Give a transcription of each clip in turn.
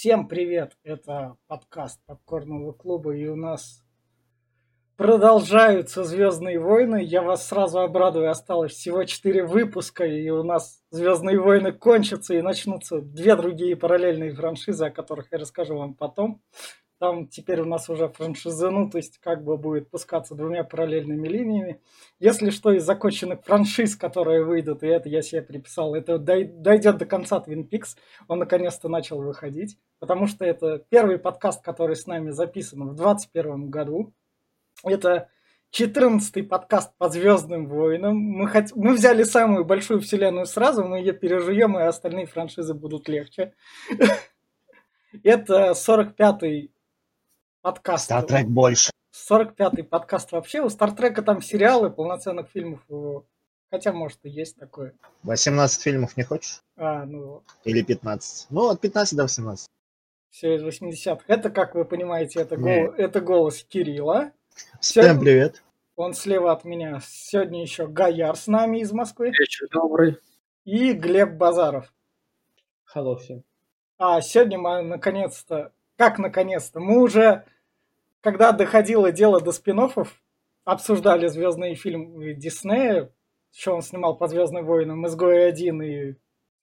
Всем привет! Это подкаст Попкорного клуба, и у нас продолжаются Звездные войны. Я вас сразу обрадую, осталось всего 4 выпуска, и у нас Звездные войны кончатся, и начнутся две другие параллельные франшизы, о которых я расскажу вам потом. Там теперь у нас уже франшиза, ну, то есть как бы будет пускаться двумя параллельными линиями. Если что из законченных франшиз, которые выйдут, и это я себе приписал, это дойдет до конца Twin Peaks, он наконец-то начал выходить, потому что это первый подкаст, который с нами записан в 2021 году. Это 14-й подкаст по Звездным войнам. Мы, хот... мы взяли самую большую вселенную сразу, мы ее пережуем, и остальные франшизы будут легче. Это 45-й подкаст. Стартрек больше. 45-й подкаст вообще. У Стартрека там сериалы, полноценных фильмов. Хотя, может, и есть такое. 18 фильмов не хочешь? А, ну... Или 15. Ну, от 15 до 18. Все из 80-х. Это, как вы понимаете, это, гол... это голос Кирилла. Всем Сегодня... привет. Он слева от меня. Сегодня еще Гаяр с нами из Москвы. Вечер добрый. И Глеб Базаров. Hello всем. А сегодня мы наконец-то как наконец-то? Мы уже, когда доходило дело до спин обсуждали звездные фильмы Диснея, что он снимал по Звездным войнам, Изгой 1 и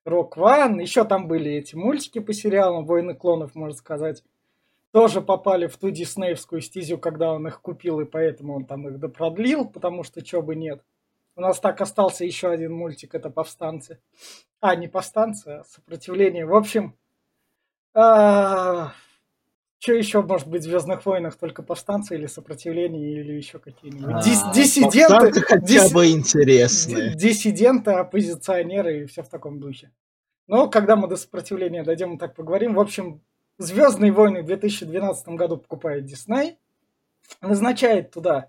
Рок Ван. Еще там были эти мультики по сериалам, Войны клонов, можно сказать. Тоже попали в ту диснеевскую стезю, когда он их купил, и поэтому он там их допродлил, потому что чего бы нет. У нас так остался еще один мультик, это «Повстанцы». А, не «Повстанцы», а «Сопротивление». В общем, а, что еще может быть в Звездных войнах? Только повстанцы или сопротивление, или еще какие-нибудь? Дис а, диссиденты. хотя дис... бы интересные. Диссиденты, оппозиционеры и все в таком духе. Но когда мы до сопротивления дойдем, мы так поговорим. В общем, Звездные войны в 2012 году покупает Дисней, назначает туда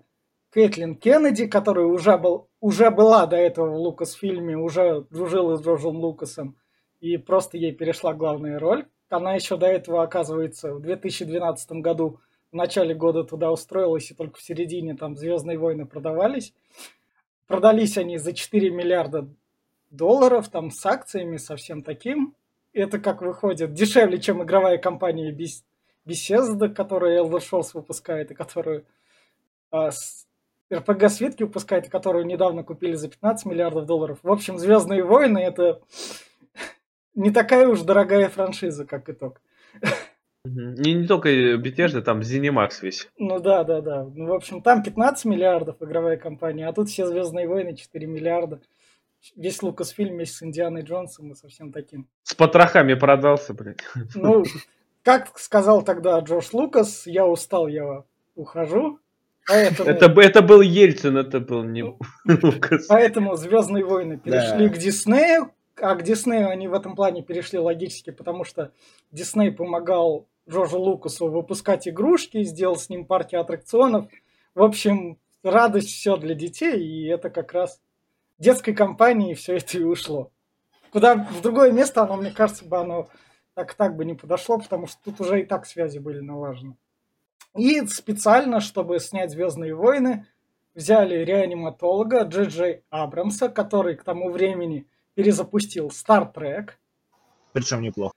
Кэтлин Кеннеди, которая уже, был, уже была до этого в Лукас-фильме, уже дружила с Джорджем Лукасом, и просто ей перешла главная роль. Она еще до этого, оказывается, в 2012 году, в начале года туда устроилась, и только в середине там «Звездные войны» продавались. Продались они за 4 миллиарда долларов, там с акциями, со всем таким. Это как выходит дешевле, чем игровая компания Bethesda, которая Elder Scrolls выпускает, и которую а, RPG Светки выпускает, которую недавно купили за 15 миллиардов долларов. В общем, Звездные войны это не такая уж дорогая франшиза, как итог. Не, не только Bethesda, там Zenimax весь. Ну да, да, да. Ну, в общем, там 15 миллиардов игровая компания, а тут все Звездные войны 4 миллиарда. Весь Лукас фильм вместе с Индианой Джонсом и со всем таким. С потрохами продался, блядь. Ну, как сказал тогда Джордж Лукас, я устал, я ухожу. Поэтому... Это, это был Ельцин, это был не Лукас. Поэтому Звездные войны перешли да. к Диснею, а к Диснею они в этом плане перешли логически, потому что Дисней помогал Джорджу Лукасу выпускать игрушки, сделал с ним партию аттракционов. В общем, радость все для детей, и это как раз детской компании все это и ушло. Куда в другое место оно, мне кажется, бы оно так так бы не подошло, потому что тут уже и так связи были налажены. И специально, чтобы снять Звездные войны, взяли реаниматолога Джей Джей Абрамса, который к тому времени перезапустил Star Trek. Причем неплохо.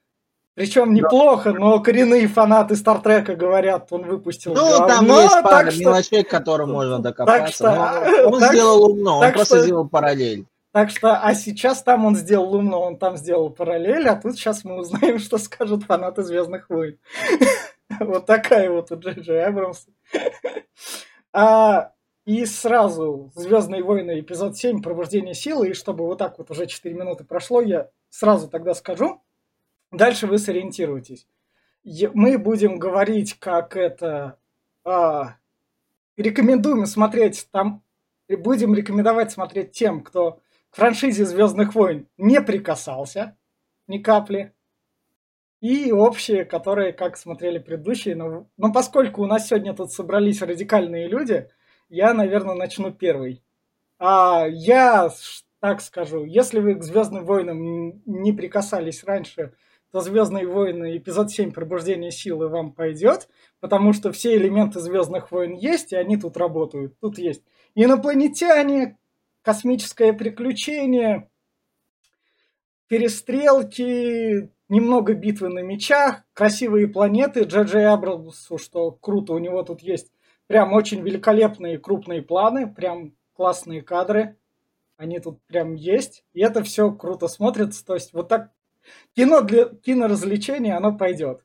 Причем неплохо, но коренные фанаты Стартрека говорят, он выпустил Ну, говно, там есть пара что... мелочей, к которым можно докопаться. Так что... Он так... сделал умно, он так просто что... сделал параллель. Так что, а сейчас там он сделал умно, он там сделал параллель, а тут сейчас мы узнаем, что скажут фанаты Звездных войн. Вот такая вот у Джей Джей Абрамс. А и сразу «Звездные войны» эпизод 7 «Пробуждение силы», и чтобы вот так вот уже 4 минуты прошло, я сразу тогда скажу. Дальше вы сориентируетесь. Мы будем говорить, как это... А, рекомендуем смотреть там... Будем рекомендовать смотреть тем, кто к франшизе «Звездных войн» не прикасался ни капли. И общие, которые как смотрели предыдущие. Но, но поскольку у нас сегодня тут собрались радикальные люди – я, наверное, начну первый. А, я так скажу, если вы к Звездным войнам не прикасались раньше, то Звездные войны эпизод 7 Пробуждение силы вам пойдет, потому что все элементы Звездных войн есть, и они тут работают. Тут есть инопланетяне, космическое приключение, перестрелки, немного битвы на мечах, красивые планеты. Джей Джей Абрамсу, что круто, у него тут есть прям очень великолепные крупные планы, прям классные кадры. Они тут прям есть. И это все круто смотрится. То есть вот так кино для киноразвлечения, оно пойдет.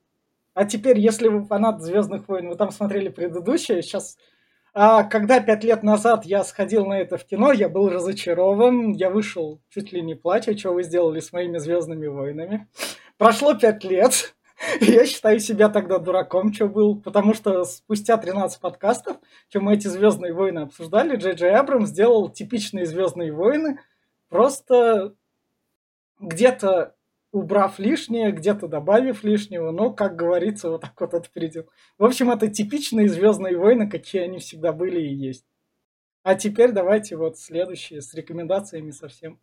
А теперь, если вы фанат Звездных войн, вы там смотрели предыдущее, сейчас а когда пять лет назад я сходил на это в кино, я был разочарован, я вышел чуть ли не плача, что вы сделали с моими Звездными войнами. Прошло пять лет, я считаю себя тогда дураком, что был, потому что спустя 13 подкастов, что мы эти Звездные войны обсуждали, Джей Джей Абрам сделал типичные Звездные войны, просто где-то убрав лишнее, где-то добавив лишнего, но, как говорится, вот так вот это предел. В общем, это типичные Звездные войны, какие они всегда были и есть. А теперь давайте вот следующие с рекомендациями совсем.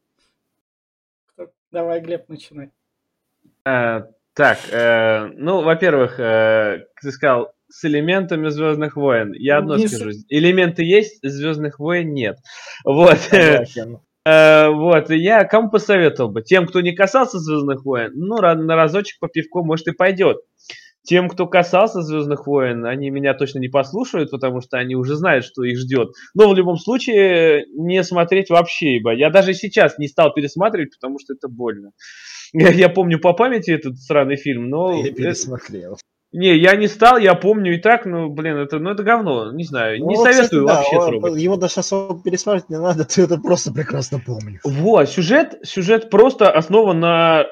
Давай, Глеб, начинай. Так, э, ну, во-первых, э, ты сказал, с элементами Звездных войн. Я одно Не скажу. С... Элементы есть, Звездных войн нет. Вот. Э, вот, я кому посоветовал бы? Тем, кто не касался Звездных войн, ну, на разочек по пивку, может, и пойдет. Тем, кто касался Звездных войн, они меня точно не послушают, потому что они уже знают, что их ждет. Но в любом случае, не смотреть вообще, ибо я даже сейчас не стал пересматривать, потому что это больно. Я, я помню по памяти этот странный фильм, но... Я пересмотрел. Не, я не стал, я помню и так, ну, блин, это, ну, это говно, не знаю, ну, не вот, советую кстати, вообще да, трогать. Его даже особо пересматривать не надо, ты это просто прекрасно помнишь. Вот, сюжет, сюжет просто основан на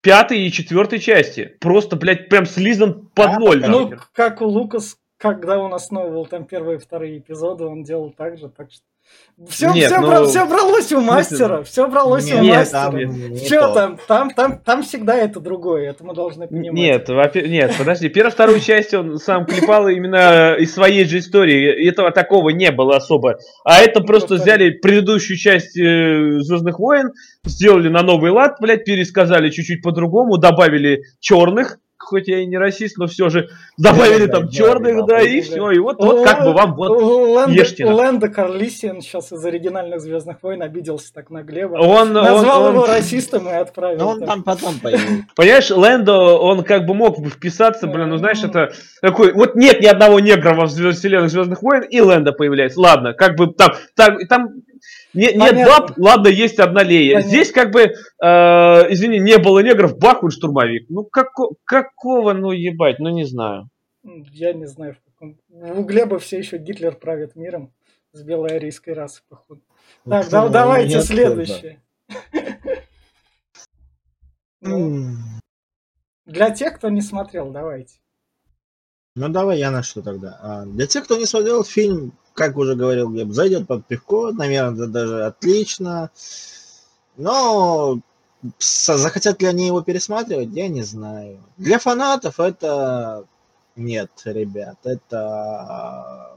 пятой и четвертой части. Просто, блядь, прям слизан под а, ноль. Ну, как у Лукас, когда он основывал там первые и вторые эпизоды, он делал так же, так что... Все, нет, все, ну... бра, все бралось у мастера, все бралось нет, у мастера. Нет, Что там, там, там, там всегда это другое, это мы должны понимать. Нет, нет, подожди, первую, вторую часть он сам клепал именно из своей же истории, этого такого не было особо. А это ну, просто взяли предыдущую часть э, Звездных войн, сделали на новый лад, блядь, пересказали чуть-чуть по-другому, добавили черных, хоть я и не расист, но все же добавили там черных, да, и все. И вот, вот как бы вам вот ешьте. Лэнда Карлисиан сейчас из оригинальных Звездных войн обиделся так на Глеба. Он, Назвал его расистом и отправил. Но он там потом появился. Понимаешь, Лэндо, он как бы мог бы вписаться, блин, ну знаешь, это такой, вот нет ни одного негра во вселенных Звездных войн, и Лэнда появляется. Ладно, как бы там, там, там не, нет баб, ладно, есть одна Лея. Понятно. Здесь как бы, э, извини, не было негров, бах, он штурмовик. Ну, како, какого, ну, ебать, ну, не знаю. Я не знаю, в каком... У Глеба все еще Гитлер правит миром с белой арийской расы, походу. Ну, так, да, давайте следующее. Ну, для тех, кто не смотрел, давайте. Ну давай я начну тогда. А, для тех, кто не смотрел фильм, как уже говорил Глеб, зайдет под пивко, наверное, даже отлично. Но захотят ли они его пересматривать, я не знаю. Для фанатов это нет, ребят, это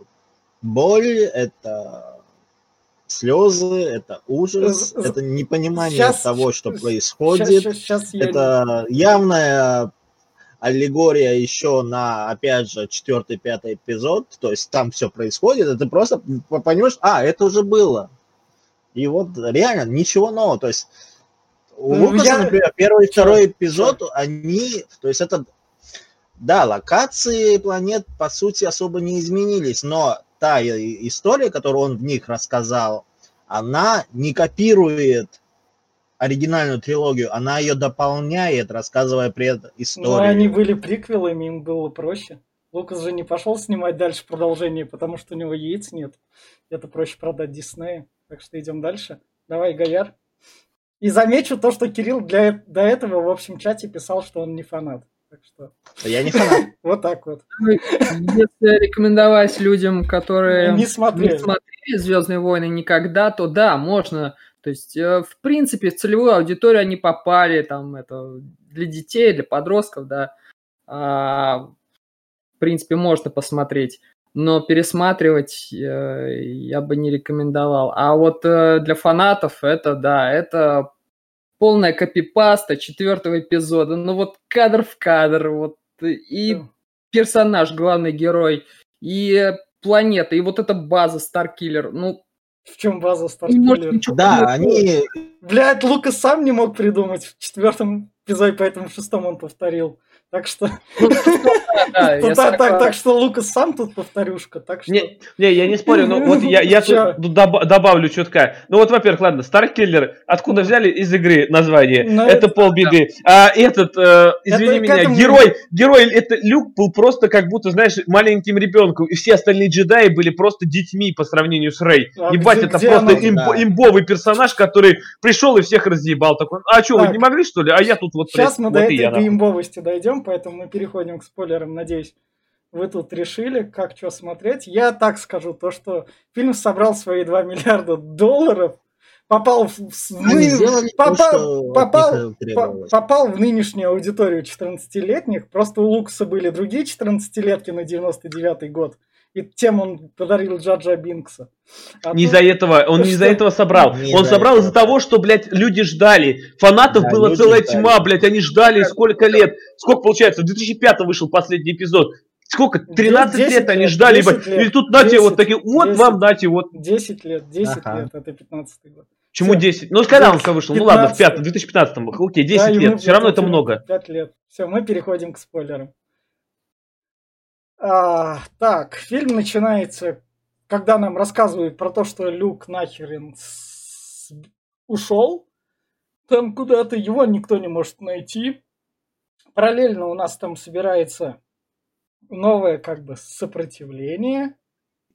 боль, это слезы, это ужас, это непонимание сейчас, того, что происходит, сейчас, сейчас, сейчас это я... аллегория еще на, опять же, четвертый, пятый эпизод, то есть там все происходит, и ты просто понимаешь, а, это уже было. И вот реально ничего нового, то есть у ну, Лукаса, я... например, первый и второй эпизод, они, то есть это, да, локации планет, по сути, особо не изменились, но та история, которую он в них рассказал, она не копирует оригинальную трилогию, она ее дополняет, рассказывая предысторию. Ну, они были приквелами, им было проще. Лукас же не пошел снимать дальше продолжение, потому что у него яиц нет. Это проще продать Диснея. Так что идем дальше. Давай, Гаяр. И замечу то, что Кирилл для, до этого в общем чате писал, что он не фанат. Так что... Я не фанат. Вот так вот. Если рекомендовать людям, которые не смотрели «Звездные войны» никогда, то да, можно то есть, э, в принципе, в целевую аудиторию они попали, там, это для детей, для подростков, да, а, в принципе, можно посмотреть, но пересматривать э, я бы не рекомендовал. А вот э, для фанатов это, да, это полная копипаста четвертого эпизода, ну вот кадр в кадр, вот, и персонаж, главный герой, и планета, и вот эта база Старкиллер, ну, в чем база Старкиллер? Да, они... Блядь, Лука сам не мог придумать в четвертом эпизоде, поэтому в шестом он повторил. Так что... Ну, так, что Лукас сам тут повторюшка, так что... Не, не я не спорю, но вот я, я тут добавлю чутка. Ну вот, во-первых, ладно, Старкиллер, откуда взяли из игры название? Ну, это полбеды. А этот, э, извини меня, герой, герой, это Люк был просто как будто, знаешь, маленьким ребенком, и все остальные джедаи были просто детьми по сравнению с Рэй. А Ебать, это просто имбовый персонаж, который пришел и всех разъебал. Такой, а что, вы не могли, что ли? А я тут вот... Сейчас мы до этой имбовости дойдем, поэтому мы переходим к спойлерам, надеюсь вы тут решили, как что смотреть. Я так скажу, то, что фильм собрал свои 2 миллиарда долларов, попал в, ны... попал, попал, по, попал в нынешнюю аудиторию 14-летних. Просто у Лукаса были другие 14-летки на 99-й год. И тем он подарил Джаджа Бинкса. А не из-за этого, он не из-за этого собрал. Не он собрал из-за того, что, блядь, люди ждали. Фанатов да, было целая ждали. тьма, блядь, они ждали сколько лет. Сколько получается? В 2005 вышел последний эпизод. Сколько? 13 лет, лет они ждали. Лет, и тут дайте вот такие, вот 10, вам дайте вот. 10 лет, 10 ага. лет, это 15 год. Чему Все. 10? Ну, когда 10, он вышел? 15. Ну ладно, в 5, 2015 Окей, 10 да, лет. Все равно это много. 5 лет. Все, мы переходим к спойлерам. А, так, фильм начинается, когда нам рассказывают про то, что Люк нахерен с... ушел. Там куда-то его никто не может найти. Параллельно у нас там собирается новое как бы сопротивление.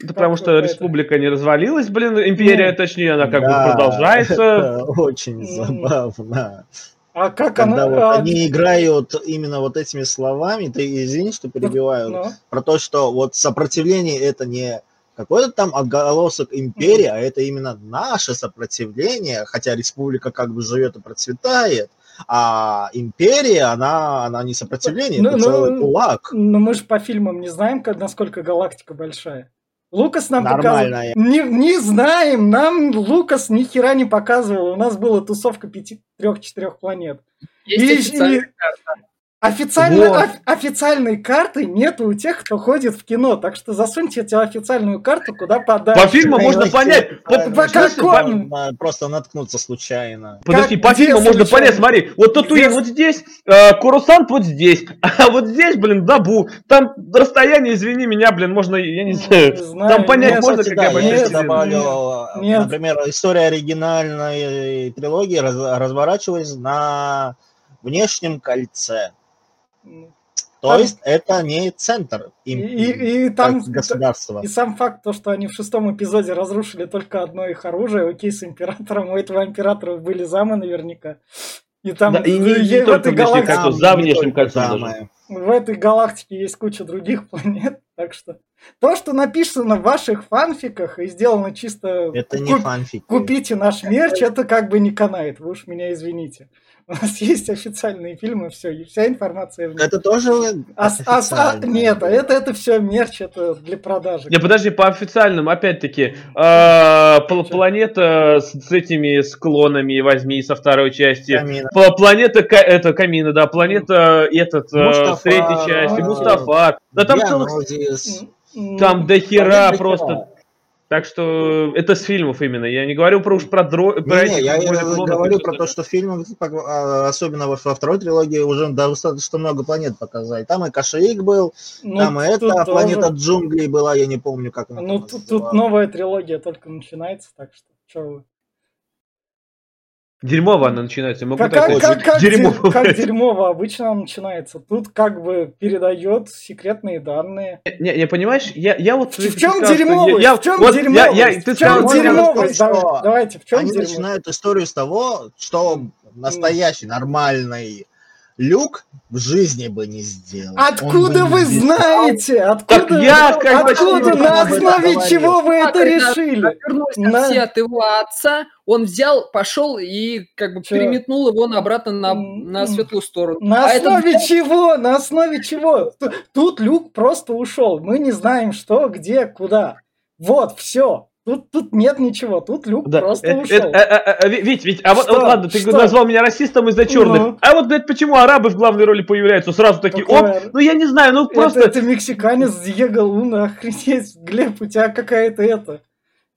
Да потому что республика не развалилась, блин, империя, ну, точнее, она как да, бы продолжается. очень забавно. А как Когда она... Вот а... они играют именно вот этими словами, ты извини, что перебиваю, ну. про то, что вот сопротивление это не какой-то там отголосок империи, mm. а это именно наше сопротивление, хотя республика как бы живет и процветает, а империя, она, она не сопротивление, ну, это ну, целый кулак. Но мы же по фильмам не знаем, насколько галактика большая. Лукас нам показывал. Не, не знаем, нам Лукас ни хера не показывал. У нас была тусовка пяти, трех, четырех планет. Есть и, и, Официально, вот. официальной карты нет у тех, кто ходит в кино, так что засуньте эту официальную карту куда подальше. По фильму можно понять. По, по какому? Просто наткнуться случайно. Подожди, как, по фильму можно понять, смотри, вот Татуин вот здесь, э, Курусант вот здесь, а вот здесь, блин, Дабу. Там расстояние, извини меня, блин, можно, я не знаю, не знаю там понять нет, можно, какая да, я добавлю, нет. например, история оригинальной трилогии раз, разворачивалась на внешнем кольце. То там... есть это не центр им, и, и, и там государства. И сам факт, то, что они в шестом эпизоде разрушили только одно их оружие, окей, с императором, у этого императора были замы наверняка. И там да, и не, не в этой галактике... за внешним кольцом В этой галактике есть куча других планет, так что... То, что написано в ваших фанфиках и сделано чисто... Это не фанфики. Купите наш мерч, это как бы не канает, вы уж меня извините. У нас есть официальные фильмы, все, и вся информация в них. Это тоже а, а, а, Нет, это, это все мерч, это для продажи. Не, подожди, по официальным, опять-таки, э, планета с, с этими склонами, возьми со второй части. Камина. Планета, это Камина, да, планета этот, Мустафа, с третьей части, Мустафа. Да там целых... Там до хера просто... Так что это с фильмов именно. Я не говорю про уж про дро... Не, про не, я, я говорю про то, что фильмы, а, особенно во, во второй трилогии, уже достаточно много планет показали. Там и Кашаик был, ну, там и эта планета тоже... джунглей была, я не помню, как она Ну, тут, тут новая трилогия только начинается, так что что вы. Дерьмово она начинается. Могу как, так как, как, дерьмово. Как дерьмово обычно начинается. Тут как бы передает секретные данные. Не, не понимаешь, я, я вот... В, чем дерьмовость? Я, в чем вот, дерьмовость? Я, я, ты в чем дерьмовость? Давайте, в чем Они дерьмовость? начинают историю с того, что настоящий, нормальный Люк в жизни бы не сделал. Откуда вы знаете? Откуда, так я, как откуда на основе чего вы это решили? На... от его отца, он взял, пошел и как бы Че? переметнул его обратно на, на светлую сторону. На а основе это... чего? На основе чего? Тут Люк просто ушел. Мы не знаем, что, где, куда. Вот, все. Тут, тут нет ничего, тут Люк да. просто это, ушел. Это, это, это, Вить, Вить, а вот, вот ладно, ты что? назвал меня расистом из-за черных. Ну. А вот, блядь, почему арабы в главной роли появляются сразу такие, Какое? оп, ну я не знаю, ну просто... Это, это мексиканец Диего Луна, охренеть, Глеб, у тебя какая-то это...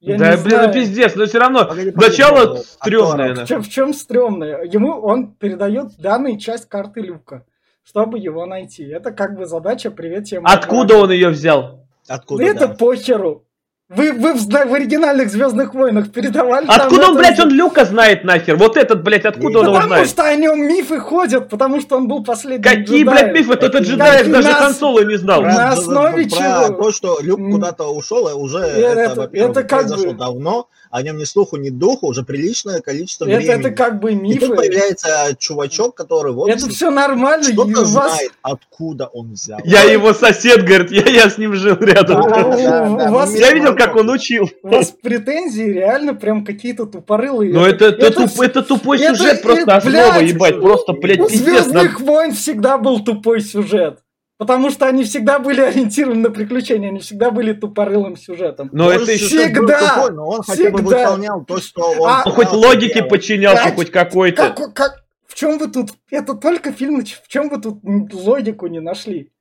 Я да, блин, ну пиздец, но все равно погоди, погоди, начало стрёмное. В чем, в чем стрёмное? Ему он передает данную часть карты Люка, чтобы его найти. Это как бы задача «Привет, я Откуда он ее взял? Откуда, Это да. похеру. Вы, вы в, в оригинальных Звездных войнах передавали. Откуда он, блядь, он Люка знает нахер? Вот этот, блядь, откуда он его знает? Потому что о нем мифы ходят, потому что он был последний Какие, джедай. блядь, мифы? Тот джедай даже Хан Соло не знал. На основе чего? то, что Люк куда-то ушел, уже это, это, произошло давно о нем ни слуху, ни духу уже приличное количество это, времени. Это как бы мифы. И тут появляется чувачок, который вот... Это все нормально. Что-то вас... знает, откуда он взял. Я его сосед, говорит, я, я с ним жил рядом. Я видел, как он учил. У вас претензии реально прям какие-то тупорылые. Ну это, это, тупой сюжет, просто основа, ебать, просто, блядь, пиздец. У Звездных войн всегда был тупой сюжет. Потому что они всегда были ориентированы на приключения, они всегда были тупорылым сюжетом. Но это всегда, тупой, но он всегда. хотя бы выполнял то, что он... А, хоть логике подчинялся, как, хоть какой-то. Как, как, в чем вы тут... Это только фильм, в чем вы тут логику не нашли?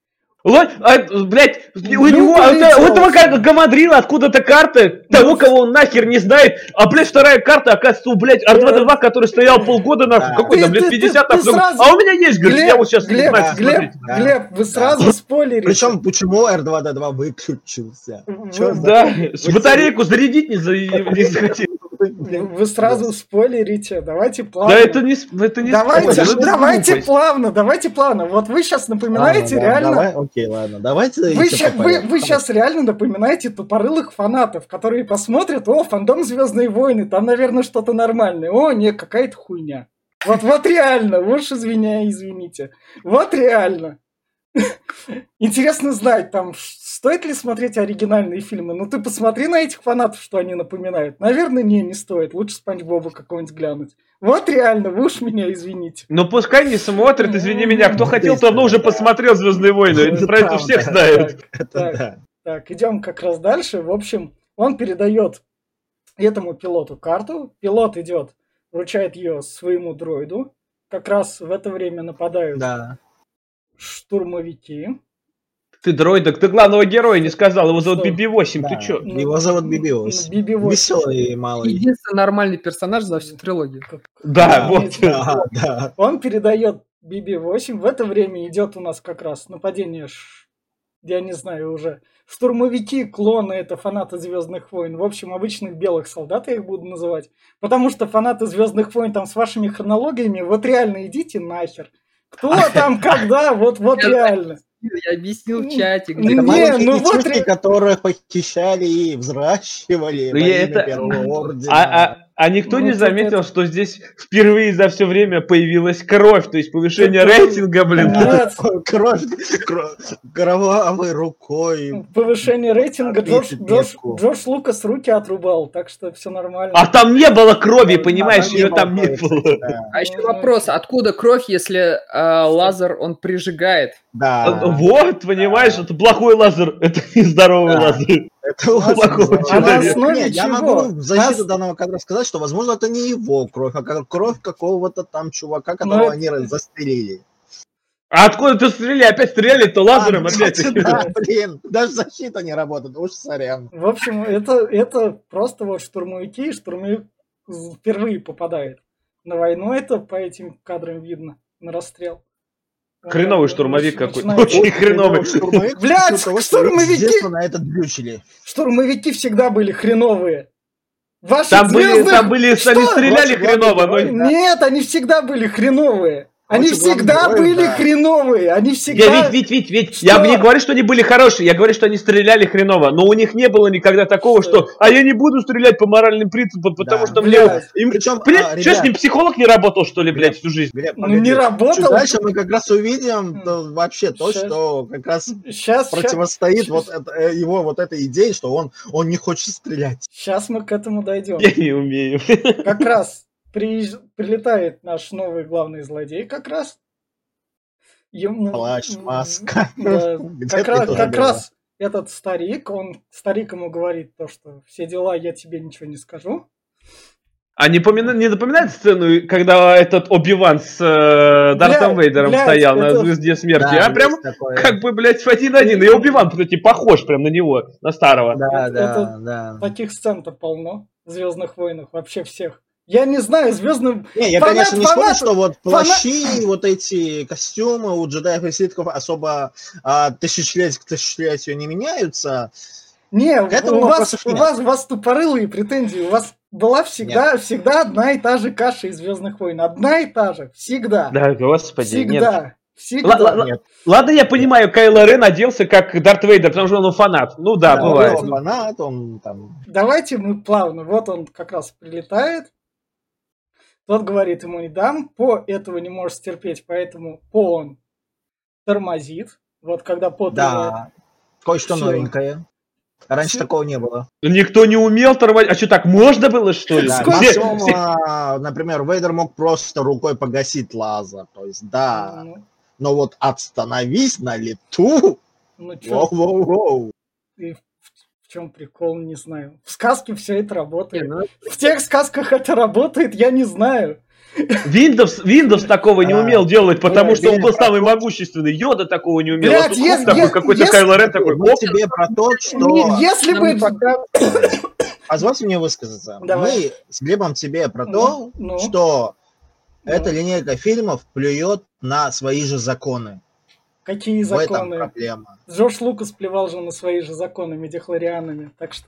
Вот, а, блядь, у ну, него, а, у этого как гамадрила откуда-то карта того, ну, кого он нахер не знает, а, блядь, вторая карта, оказывается, у, блядь, R2-D2, который стоял полгода, нахуй, какой там, блядь, 50 ты, ты, сразу... а у меня есть, говорит, Глеб, я вот сейчас Глеб, не знаю, Глеб, Глеб, да. Глеб, вы сразу спойлерите. Причем, почему R2-D2 выключился? Чё да, батарейку зарядить не, за... не захотел. Вы сразу спойлерите, давайте плавно. Да это не, это не Давайте, спойлер, давайте плавно, давайте плавно. Вот вы сейчас напоминаете реально окей, ладно, давайте. Вы, ща, вы, вы сейчас реально напоминаете тупорылых фанатов, которые посмотрят, о, фандом Звездные войны, там, наверное, что-то нормальное. О, не, какая-то хуйня. Вот, вот реально, уж извиняй, извините. Вот реально. Интересно знать, там, стоит ли смотреть оригинальные фильмы. Ну, ты посмотри на этих фанатов, что они напоминают. Наверное, не, не стоит. Лучше Спанч Боба какого-нибудь глянуть. Вот реально, вы уж меня извините. Ну, пускай не смотрят, извини меня. Кто хотел, давно уже посмотрел «Звездные войны». Это про это всех знают. Так, идем как раз дальше. В общем, он передает этому пилоту карту. Пилот идет, вручает ее своему дроиду. Как раз в это время нападают да штурмовики. Ты дроидок, ты главного героя не сказал, его зовут BB-8, да. ты чё? Ну, его зовут BB-8. BB-8. Веселый и малый. Единственный нормальный персонаж за всю трилогию. Да, да вот. Да, да. Он передает BB-8, в это время идет у нас как раз нападение, я не знаю уже, штурмовики, клоны, это фанаты Звездных войн. В общем, обычных белых солдат я их буду называть. Потому что фанаты Звездных войн там с вашими хронологиями, вот реально идите нахер. Кто там, когда, вот, вот реально. Я объяснил в чате. Где не, ну вот... Которых похищали и взращивали ну, это... Первого ордена. А, а, а никто ну, не заметил, это... что здесь впервые за все время появилась кровь, то есть повышение это... рейтинга, блин. Нет. Кровь, кровь кровавой рукой. Повышение рейтинга Джордж, Джордж, Джордж Лукас руки отрубал, так что все нормально. А там не было крови, понимаешь, ее там не было. А еще вопрос, откуда кровь, если э, лазер он прижигает? Да. Вот, понимаешь, это плохой лазер, это нездоровый лазер. Это у плохого человека. Я могу в защиту данного кадра сказать, что, возможно, это не его кровь, а кровь какого-то там чувака, которого они застрелили. А откуда ты стреляли? Опять стреляли, то лазером а, опять. Да, блин, даже защита не работает, уж сорян. В общем, это, это просто вот штурмовики, штурмовик впервые попадает на войну, это по этим кадрам видно, на расстрел. Хреновый штурмовик какой-то. Очень хреновый. Блядь, штурмовики... на этот дрючили. Штурмовики всегда были хреновые. Ваши там, были, там были, они стреляли хреново, но... Нет, они всегда были хреновые. Они всегда герой, были да. хреновые, они всегда... Я, ведь, ведь, ведь, ведь, что? я не говорю, что они были хорошие, я говорю, что они стреляли хреново, но у них не было никогда такого, что, что а я не буду стрелять по моральным принципам, потому да, что блядь. мне... Им... Причем, блядь, а, что с ним психолог не работал, что ли, блядь, всю жизнь? Глеб, ну, не работал. Чуть дальше мы как раз увидим то, вообще то, сейчас. что как раз сейчас, противостоит сейчас. вот это, э, его вот этой идее, что он, он не хочет стрелять. Сейчас мы к этому дойдем. Я не умею. Как раз приезж... прилетает наш новый главный злодей как раз. Ему... Плащ, маска. Да, как, раз, как раз этот старик, он старик ему говорит то, что все дела я тебе ничего не скажу. А не, помина... не напоминает сцену, когда этот Оби-Ван с э, Дартом блядь, Вейдером блядь, стоял это... на звезде смерти? Да, а прям такое. как бы, блядь, в один-один. И Оби-Ван, кстати, похож прям на него, на старого. Да, это, да, это... да. Таких сцен-то полно в Звездных войнах, вообще всех. Я не знаю, звездным. Не, я, фанат, конечно, не спорю, что вот плащи, фанат... вот эти костюмы у джедаев и ситхов особо а, тысячелетие к тысячелетию не меняются. Не, у вас, у вас, у вас тупорылые претензии. У вас была всегда, нет. всегда одна и та же каша из Звездных войн. Одна и та же. Всегда. Да, господи. Всегда. Нет. Всегда. Л- нет. Ладно, я понимаю, Кайло Рен оделся как Дарт Вейдер, потому что он фанат. Ну да, да бывает. Он фанат, он там... Давайте мы плавно. Вот он как раз прилетает. Тот говорит ему не дам, по этого не можешь терпеть, поэтому по он тормозит. Вот когда по Да, кое-что новенькое. Раньше Все. такого не было. Никто не умел тормозить. А что, так можно было, что ли? Да, максимум, а, например, Вейдер мог просто рукой погасить лазер. То есть, да. Ну. Но вот остановись на лету. Ну, Воу-воу-воу. И чем прикол, не знаю. В сказке все это работает. Ну, в тех сказках это работает, я не знаю. Windows, Windows такого не умел делать, потому что он был самый могущественный. Йода такого не умел. Блядь, а такой, какой-то Кайло Рен такой. Мы тебе про то, что... Если бы... Позвольте мне высказаться. Мы с Глебом тебе про то, ну, ну. что эта линейка фильмов плюет на свои же законы. Какие законы? В этом проблема. Джордж Лукас плевал же на свои же законы медихлорианами, так что...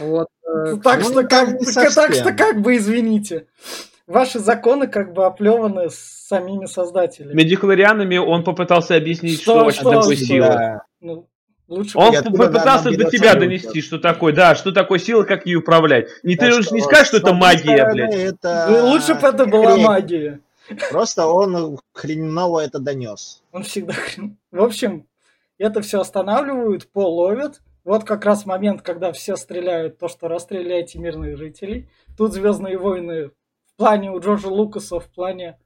Вот. Э, так ну, что как, так что как бы извините. Ваши законы как бы оплеваны самими создателями. Медихлорианами он попытался объяснить, что, что, что такое сила. Ну, лучше он попытался до тебя донести, что такое, да, что такое сила, как ее управлять. Не да ты же не скажешь, что это магия, блядь. Это... Ну, лучше бы это была магия. Просто он хреново это донес. Он всегда хрен... В общем, это все останавливают, пол ловят. Вот как раз момент, когда все стреляют, то, что расстреляете мирных жителей. Тут Звездные войны в плане у Джорджа Лукаса, в плане,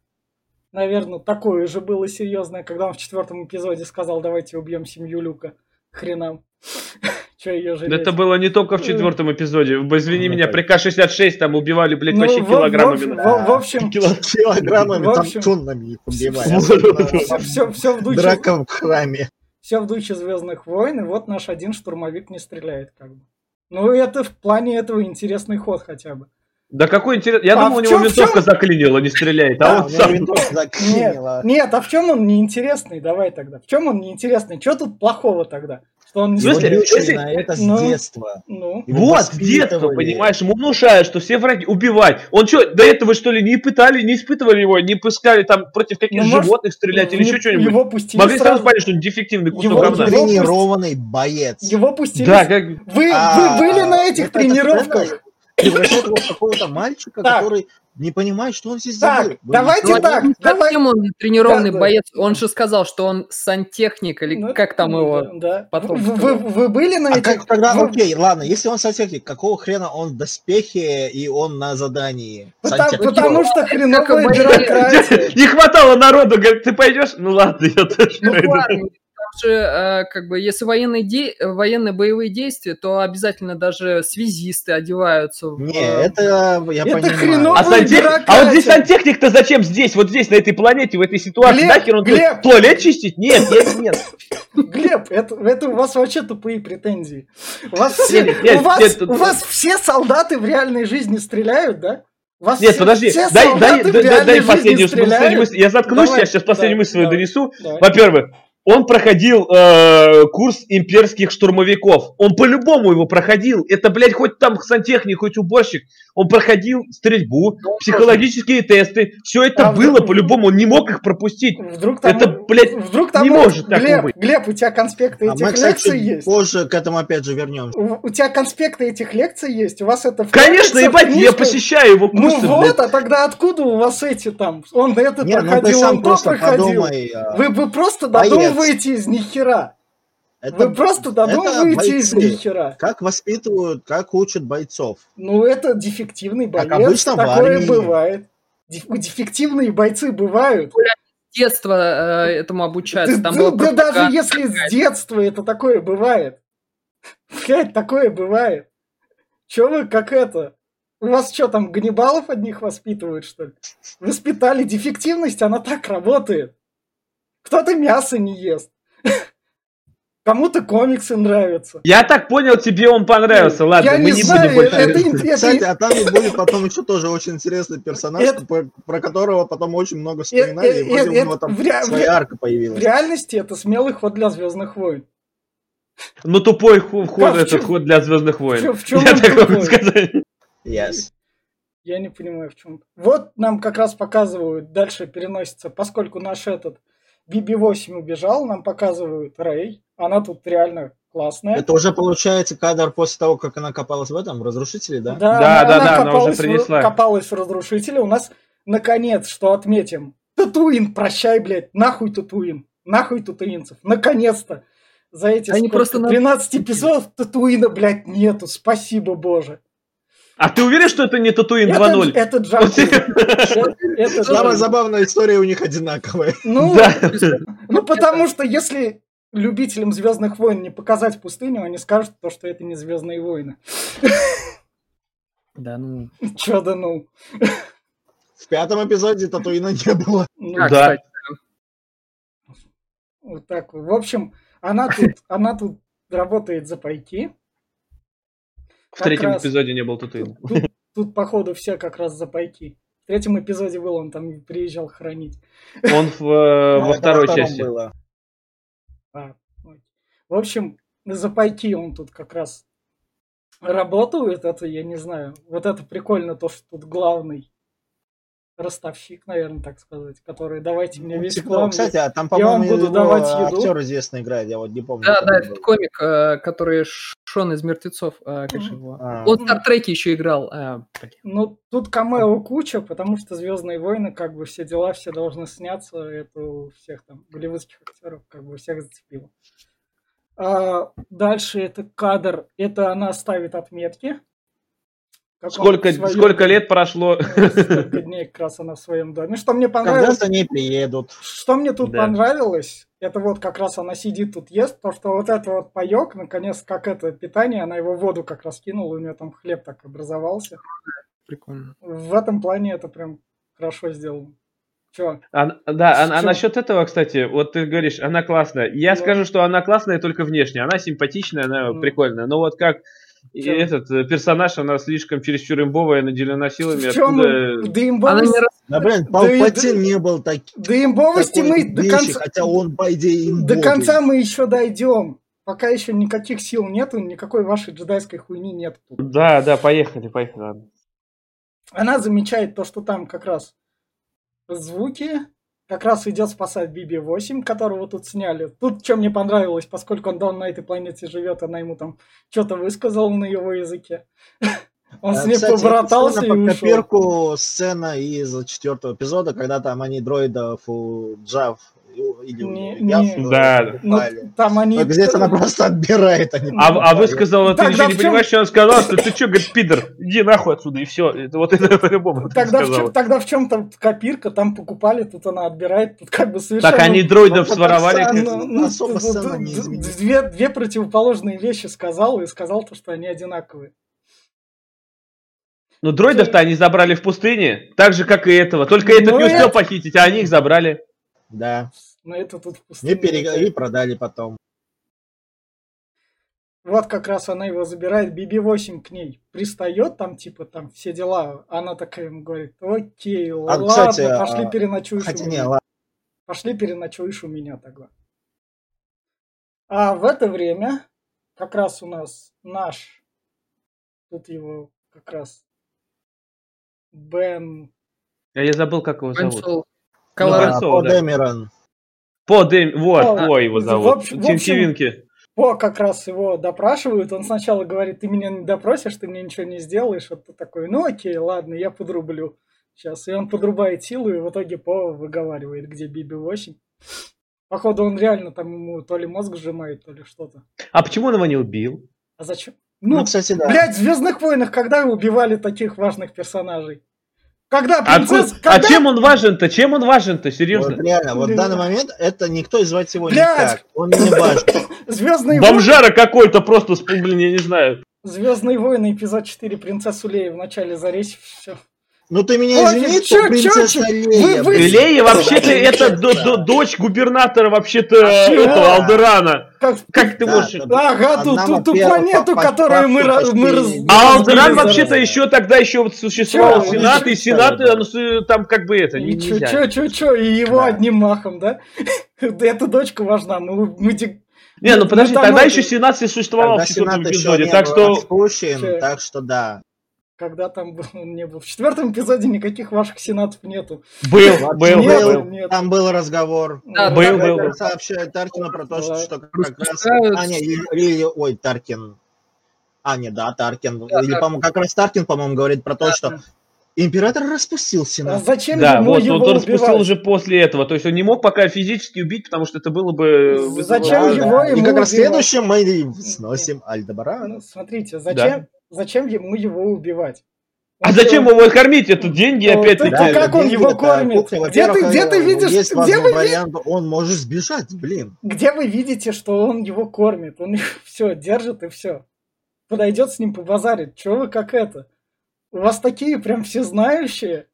наверное, такое же было серьезное, когда он в четвертом эпизоде сказал, давайте убьем семью Люка. Хренам. Че ее жалеть? Это было не только в четвертом эпизоде. Извини ну, меня, при К-64 там убивали, блядь, ну, вообще килограммами. В, общем... Килограммами, там тоннами их убивали. Все, все в духе... Драка в храме. Все в духе Звездных войн, и вот наш один штурмовик не стреляет, как бы. Ну, это в плане этого интересный ход хотя бы. Да какой интересный. Я а думал, у него чем, винтовка чем... заклинила, не стреляет, а он сам... Нет, нет, а в чем он неинтересный? Давай тогда. В чем он неинтересный? Что тут плохого тогда? Что он не если, если... это с ну, детства. Ну. Вот, с детства, понимаешь, ему внушают, что все враги убивать. Он что, до этого что ли не пытали, не испытывали его, не пускали там против каких-то ну, животных стрелять или еще что-нибудь? Его пустили Могли сразу понять, что он дефективный кусок его, говна. Тренированный боец. Его пустили. Да, как... Вы, а, вы были на этих тренировках? Превращает его в какого-то мальчика, который не понимает, что он здесь так, забыл. Давайте ну, так. Давай. он тренированный да, боец? Он же сказал, что он сантехник, или ну, как там его да. потом. Вы, вы были на а этих... Как, тогда, вы... окей, ладно, если он сантехник, какого хрена он в доспехе и он на задании? Потому, потому что хреновая бюрократия. Не хватало народу, говорит, ты пойдешь? Ну ладно, я тоже ну, пойду же, э, как бы, если военные, де... военные боевые действия, то обязательно даже связисты одеваются. В... Не, это я это понимаю. А, сантех... а вот здесь сантехник-то зачем здесь, вот здесь, на этой планете, в этой ситуации? Глеб, Нахер он Глеб. туалет чистить? Нет, нет, нет. Глеб, это, это у вас вообще тупые претензии. У вас, все, нет, нет, у, вас, нет, у вас все солдаты в реальной жизни стреляют, да? Вас Нет, все, подожди, все дай, дай, дай, дай последнюю, последнюю мысль. Я заткнусь, Давай, я сейчас последнюю мысль свою донесу. Во-первых, он проходил э, курс имперских штурмовиков. Он по-любому его проходил. Это, блядь, хоть там сантехник, хоть уборщик. Он проходил стрельбу, ну, психологические тесты. Все это а было вдруг... по-любому. Он не мог их пропустить. Вдруг там, это, блядь, вдруг там не может так Глеб, быть. Глеб, у тебя конспекты а этих мы, кстати, лекций есть? позже к этому опять же вернемся. У, у тебя конспекты этих лекций есть? У вас это Конечно, ебать, я посещаю его ну курсы. Ну вот, блядь. а тогда откуда у вас эти там? Он это не, ну проходил, ну, он то проходил. Подумай, а... вы, вы просто додумываете додумываете из них хера. Это, Вы просто додумываете из них хера. Как воспитывают, как учат бойцов. Ну, это дефективный боец. Как обычно Такое бывает. Дефективные бойцы бывают. С детства э, этому обучаются. Там да, да даже если с детства это такое бывает. Блять, такое бывает. Че вы как это? У вас что там, Ганнибалов одних воспитывают, что ли? Воспитали дефективность, она так работает. Кто-то мясо не ест. Кому-то комиксы нравятся. Я так понял, тебе он понравился. Ладно, я мы не, не знаю, будем больше... это, это, Кстати, а там будет потом еще тоже очень интересный персонаж, Это- про, про которого потом очень много вспоминали, э, и вроде э, у него это там в ре- в своя арка В появилась. реальности это смелый ход для Звездных войн. Ну, тупой ход, в это чём- ход для Звездных В войн. чём- в чем Я он так могу сказать. Yes. Я не понимаю, в чем. Вот нам как раз показывают, дальше переносится, поскольку наш этот BB-8 убежал, нам показывают Рэй. Она тут реально классная. Это уже получается кадр после того, как она копалась в этом, в разрушителе, да? Да, Да, она, да, она да, она уже копалась, в, принесла. копалась в разрушителе. У нас, наконец, что отметим. Татуин, прощай, блядь. Нахуй Татуин. Нахуй татуинцев. Наконец-то. За эти Они сколько, просто на- 13 эпизодов Татуина, блядь, нету. Спасибо, боже. А ты уверен, что это не Татуин Это, 2.0? это Джакузи. Это- это Самая Джакузи. забавная история у них одинаковая. Ну, Да. ну, потому что если любителям Звездных войн не показать пустыню, они скажут то, что это не Звездные войны. Да, ну. Чё да ну. В пятом эпизоде Татуина не было. Ну, А, Да. кстати, Вот так вот. В общем, она тут, она тут работает за пайки. В Как третьем раз. эпизоде не был Татуин. Тут, тут, походу, все как раз за пайки. В третьем эпизоде был, он там приезжал хранить. Он в, э, во Это второй части. было. А. В общем, за пайки он тут как раз работает. Это, я не знаю. Вот это прикольно, то, что тут главный ростовщик, наверное, так сказать, который давайте мне Ну, весь типа, клан. Кстати, а там, Я вам по-моему, буду давать еду. актер известный играет, я вот не помню. Да, да, это этот комик, э, который Шон из мертвецов, э, как же его. А. Он в Стартреке еще играл. э. Ну, тут камео куча, потому что Звездные войны, как бы все дела, все должны сняться. Это у всех там голливудских актеров, как бы всех зацепило. А, дальше это кадр, это она ставит отметки. Сколько, своем- сколько лет прошло? Сколько дней как раз она в своем доме. Что мне Когда понравилось, за ней приедут. что мне тут Да. понравилось, это вот как раз она сидит тут ест, то что вот это вот паек, наконец, как это питание, она его в воду как раз кинула, у нее там хлеб так образовался. Прикольно. В этом плане это прям хорошо сделано. Че? А, да, а, а насчет этого, кстати, вот ты говоришь, она классная. Я Ну. скажу, что она классная только внешне. Она симпатичная, она Ну. прикольная. Но вот как и этот э, персонаж, она слишком чересчур имбовая, наделена силами. В чем Откуда... да Она имбовость, не раз- Да, блин, Палпатин да- не был так, да имбовости мы до вещи, конца, хотя он, по идее, до имбовый. конца мы еще дойдем. Пока еще никаких сил нету, никакой вашей джедайской хуйни нет. Да, да, поехали, поехали. ладно. Она замечает то, что там как раз звуки, как раз идет спасать BB-8, которого тут сняли. Тут что мне понравилось, поскольку он давно на этой планете живет, она ему там что-то высказала на его языке. Он с ней кстати, побратался и ушел. копирку сцена из четвертого эпизода, когда там они дроидов у Джав или у Не- Яв, не- э, Да. Ну, там они... Здесь она просто отбирает, а не А, а высказала, ты ничего не понимаешь, что он сказал, что ты что, говорит, пидор, иди нахуй отсюда, и все. Это вот это по-любому Тогда в, сказала. чем, тогда в чем там копирка, там покупали, тут она отбирает, тут как бы совершенно... Так они дроидов Ну, своровали. Ну, ну, особо сцена не две, две противоположные вещи сказал и сказал то, что они одинаковые. Ну, дроидов-то они забрали в пустыне, так же, как и этого. Только этот Ну, не успел это- похитить, а они их забрали. Да, Но это тут в и, перег- и продали потом. Вот как раз она его забирает, BB-8 к ней пристает, там типа там все дела. Она такая ему говорит, окей, ладно, кстати, пошли а, переночуешь Хотя у не, меня. ладно. Пошли переночуешь у меня тогда. А в это время как раз у нас наш, тут его как раз Бен А Я забыл, как его зовут. Консол. Колорадо. По да. Дэмерон. По Дэм... Вот, О, по его зовут. в общем- Винки. О, как раз его допрашивают. Он сначала говорит, ты меня не допросишь, ты мне ничего не сделаешь. Ты такой, ну окей, ладно, я подрублю. Сейчас. И он подрубает силу, и в итоге По выговаривает, где Биби-8. Походу, он реально там ему то ли мозг сжимает, то ли что-то. А почему он его не убил? А зачем? Ну, Ну, кстати, да. блядь, в Звездных войнах когда убивали таких важных персонажей? Когда А, принцесс... откуда- а когда- чем он важен-то? Чем он важен-то? Серьезно? Вот реально, вот в данный момент это никто звать его Блядь! никак. Он не важен. Звездные войны... Бомжара какой-то просто, блин, я не знаю. Звездные войны, эпизод 4, принцессу Лея в начале зарезь, все. Ну ты меня извини, чё, принцесса чё, Лея. Вы, вы... Лея вообще-то это дочь губернатора вообще-то этого Алдерана. Как, как ты можешь... Ага, ту, ту, ту планету, которую мы, мы раз... А Алдеран вообще-то еще тогда еще существовал Сенат, и Сенат там как бы это... И чё, чё, чё, чё, и его одним махом, да? Эта дочка важна, мы, мы не, ну подожди, тогда еще Сенат существовал в четвертом эпизоде, так что... Так что да когда там был, он не был. В четвертом эпизоде никаких ваших сенатов нету. Был, был, был. Нет. Там был разговор. Да, был, был, был. Сообщает Таркину про то, что, что как раз... А, не, или, ой, Таркин. А, не, да, Таркин. Да, или, по-моему, как раз Таркин, по-моему, говорит про то, да, что Император распустил Сенат. А зачем да, ему вот, его он, он распустил уже после этого. То есть он не мог пока физически убить, потому что это было бы... Зачем да, его да. ему И как раз следующем мы сносим Альдебарана. Ну, смотрите, зачем, да. Зачем ему его убивать? А зачем его кормить? Это деньги ну, опять-таки. Да, как он его кормит? Где ты, где ты видишь? Есть где вы вариант, он может сбежать, блин. Где вы видите, что он его кормит? Он все держит и все. Подойдет с ним побазарит. Чего вы как это? У вас такие прям все знающие.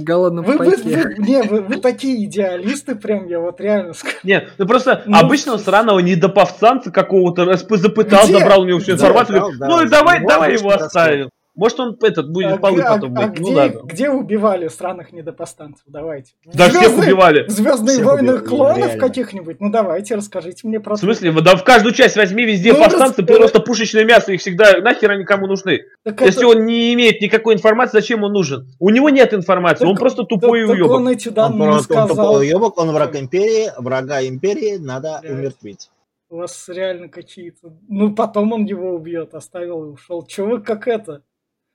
Голодном вы, вы, вы, не, вы, вы такие идеалисты, прям я вот реально скажу. Нет, ну просто ну, обычного сраного недоповстанца какого-то запытал, забрал у него всю информацию. Да, ну и давай, давай его оставим. Может, он этот будет а, полы а, потом а. А ну, где, ладно. где убивали странных недопостанцев? Давайте. Да Звездные, всех убивали. Звездные войны клонов каких-нибудь? Ну давайте, расскажите мне про В смысле? Да в каждую часть возьми везде ну, повстанцы, рас... просто пушечное мясо, их всегда нахер они кому нужны. Так Если это... он не имеет никакой информации, зачем он нужен? У него нет информации, так, он просто тупой так, уебок. он эти данные он, не сказал. Он тупой уебок, он враг империи, врага империи надо Блядь. умертвить. У вас реально какие-то... Ну, потом он его убьет, оставил и ушел. Чего вы как это?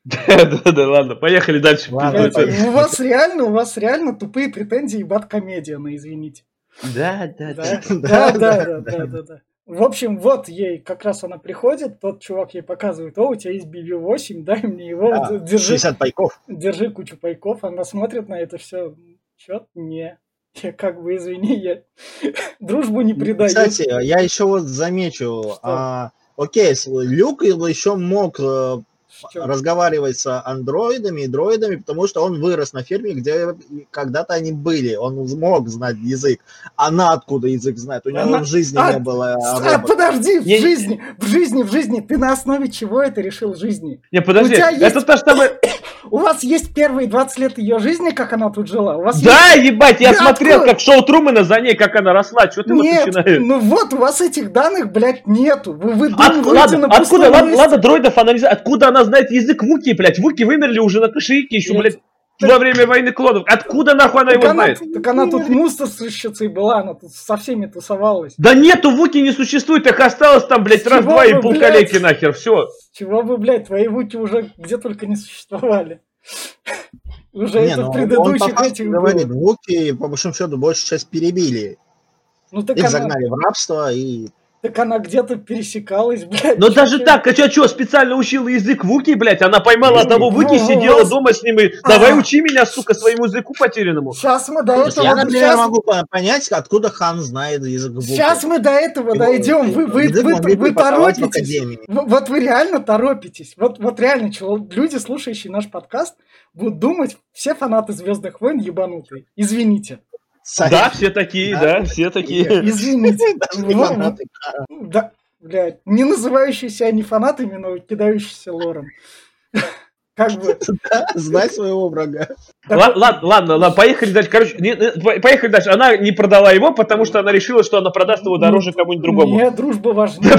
Да, да, да, ладно, поехали дальше. Ладно, у вас реально, у вас реально тупые претензии и бат-комедия, ну извините. Да, да, да. Да, да, да, да, да. В общем, вот ей как раз она приходит, тот чувак ей показывает, о, у тебя есть BB-8, дай мне его, а, держи. 60 пайков. Держи кучу пайков, она смотрит на это все, чё не, я как бы, извини, я дружбу не предаю. Кстати, я еще вот замечу, а, окей, Люк еще мог э, разговаривать с андроидами и дроидами, потому что он вырос на ферме, где когда-то они были. Он смог знать язык. Она откуда язык знает? У него Она... в жизни а, не было. А, подожди, в не... жизни, в жизни, в жизни. Ты на основе чего это решил в жизни? Не, подожди, это есть... то, что мы... У вас есть первые 20 лет ее жизни, как она тут жила? У вас да, есть... ебать, я да, смотрел, откуда? как шоу Трумана за ней, как она росла. Что ты Нет, вот начинаешь? ну вот, у вас этих данных, блядь, нету. Вы, вы От, ладно, откуда, ладно, ладно, дроидов анализировать. Откуда она знает язык Вуки, блядь? Вуки вымерли уже на кошельке еще, блядь. Во время войны клонов. Откуда нахуй она так его она, знает? Так она тут мусорщицей была, она тут со всеми тусовалась. Да нету, Вуки не существует, их осталось там, блядь, раз-два и полколеки нахер, все. Чего вы, блядь, твои Вуки уже где только не существовали. Уже не, это ну, предыдущих он этих говорит, Вуки, по большому счету, большую часть перебили. Ну, так Их она... загнали в рабство и так она где-то пересекалась, блядь. Но даже так, а что, что, специально учила язык Вуки, блядь? Она поймала одного Вуки, ну, сидела вас... дома с ним и давай учи меня, сука, своему языку потерянному. Сейчас мы до этого... Я, например, сейчас... могу понять, откуда Хан знает язык Вуки. Сейчас мы до этого дойдем. Вы, вы, вы, вы, вы торопитесь. Вот вы реально торопитесь. Вот, вот реально, люди, слушающие наш подкаст, будут думать, все фанаты Звездных войн ебанутые. Извините. Сайт. Да, все такие, да, да все такие. Извините. Да, блядь, не называющиеся они фанатами, но кидающиеся лором. Как бы. Да, знай своего врага. Ладно, ладно, ладно, поехали дальше. Короче, не, поехали дальше. Она не продала его, потому что она решила, что она продаст его дороже кому-нибудь другому. Нет, дружба важнее.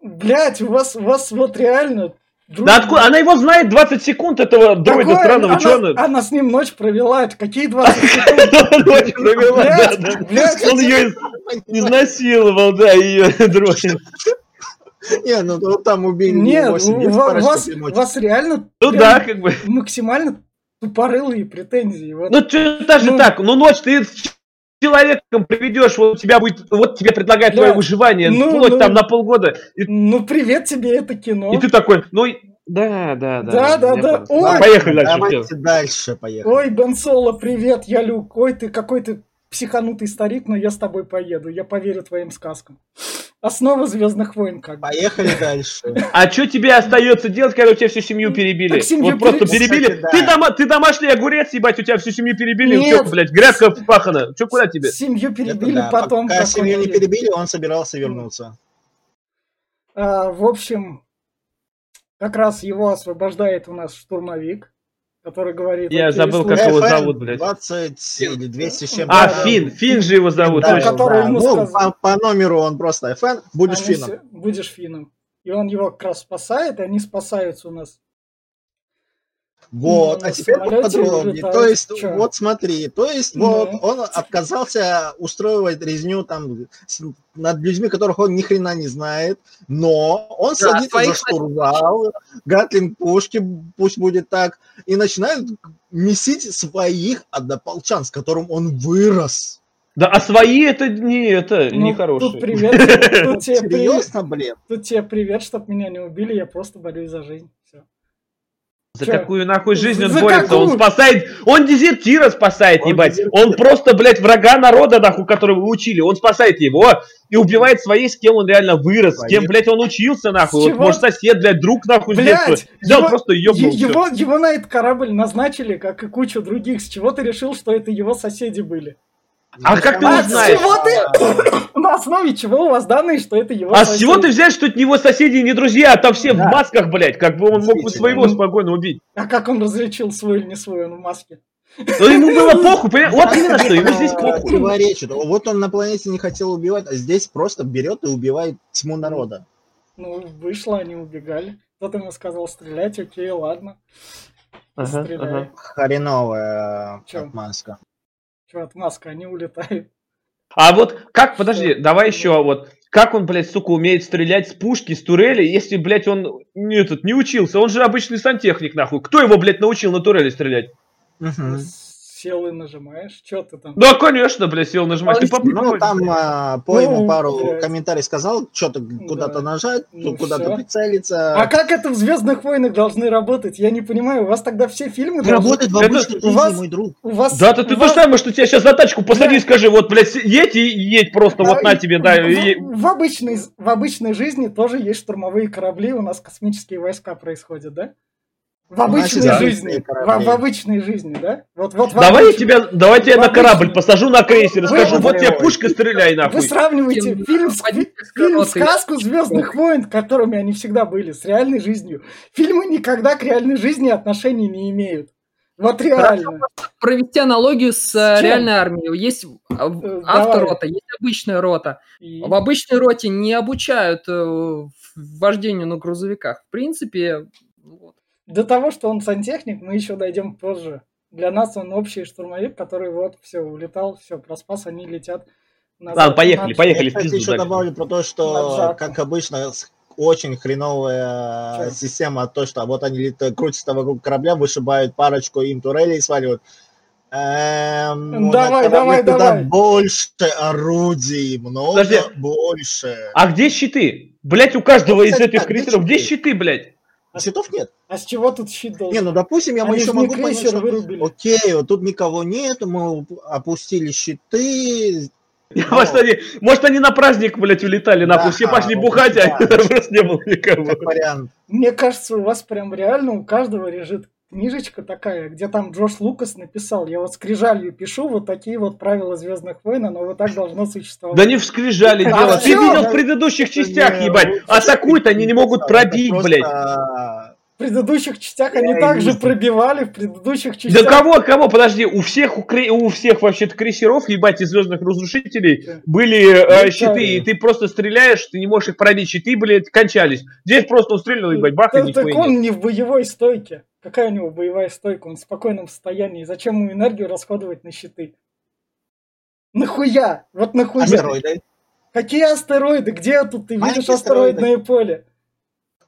Блять, у вас, у вас вот реально Друг... Да откуда? Она его знает 20 секунд, этого дроида Такое, странного. Она, она... она с ним ночь провела. Какие 20 секунд? Ночь провела, да. Он ее изнасиловал, да, ее дроид. Не, ну там убили Нет, у вас, вас реально ну, да, как бы. максимально тупорылые претензии. Вот. Ну, что даже ну, так, ну ночь ты человеком приведешь, вот тебя будет, вот тебе предлагают да. твое выживание, ну, вплоть ну, там на полгода. И... Ну, привет тебе, это кино. И ты такой, ну, да, да, да. Да, да, да. Ой, поехали дальше. Давайте дальше, поехали. Ой, Бен Соло, привет, я Люк. Ой, ты какой ты психанутый старик, но я с тобой поеду. Я поверю твоим сказкам. Основа Звездных войн, как Поехали дальше. А что тебе остается делать, когда у тебя всю семью перебили? семью вот просто перебили. Кстати, да. ты, дома, ты домашний огурец, ебать, у тебя всю семью перебили. Нет. Чё, блядь, грядка впахана. Че, куда тебе? Семью перебили да. потом. Пока семью не перебили, он собирался вернуться. А, в общем, как раз его освобождает у нас штурмовик который говорит... Я забыл, как его зовут, блядь. 20 или 200 с чем А, Фин, Фин же его зовут. Да, который ему ну, по, по номеру он просто FN, будешь Фином. Будешь Фином. И он его как раз спасает, и они спасаются у нас вот, а теперь подробнее. То есть, Чё? вот смотри, то есть, ну. вот он отказался устраивать резню там над людьми, которых он ни хрена не знает, но он да, садится за штурвал, гатлинг пушки, пусть будет так, и начинает месить своих однополчан, с которым он вырос. Да, а свои это не это ну, не хорошие. Тут привет, тут тебе Серьезно, блин? Тут тебе привет, чтоб меня не убили, я просто борюсь за жизнь. За Че? какую нахуй жизнь он За борется? Какую? Он спасает, он дезертира спасает, он ебать. Дезертир. Он просто, блядь, врага народа, нахуй, которого вы учили. Он спасает его и убивает своих, с кем он реально вырос, с кем, блядь, он учился, нахуй. Вот, может, сосед, блядь, друг, нахуй, блядь, с детства. Взял его, просто ёбнул. Его, его на этот корабль назначили, как и кучу других. С чего ты решил, что это его соседи были? А как ты а узнаешь? Чего ты? На основе чего у вас данные, что это его А с чего ты взял, что это не его соседи и не друзья, а там все да. в масках, блядь? Как бы он мог бы своего спокойно убить. А как он различил свой или не свой, он в маске? Ну ему было похуй, понимаешь? Вот именно что, ему здесь похуй. Противоречит. Вот он на планете не хотел убивать, а здесь просто берет и убивает тьму народа. Ну, вышло, они убегали. Кто-то ему сказал стрелять, окей, ладно. Ага, ага. Хреновая отмазка. Что, отмазка, они улетают. А вот как, подожди, давай еще вот, как он, блядь, сука, умеет стрелять с пушки, с турели, если, блядь, он не, этот, не учился? Он же обычный сантехник, нахуй. Кто его, блядь, научил на турели стрелять? Угу сел и нажимаешь, что ты там? Да, конечно, бля, сел нажимать. Ты ну, там а, по ему ну, пару блядь. комментариев сказал, что-то куда-то да. нажать, ну, куда-то прицелиться. А как это в Звездных войнах должны работать? Я не понимаю, у вас тогда все фильмы Работает должны... в обычной жизни, вас... мой друг. У вас... Да, ты, ты вас... самое, что тебя сейчас за тачку посади и скажи, вот, блядь, едь и едь просто, да, вот на тебе, да. В, в, обычной, в обычной жизни тоже есть штурмовые корабли, у нас космические войска происходят, да? В обычной Значит, жизни. В, в обычной жизни, да? Вот, вот давай обычной... я тебя, давай тебя на корабль посажу на крейсер и скажу, вот тебе пушка, стреляй нахуй. Вы сравниваете фильм, фильм сказку Звездных войн, которыми они всегда были, с реальной жизнью. Фильмы никогда к реальной жизни отношений не имеют. Вот реально. Провести аналогию с, с реальной армией. Есть э, авторота, есть обычная рота. И... В обычной роте не обучают э, вождению на грузовиках. В принципе. До того, что он сантехник, мы еще дойдем позже. Для нас он общий штурмовик, который вот все улетал, все проспас, они летят. Назад, Ладно, поехали, поехали. Я, кстати, еще добавлю про то, что, как обычно, очень хреновая Че? система, то, что вот они летают, крутятся вокруг корабля, вышибают парочку им турелей и сваливают. Эм, давай, давай, давай. больше орудий, много Подожди. больше. А где щиты? Блять, у каждого ну, из этих крейсеров где щиты, блядь? А щитов нет. А с чего тут щит должен? Не, ну допустим, я Они еще могу понять, что, вырубили. окей, вот тут никого нет, мы опустили щиты. Но... Может, они, может, они на праздник, блядь, улетали, да, нахуй, все пошли вот бухать, да. а просто не было никого. Как вариант. Мне кажется, у вас прям реально у каждого лежит книжечка такая, где там Джош Лукас написал, я вот скрижалью пишу вот такие вот правила Звездных войн, но вот так должно существовать. Да не в скрижали а дело, ты видел в предыдущих частях, ебать, атакуют, они не могут пробить, блядь. В предыдущих частях они также пробивали, в предыдущих частях... Да кого, кого, подожди, у всех, у, кре... у всех вообще-то крейсеров, ебать, из Звездных Разрушителей да. были э, щиты, и ты просто стреляешь, ты не можешь их пробить, щиты, блядь, кончались. Здесь просто устрелил, ебать, бах, да, и Так он не в боевой стойке. Какая у него боевая стойка? Он в спокойном состоянии. Зачем ему энергию расходовать на щиты? Нахуя? Вот нахуя? Астероиды. Какие астероиды? Где тут ты Маленькие видишь астероидное астероиды. поле?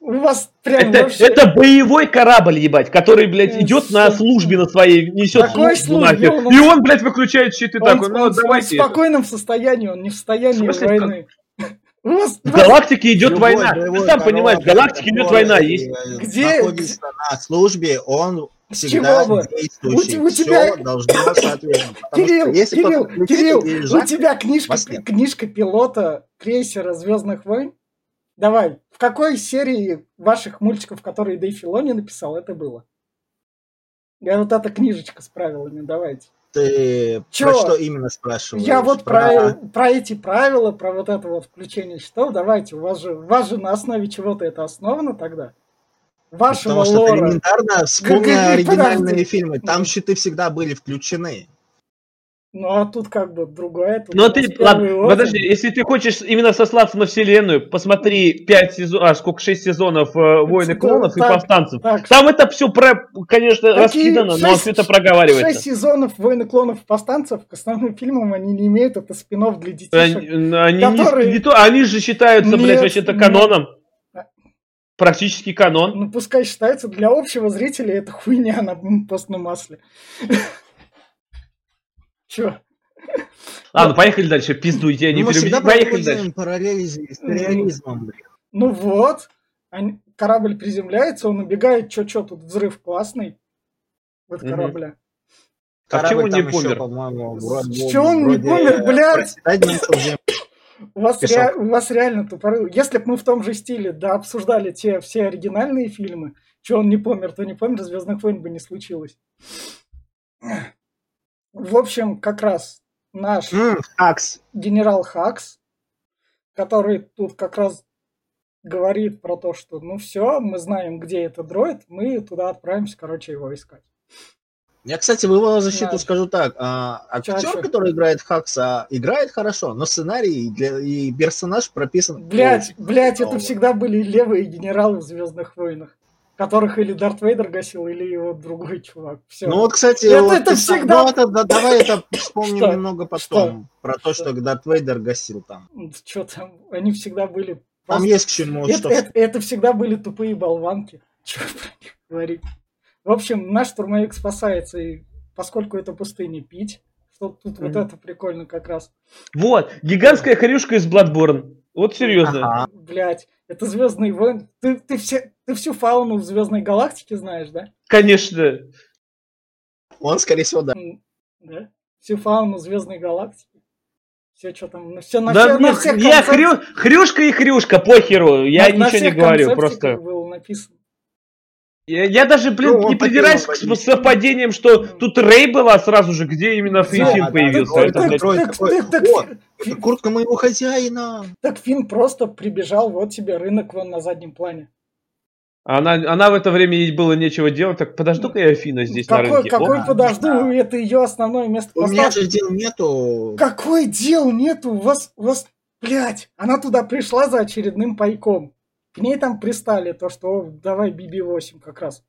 У вас прям это, вообще... это боевой корабль, ебать, который, блядь, э, идет на службе на своей, несет Такой службу нахер. Он... И он, блядь, выключает щиты он, такой, ну он, давайте. Он в спокойном состоянии, он не в состоянии в смысле, войны. Как... В галактике идет война. Ты сам понимаешь, в галактике идет война. Есть... Где? Находится на службе, он всегда действующий. У, у тебя... Все должно соответствовать. Кирилл, если Кирилл, Кирилл, у тебя книжка, книжка пилота крейсера Звездных войн. Давай, в какой серии ваших мультиков, которые Дэйв Филони написал, это было? Я вот эта книжечка с правилами, давайте. Ты Чё? про что именно спрашиваешь? Я вот про... Про, про эти правила, про вот это вот включение счетов. Давайте, у вас же, у вас же на основе чего-то это основано тогда вашего Потому что элементарно вспомни оригинальные подожди. фильмы. Там щиты всегда были включены. Ну а тут как бы другое. Но ты, ладно, подожди, если ты хочешь именно сослаться на вселенную, посмотри 5 сезонов, а сколько, 6 сезонов э, Войны клонов так, и Повстанцев. Так, Там это все, про, конечно, раскидано, 6, но все это проговаривается. 6 сезонов Войны клонов и Повстанцев к основным фильмам они не имеют, это спин для детей. Они, они, которые... не, они же считаются, Нет, блядь, вообще-то каноном. Практически канон. Ну, пускай считается, для общего зрителя это хуйня на постном масле. Чё? Ладно, поехали дальше, пиздуйте, я не ну, перебью. Поехали дальше. параллели с реализмом, Ну вот, корабль приземляется, он убегает, чё-чё, тут взрыв классный. Вот корабля. А почему не помер? Чего он не помер, блядь? У вас, ре... у вас реально тупорылый. Если бы мы в том же стиле, да, обсуждали те все оригинальные фильмы, что он не помер, то не помер, Звездных войн бы не случилось. В общем, как раз наш mm, Хакс. генерал Хакс, который тут как раз говорит про то, что ну все, мы знаем, где этот дроид, мы туда отправимся, короче, его искать. Я, кстати, в его защиту да. скажу так. А, актер, Чаще. который играет Хакса, играет хорошо, но сценарий для, и персонаж прописан... Блять, блять, это всегда были левые генералы в «Звездных войнах» которых или Дарт Вейдер гасил, или его другой чувак. Все. Ну вот, кстати, это, вот это всегда... Ну, это, да, давай это вспомним что? немного потом. Что? Про то, что, что Дарт Вейдер гасил там. Что там? Они всегда были... Там просто... есть к чему. Это, что... это, это всегда были тупые болванки. Что про них говорить? В общем, наш штурмовик спасается, и поскольку это пустыня, пить. Что тут mm-hmm. вот это прикольно как раз. Вот, гигантская хрюшка из Bloodborne. Вот серьезно. Ага. Блять, это Звездный войн. Ты, ты, все, ты всю фауну в Звездной галактике знаешь, да? Конечно. Он, скорее всего, да. Да? Всю фауну Звездной галактики. Все, что там, ну, все на, да, все, на всех Я хрю, хрюшка и хрюшка, похеру. Я на, ничего на не говорю, просто. было написано. Я, я даже, блин, ну, не придираюсь к совпадениям, что тут Рэй была сразу же, где именно Фин да, появился. Да, это, так, так, так, так, вот, это куртка моего хозяина. Так Фин просто прибежал, вот тебе рынок вон на заднем плане. Она, она в это время ей было нечего делать, так подожду-ка я Фина здесь какой, на рынке. Какой О, подожду, да. это ее основное место. У меня же дел нету. Какой дел нету? У вас, у вас, блядь, она туда пришла за очередным пайком. К ней там пристали то, что давай BB-8 как раз.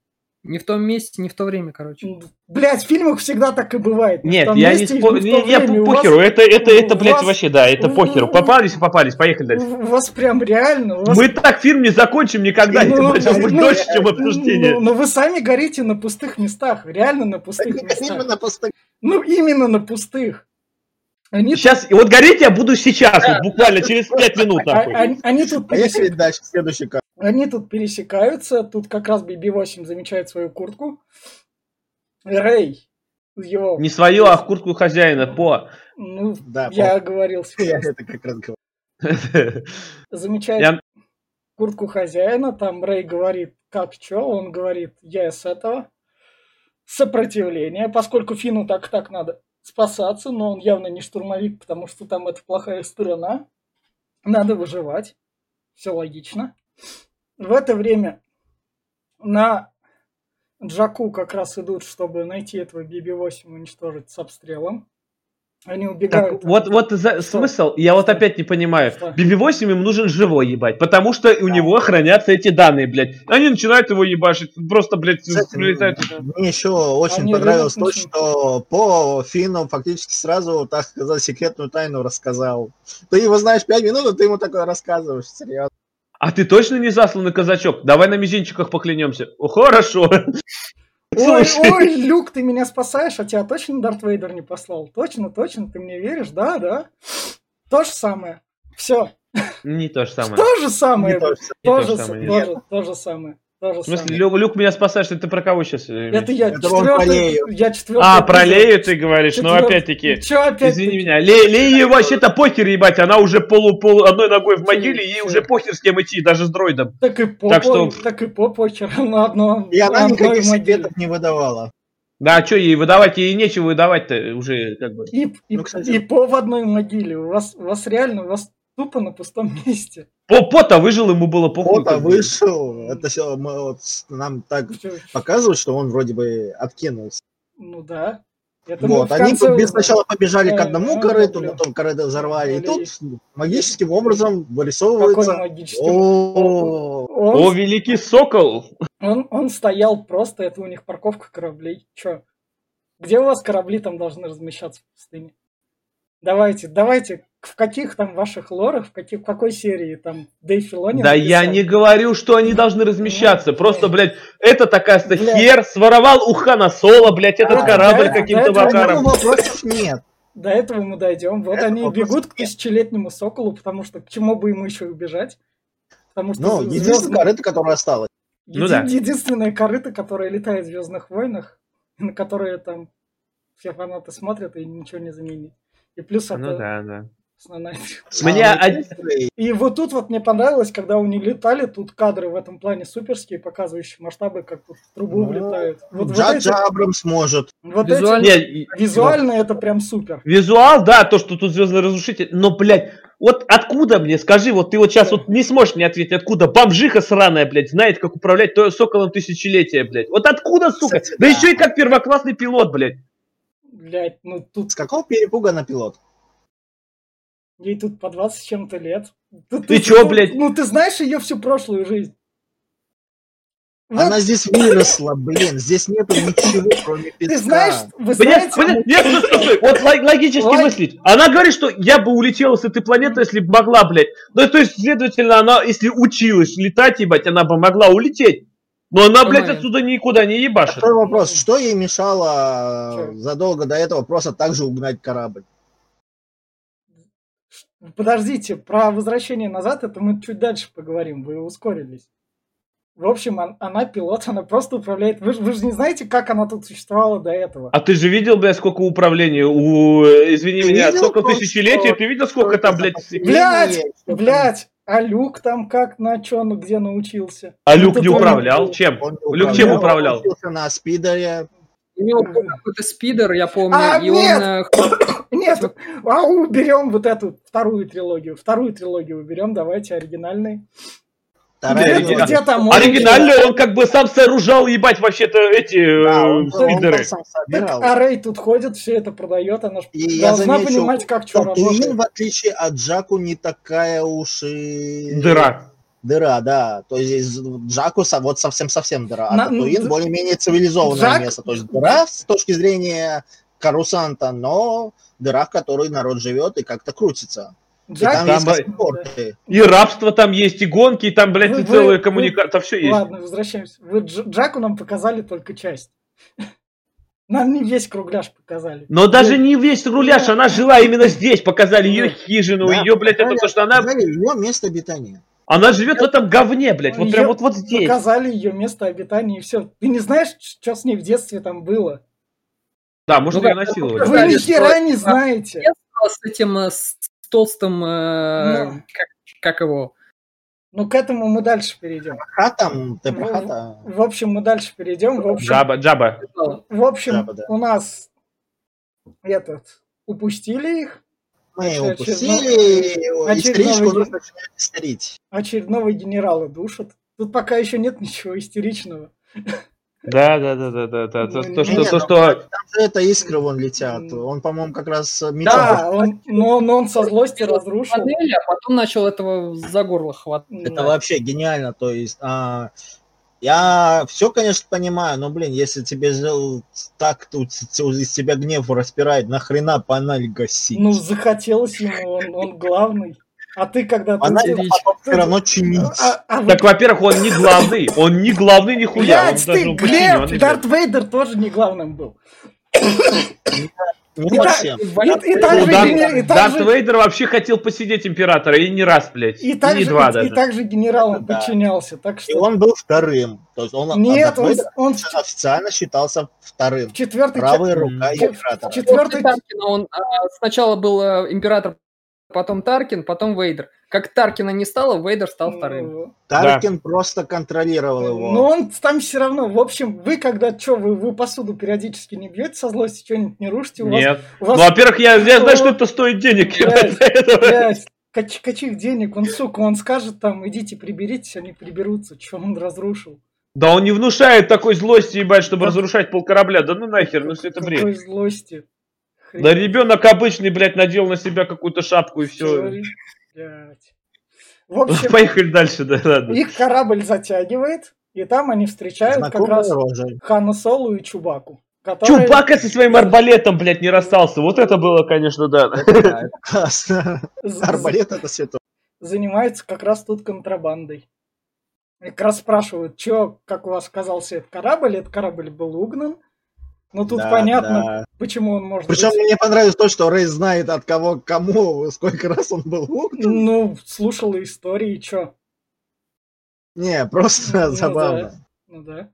Не в том месте, не в то время, короче. Блять, в фильмах всегда так и бывает. Нет, я не спо... не, я по похеру. Вас... Это, это, это, блядь, вас... вообще, да, это похеру. Попались и попались, поехали дальше. У вас прям реально. Вас... Мы так фильм не закончим никогда, ну, это будет ну, дольше, чем обсуждение. Ну, но вы сами горите на пустых местах, реально на пустых местах. Именно пустых. Ну, именно на пустых. Они сейчас, тут... вот гореть я буду сейчас, вот буквально через 5 минут. А, они, они тут Поехали пересек... дальше, следующий кадр. Они тут пересекаются, тут как раз BB-8 замечает свою куртку. Рэй его... Не свою, а в куртку хозяина, по. Ну, да, я по. говорил. Я это как раз говорил. Замечает я... куртку хозяина, там Рэй говорит, как чё, он говорит, я с этого. Сопротивление, поскольку Фину так-так надо спасаться, но он явно не штурмовик, потому что там это плохая сторона. Надо выживать. Все логично. В это время на Джаку как раз идут, чтобы найти этого BB-8 уничтожить с обстрелом. Они убегают. Так, вот, вот за, смысл, я вот опять не понимаю. BB-8 им нужен живой ебать, потому что да. у него хранятся эти данные, блядь. Они начинают его ебашить, просто, блядь, Кстати, прилетают. Мне еще очень Они понравилось то, что по Фину фактически сразу, так сказать, секретную тайну рассказал. Ты его знаешь 5 минут, а ты ему такое рассказываешь, серьезно. А ты точно не засланный казачок? Давай на мизинчиках поклянемся. О, хорошо. Ой, ой, Люк, ты меня спасаешь, а тебя точно Дарт Вейдер не послал? Точно, точно, ты мне веришь? Да, да. То же самое. Все. Не то же самое. То же самое. То же самое. То же самое. В смысле, Люк, Люк меня спасает, что ты про кого сейчас? Это я четвертый. Я четвертый. А, про Лею ты говоришь, ну опять-таки. Че опять? Извини меня. Ле, Лея вообще-то похер, ебать, она уже полу, полу одной ногой в могиле, ей уже похер с кем идти, даже с дроидом. Так и по, так, что... так и по похер, на одно. И она никаких секретов не выдавала. Да, а что ей выдавать? Ей нечего выдавать-то уже как бы. И, и, ну, кстати... и по в одной могиле. У вас, у вас реально, у вас тупо на пустом месте. По, Пота выжил, ему было похуй. Пота вышел. Это все мы, вот, нам так показывают, что он вроде бы откинулся. Ну да. Это вот, они конце... сначала побежали к одному а, корыту, потом корыто взорвали, и тут магическим образом вырисовывается... О, О, великий сокол! Он, он стоял просто, это у них парковка кораблей. Че? Где у вас корабли там должны размещаться в пустыне? Давайте, давайте, в каких там ваших лорах, в, каких, в какой серии там Дэйв Филони Да написал? я не говорю, что они должны размещаться. Просто, блядь, это такая то хер своровал у Хана Соло, блядь, этот а, корабль да, каким-то макаром. Вопросов нет. До этого мы дойдем. Вот это они бегут к тысячелетнему соколу, потому что к чему бы ему еще убежать? Потому что ну, единственная корыто, которая осталась. Еди- ну, да. Единственная корыто, которая летает в Звездных войнах, на которые там все фанаты смотрят и ничего не заменить. И плюс ну, это да, да. Основная... Мне И вот тут вот мне понравилось, когда они летали, тут кадры в этом плане суперские, показывающие масштабы, как тут в трубу ну, влетают. Вот, Джаджа вот Абрамс может. Вот визуально, эти... визуально это прям супер. Визуал, да, то, что тут Звездный Разрушитель, но, блядь, вот откуда мне, скажи, вот ты вот сейчас вот не сможешь мне ответить, откуда бомжиха сраная, блядь, знает, как управлять то соколом тысячелетия, блядь. Вот откуда, сука? Кстати, да, да еще и как первоклассный пилот, блядь. Блядь, ну тут... С какого перепуга на пилот? Ей тут по 20 с чем-то лет. Ты, ты чё, блядь? Ну, ты знаешь ее всю прошлую жизнь. Вот. Она здесь выросла, блин, здесь нету ничего, кроме песка. Ты знаешь, вы знаете... Блин, нет, стой, стой. Вот логически Лог... мыслить. Она говорит, что я бы улетела с этой планеты, если бы могла, блядь. Ну, то есть, следовательно, она, если училась летать, ебать, она бы могла улететь. Но она, блядь, отсюда никуда не ебашит. Второй вопрос. Что ей мешало Что? задолго до этого просто так же угнать корабль? Подождите, про возвращение назад это мы чуть дальше поговорим. Вы ускорились. В общем, она пилот, она просто управляет. Вы, вы же не знаете, как она тут существовала до этого. А ты же видел, блядь, сколько управления? У, извини ты меня, сколько тысячелетий? Ты видел, сколько там, блядь... Блядь, блядь, а Люк там как, на чё, ну где научился? А Люк не управлял? Он, чем? Он Люк управлял, чем управлял? Он на спидере. У него был какой-то спидер, я помню, а, и нет! он... Э, нет, а уберем вот эту вторую трилогию. Вторую трилогию уберем, давайте, оригинальный. Где, где, где там Оригинально он как бы сам сооружал, ебать, вообще-то эти да, он, спидеры. так, а Рэй тут ходит, все это продает, она и должна понимать, как что работает. в отличие от Джаку, не такая уж и... Дыра. Дыра, да. То есть Джаку вот совсем-совсем дыра. А На, Татуин более-менее цивилизованное Джак... место. То есть дыра с точки зрения Карусанта, но дыра, в которой народ живет и как-то крутится. Джак, там, там и рабство там есть, и гонки, и там, блядь, вы, и целая коммуникация, все есть. Ладно, возвращаемся. Вы Джаку нам показали только часть. Нам не весь кругляш показали. Но даже не весь кругляш, она жила именно здесь, показали ее хижину, да, ее, блядь, это то, что она... Ее место обитания. Она живет в этом говне, блядь, вот прям вот, вот здесь. Показали ее место обитания и все. Ты не знаешь, что с ней в детстве там было? Да, может, ну, ее насиловали. Вы ни хера не знаете. С этим, э, с толстым, э, ну, как, как его? Ну, к этому мы дальше перейдем. Хатам, ты про хата. В общем, мы дальше перейдем. В общем, джаба, джаба. В общем, джаба, да. у нас этот, упустили их. Мы упустили, истеричку нужно истерить. Очередного генерала душат. Тут пока еще нет ничего истеричного. Да, да, да, да, да, да. То, то, что, то, что... Там же это искры вон летят. Он, по-моему, как раз мечом. Да, он, но, но он со злости разрушил. Модели, а потом начал этого за горло хватать. Это вообще гениально. То есть, а, я все, конечно, понимаю, но, блин, если тебе так тут из тебя гнев распирает, нахрена паналь гасить? Ну, захотелось ему, он, он главный. А ты когда Она ты... все равно чинить. А, а так, во-первых, он не главный. Он не главный нихуя. Блядь, ты, Глеб, Дарт Вейдер тоже не главным был. Не и, совсем. И, и, и, также, Дар, и, Дарт Вейдер вообще хотел посидеть императора, и не раз, блядь. И, также, и, два даже. и также генералом да. подчинялся. Так что... И он был вторым. То есть он, Нет, он, он официально считался вторым. Четвертый Правая рука императора. Четвертый... Он а, сначала был э, император потом Таркин, потом Вейдер. Как Таркина не стало, Вейдер стал вторым. Ну, Таркин да. просто контролировал его. Но он там все равно. В общем, вы когда что, вы, вы посуду периодически не бьете со злости, что-нибудь не рушите? У Нет. Вас, у вас... Ну, во-первых, я, я знаю, что это стоит денег. Блядь, Кач, каких денег? Он, сука, он скажет там, идите приберитесь, они приберутся. Что он разрушил? Да он не внушает такой злости, ебать, чтобы да. разрушать пол корабля. Да ну нахер, ну все это бред. Какой злости? Да ребенок обычный, блядь, надел на себя какую-то шапку и все. В общем, Поехали дальше, да, ладно. Их корабль затягивает, и там они встречают Знакомая как раз рожа. Хану Солу и Чубаку. Который... Чубака со своим арбалетом, блядь, не расстался. Вот это было, конечно, да. Арбалет это свято. Занимается как раз тут контрабандой. И как раз спрашивают, что, как у вас оказался этот корабль? Этот корабль был угнан. Ну тут да, понятно, да. почему он может Причем быть... мне понравилось то, что Рэй знает от кого к кому, сколько раз он был угнан. Ну, слушал истории, чё? Не, просто ну, забавно. Да. Ну да.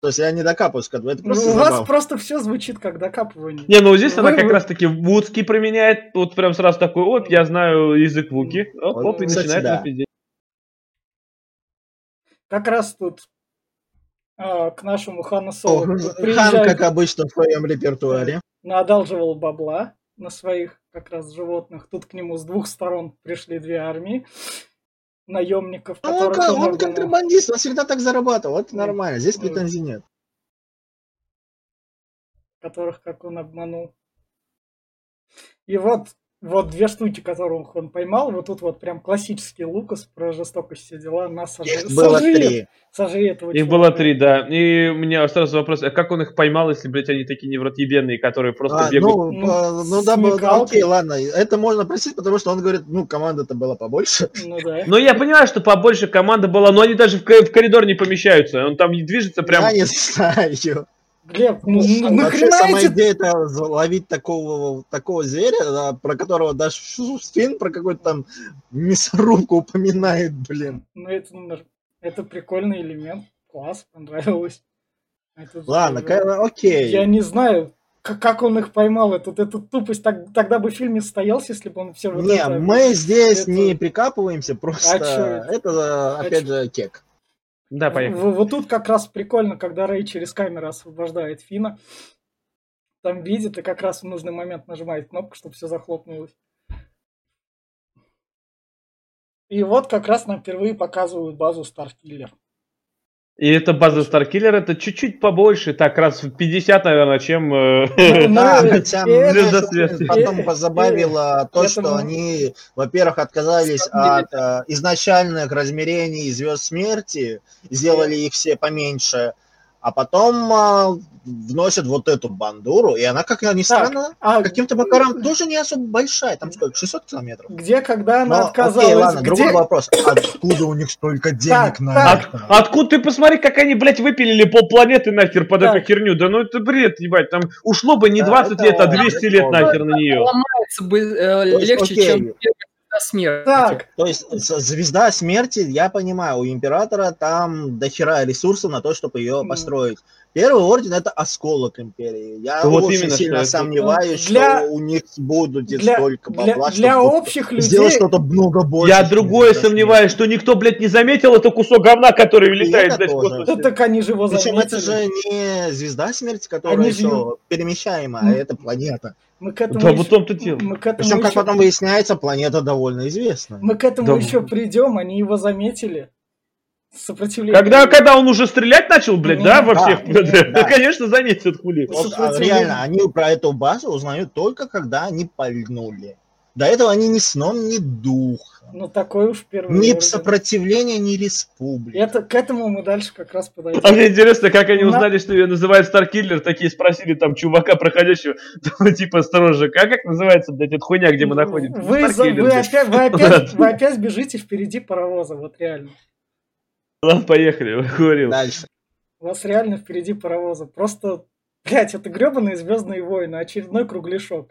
То есть я не докапываюсь к этому, это просто ну, У вас просто все звучит как докапывание. Не, ну здесь вы, она как вы... раз таки вудский применяет, тут прям сразу такой, оп, я знаю язык вуки, оп, оп, и Кстати, начинает да. Как раз тут а, к нашему Хану Соло. Хан, как обычно, в своем репертуаре. Одалживал бабла на своих как раз животных. Тут к нему с двух сторон пришли две армии наемников. Ну, он, он, он контрабандист, он всегда так зарабатывал. Это нормально, здесь претензий нет. Которых как он обманул. И вот вот две штуки, которых он поймал, вот тут вот прям классический Лукас про жестокость все дела, нас сожрет. Их было три. Сожрет его их было три, да. И у меня сразу вопрос, а как он их поймал, если, блядь, они такие невротъебенные, которые просто а, бегают? Ну, ну, ну да, ну, окей, ладно, это можно простить, потому что он говорит, ну, команда-то была побольше. Ну да. Но я понимаю, что побольше команда была, но они даже в коридор не помещаются, он там движется прям... Я не знаю. Глеб, ну, ну нахрена сама эти... идея это ловить такого, такого зверя, да, про которого даже фильм про какой-то там мясорубку упоминает, блин. Ну это, ну, это прикольный элемент, класс, понравилось. Это, Ладно, это, окей. Я не знаю, как, он их поймал, эту, эту тупость, так, тогда бы фильм не состоялся, если бы он все... Не, это, мы здесь это... не прикапываемся, просто а это, опять а же, кек. Да, поехали. Вот, вот тут как раз прикольно, когда Рэй через камеру освобождает Фина. Там видит и как раз в нужный момент нажимает кнопку, чтобы все захлопнулось. И вот как раз нам впервые показывают базу Старкиллер. И эта база Старкиллер это чуть-чуть побольше, так раз в 50, наверное, чем э, ну, Звезда Смерти. Потом позабавило то, что они, во-первых, отказались от э, изначальных размерений Звезд Смерти, сделали их все поменьше, а потом а, вносят вот эту бандуру, и она, как ни странно, а... каким-то макаром тоже не особо большая, там сколько, 600 километров? Где, когда она Но, отказалась? Окей, ладно, где... другой вопрос, откуда у них столько денег на так. От, откуда ты посмотри, как они, блядь, выпилили полпланеты нахер под так. эту херню, да ну это бред, ебать, там ушло бы не 20 да, лет, а 200 лет нахер на нее. Ломается бы э, легче, есть, чем смерти. Так. То есть звезда смерти, я понимаю, у императора там дохера ресурсов на то, чтобы ее построить. Первый орден это осколок империи. Я вот очень именно, сильно сомневаюсь, для... что у них будут для... столько бабла, для, для общих людей... сделать что-то много больше. Я другое сомневаюсь, что никто, блядь, не заметил это кусок говна, который вылетает, блядь, в космос. так они же его Причем это же не звезда смерти, которая они еще же... перемещаема, а это планета. Мы к этому да, еще... том-то дело. Мы к этому Причем, еще... как потом выясняется, планета довольно известна. Мы к этому да. еще придем, они его заметили сопротивление. Когда, когда он уже стрелять начал, блядь, ну, да, во да, всех, да, да. да, конечно, заметят хули. Вот, а, реально, они про эту базу узнают только, когда они пальнули. До этого они ни сном, ни духа. Ну, такой уж первый. Ни орден. сопротивления, ни республики. Это, к этому мы дальше как раз подойдем. А мне интересно, как они узнали, На... что ее называют Старкиллер, такие спросили там чувака проходящего, типа сторожа, а как называется, блядь, эта хуйня, где мы находимся? Вы, за, вы, опять, вы, опять, вы опять бежите впереди паровоза, вот реально. Ладно, поехали, говорил. Дальше. У вас реально впереди паровоза. Просто Блять, это гребаные Звездные войны, очередной кругляшок.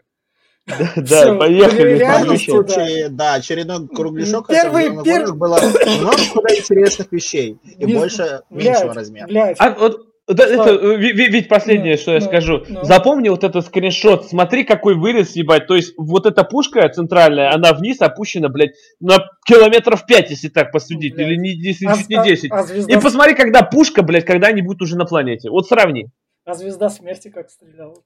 Да, поехали. Да, очередной кругляшок. Первый, первый. Было много куда интересных вещей. И больше меньшего размера. А вот да, это, ведь последнее, что я скажу. Запомни вот этот скриншот. Смотри, какой вырез, ебать. То есть, вот эта пушка центральная, она вниз опущена, блядь, на километров 5, если так посудить. Или не, если а, чуть не 10. А, а звезда... И посмотри, когда пушка, блядь, когда они будут уже на планете. Вот сравни. А звезда смерти как стреляла?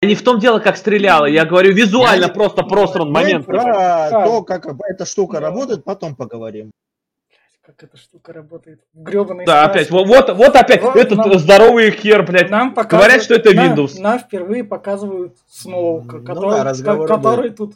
Не в том дело, как стреляла, я говорю визуально, я просто просран момент. Про то, как эта штука работает, потом поговорим как эта штука работает. Гребаный да, опять, вот, вот опять, вот, этот нам, здоровый хер, блядь. Нам Говорят, что это Windows. Нам, нам впервые показывают Сноука, ну, который, да, который тут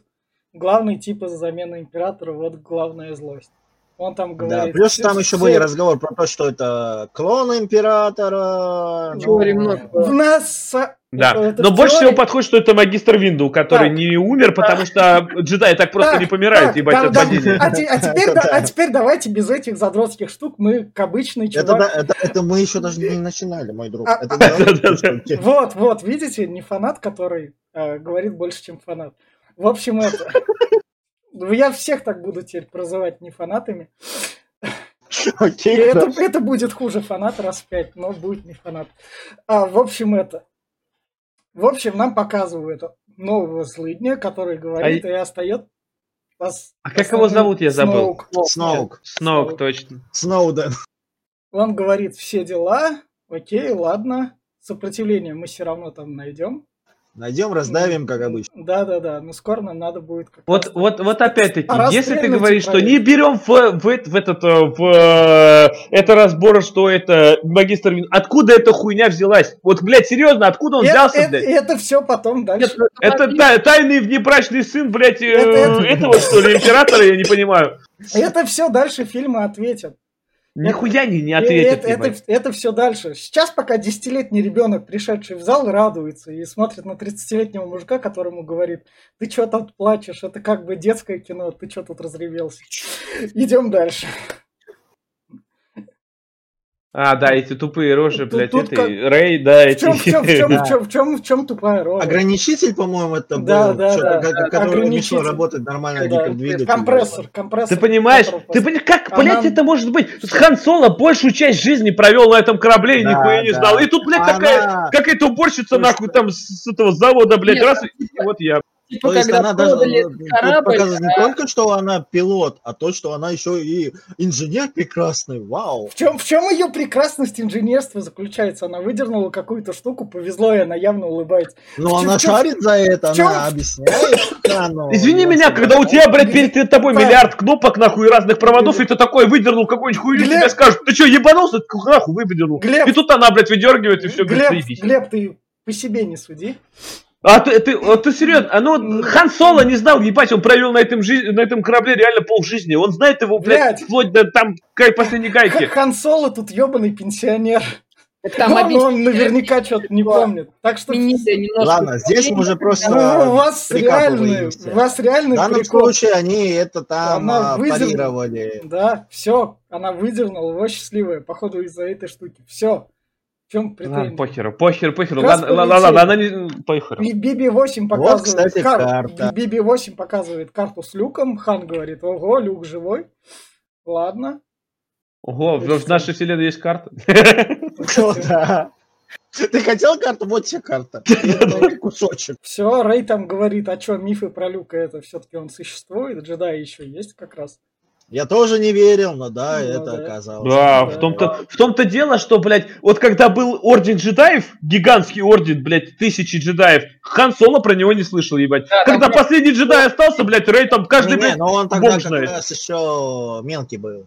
главный тип из замены императора, вот главная злость. Он там говорит... Да, плюс там еще все... были разговоры про то, что это клон императора. Теории ну, много. В нас да, это, это но больше всего подходит, что это магистр Винду, который так, не умер, потому что джедаи так просто не помирают, так, ебать, да, от да, падения. А, а, теперь, да, а теперь давайте без этих задротских штук мы к обычной чувак... Это, это, это мы еще даже не начинали, мой друг. А, вот, вот, видите, не фанат, который э, говорит больше, чем фанат. В общем, это... Я всех так буду теперь прозывать не фанатами. Okay, это, это будет хуже фанат раз в пять, но будет не фанат. А, в общем, это. В общем, нам показывают нового злыдня, который говорит а... и остается Пос... А как его зовут, я забыл? Сноук. Сноук, Сноук точно. Сноуден. Он говорит все дела, окей, ладно, сопротивление мы все равно там найдем. Найдем, раздавим, как обычно. Да, да, да. Но скоро нам надо будет. вот, вот, вот опять-таки, а если ты говоришь, что не берем в, в, в этот э, в, э, это разбор, что это магистр Вин, откуда эта хуйня взялась? Вот, блядь, серьезно, откуда он это, взялся, это, блядь? Это все потом дальше. Нет, это та, тайный внебрачный сын, блядь, э, это, это... этого что ли императора, я не понимаю. Это все дальше фильма ответят. Нихуя не, не ответит. Это, это, это все дальше. Сейчас пока десятилетний ребенок, пришедший в зал, радуется и смотрит на 30-летнего мужика, которому говорит, ты что тут плачешь, это как бы детское кино, ты что тут разревелся. Идем дальше. А, да, эти тупые рожи, блядь, тут, это как... Рэй, да, в чем, эти... В чем, в чем, да. в чем, в чем, в чем тупая рожа? Ограничитель, по-моему, это был, да, да, что, да, как, который мешал работать нормально да, гипердвигатель. Компрессор, компрессор. Ты понимаешь, ты понимаешь, как, Она... блядь, это может быть? Хан Соло большую часть жизни провел на этом корабле и да, нихуя не да. знал. И тут, блядь, Она... такая, какая-то уборщица, нахуй, там, с этого завода, блядь, Нет, раз, и вот я. Типа, то есть она даже корабль, показывает не только, что она пилот, а то, что она еще и инженер прекрасный. Вау. В чем, в чем ее прекрасность инженерства заключается? Она выдернула какую-то штуку, повезло, и она явно улыбается. Ну, она чем, шарит за это, чем? она объясняет. Извини меня, когда у тебя, блядь, перед тобой миллиард кнопок, нахуй, и разных проводов, и ты такой выдернул какую-нибудь хуйню, тебе скажут, ты что, ебанулся? Нахуй выдернул. И тут она, блядь, выдергивает, и все, Глеб, Глеб, ты по себе не суди. А ты, ты, а ты серьезно? А ну, Хан Соло не знал, ебать, он провел на этом, жи- на этом корабле реально пол жизни. Он знает его, блядь, блядь. вплоть до там кай, последней гайки. Хан Соло тут ебаный пенсионер. Там он, он наверняка что-то не помнит. Так что... Ладно, здесь мы уже просто ну, у вас реальный, у вас реальный В данном прикол. случае они это там она а, парировали. Да, все, она выдернула, его счастливая, походу из-за этой штуки. Все, в чем претензия? Похеру, похеру, похеру. Ладно, ладно, ладно, она не... Похеру. BB-8 показывает... Вот, кстати, кар... карта. BB-8 показывает карту с Люком. Хан говорит, ого, Люк живой. Ладно. Ого, в, в нашей вселенной есть карта. Да. Ты хотел карту? Вот тебе карта. Кусочек. Все, Рэй там говорит, а что, мифы про Люка, это все-таки он существует, джедаи еще есть как раз. Я тоже не верил, но да, ну, это да. оказалось. Да, в том-то, в том-то дело, что, блядь, вот когда был Орден джедаев, гигантский орден, блядь, тысячи джедаев, Хан Соло про него не слышал, ебать. Да, когда там, последний джедай остался, блядь, Рэй там каждый, не, блядь, не, но он тогда как знает. раз еще мелкий был.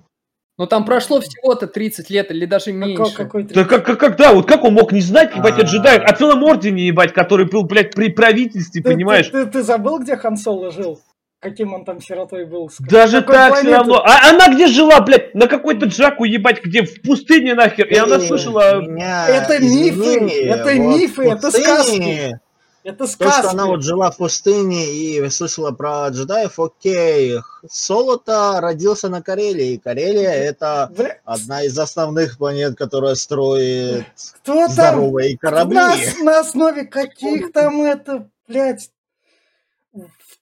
Ну там прошло всего-то 30 лет или даже меньше. Какой, какой да как, как, как, да, вот как он мог не знать, ебать, о джедаях, о целом ордене, ебать, который был, блядь, при правительстве, ты, понимаешь? Ты, ты, ты забыл, где Хан Соло жил? Каким он там сиротой был. Даже так все равно. А она где жила, блядь? На какой-то Джаку, ебать, где? В пустыне нахер. И она слышала... Это мифы, это мифы, это сказки. Это сказки. То, что она вот жила в пустыне и слышала про джедаев, окей. Соло-то родился на Карелии. Карелия — это одна из основных планет, которая строит Кто здоровые там? корабли. На, на основе каких там это, блядь,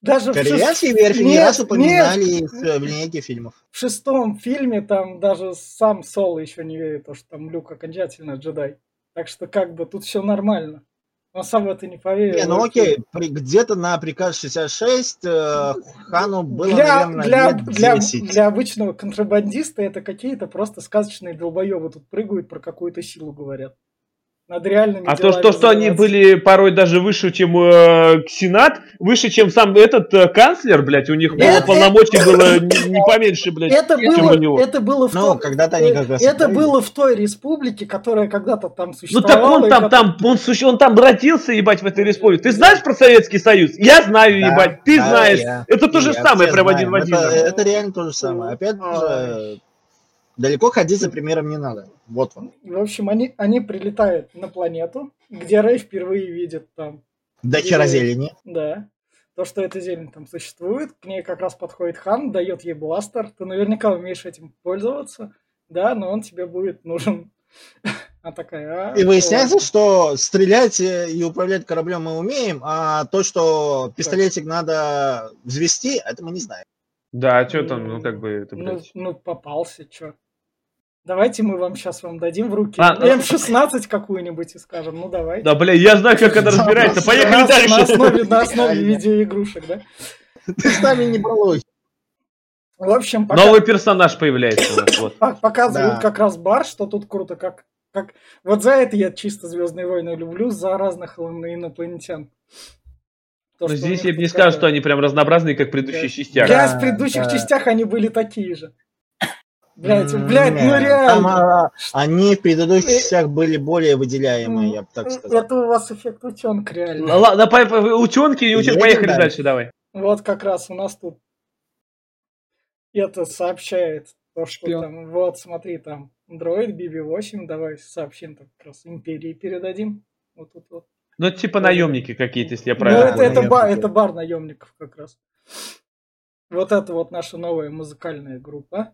даже Корейские шест... верфи не раз упоминали нет, в линейке фильмов. В шестом фильме там даже сам Соло еще не верит, что там Люк окончательно джедай. Так что как бы тут все нормально. Он сам в это не поверил. Не, ну окей, при, где-то на приказ 66 э, Хану было, для, наверное, для, лет 10. Для, для обычного контрабандиста это какие-то просто сказочные долбоебы тут прыгают, про какую-то силу говорят. Над реальными а то, что, что они были порой даже выше, чем э, Сенат, выше, чем сам этот э, канцлер, блядь, у них было полномочий было не, не поменьше, блядь, это чем было, у него. Это было в, ну, когда-то они как раз это было в той республике, которая когда-то там существовала. Ну так он там, там, он, он там родился, ебать, в этой республике. Ты знаешь про Советский Союз? Я знаю, да, ебать, ты да, знаешь. Я, это то же самое, прям один в один. Это, это реально то же самое. Опять же, Далеко ходить за примером не надо. Вот он. В общем, они, они прилетают на планету, где Рэй впервые видит там... До хера зелени. Да. То, что эта зелень там существует, к ней как раз подходит Хан, дает ей бластер. Ты наверняка умеешь этим пользоваться, да, но он тебе будет нужен. А такая, а, и выясняется, ладно. что стрелять и управлять кораблем мы умеем, а то, что пистолетик так. надо взвести, это мы не знаем. Да, а что там, ну как бы это, Ну, ну попался, что. Давайте мы вам сейчас вам дадим в руки а, М16 ну... какую-нибудь и скажем, ну давай. Да, бля, я знаю, как это разбирается. Поехали дальше. На основе, на основе видеоигрушек, да? Ты с нами не балуй. В общем, пока... Новый персонаж появляется у нас. Вот. Показывают да. как раз бар, что тут круто, как, как... Вот за это я чисто Звездные войны люблю, за разных инопланетян. То, Но здесь я бы не сказал, что они прям разнообразные, как в предыдущих да. частях. Да, в предыдущих да. частях они были такие же. Блять, блять, ну реально. Там, а, они в предыдущих э, частях были более выделяемые, я бы так сказал. Это у вас эффект утенка, реально. Ладно, утенки и утенки, поехали дальше. дальше, давай. Вот как раз у нас тут это сообщает то, что Шпион. там, вот смотри, там, Android BB8, давай сообщим так как раз Империи передадим. Вот тут вот. Ну, типа наемники какие-то, если я ну, правильно Ну, это, это, бар, это бар наемников как раз. Вот это вот наша новая музыкальная группа.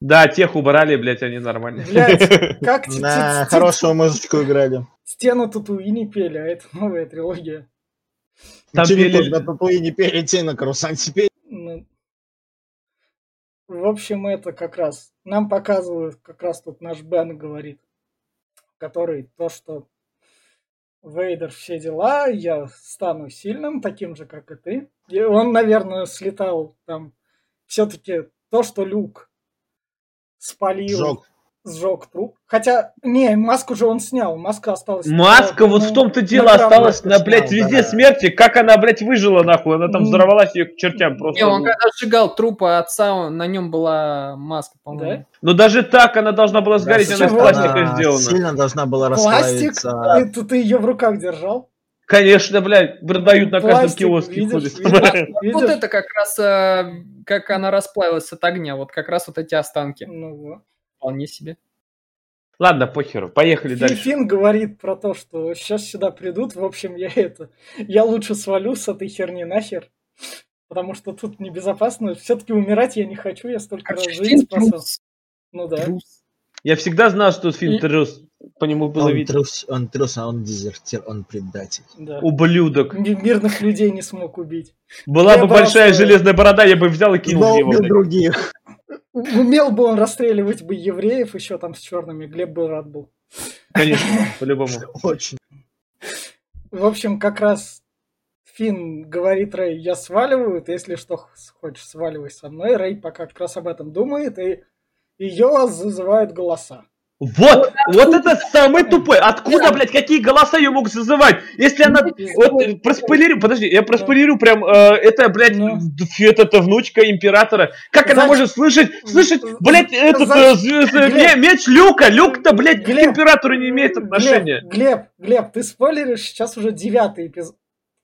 Да, тех убрали, блядь, они нормальные. Блядь, как На хорошую музычку играли. Стену Татуини пели, а это новая трилогия. Там пели... На Татуини пели, те на Карусанте пели. Ну, в общем, это как раз нам показывают, как раз тут наш Бен говорит, который то, что Вейдер все дела, я стану сильным, таким же, как и ты. И он, наверное, слетал там. Все-таки то, что Люк спалил, сжег, сжег труп. Хотя, не, маску же он снял, маска осталась. Маска, вот в том-то дело, осталась на, блядь, везде да. смерти. Как она, блядь, выжила, нахуй? Она там взорвалась ее к чертям просто. Не, он когда сжигал трупы отца, на нем была маска, по-моему. Да? Но даже так она должна была сгореть, да, она из пластика сделана. Сильно должна была Пластик? Ты, ты ее в руках держал? Конечно, блядь, продают на каждом киоске. Видишь, видишь? Вот это как раз, э, как она расплавилась от огня, вот как раз вот эти останки. Ну вот. Вполне себе. Ладно, похеру, поехали Фин, дальше. Фин говорит про то, что сейчас сюда придут, в общем, я это, я лучше свалю с этой херни нахер, потому что тут небезопасно, все-таки умирать я не хочу, я столько раз жизнь спасал. Ну да. Трус. Я всегда знал, что Фин и... трус. По нему было он видно. Трус, он трус, а он дезертир, он предатель. Да. Ублюдок. Мирных людей не смог убить. Была я бы большая просто... железная борода, я бы взял и кинул Но его. других. Умел бы он расстреливать бы евреев еще там с черными, Глеб бы рад был. Конечно, по-любому. Очень. В общем, как раз Финн говорит Рэй, я сваливаю, ты если что хочешь, сваливай со мной. Рэй пока как раз об этом думает, и ее зазывают голоса. Вот, вот это самый тупой. Откуда, блядь, какие голоса ее могут зазывать? Если она... Вот, проспойлерю, подожди, я проспойлерю прям, э, это, блядь, ну. это, это внучка императора. Как она может слышать, слышать, блядь, этот э, меч Люка? Люк-то, блядь, к императору не имеет отношения. Глеб, Глеб, ты спойлеришь сейчас уже девятый эпизод.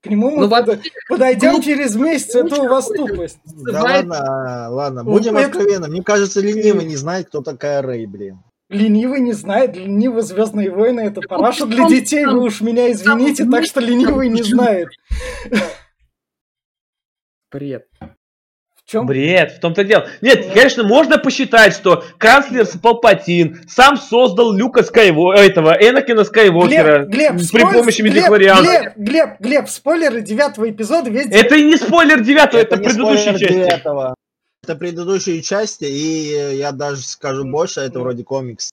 К нему мы ну, под... подойдем глуп... через месяц, это у вас тупость. Да ладно, ладно, будем это... откровенны. Мне кажется, ленивый не знает, кто такая Рэй, блин. Ленивый не знает, ленивый Звездные войны это параша для детей, вы уж меня извините, так что ленивый не знает. Бред. В чем? Бред, в том-то дело. Нет, конечно, можно посчитать, что канцлер Палпатин сам создал Люка Скайво... этого, Энакина Скайвокера Глеб, Глеб, при спой... помощи медихлорианцев. Глеб, Глеб, Глеб, спойлеры девятого эпизода весь... Это и не спойлер девятого, это, это предыдущая часть. Девятого. Это предыдущие части, и я даже скажу больше, это вроде комикс.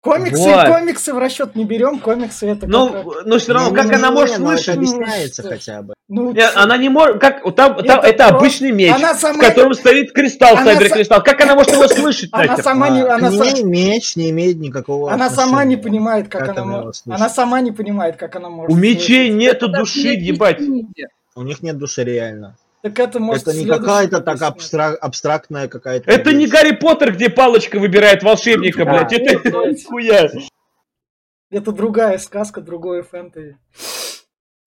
Комиксы, вот. комиксы в расчет не берем, комиксы это. Ну, как... но все равно, ну, как ну, она может слышать? Это объясняется хотя бы. Ну, Нет, она не может, как там, там это, это обычный меч, сама... в котором стоит кристалл, она кристалл. Как она может его слышать? Она сама не, она не сам... меч не имеет никакого. Она сама не понимает, как, как она, может. Она сама не понимает, как она может. У мечей нету души, ебать. У них нет души реально. Так это может Это не какая-то так абстрак, абстрактная какая-то. Это вещь. не Гарри Поттер, где палочка выбирает волшебника, да, блядь. Это хуя. Это другая сказка, другое фэнтези.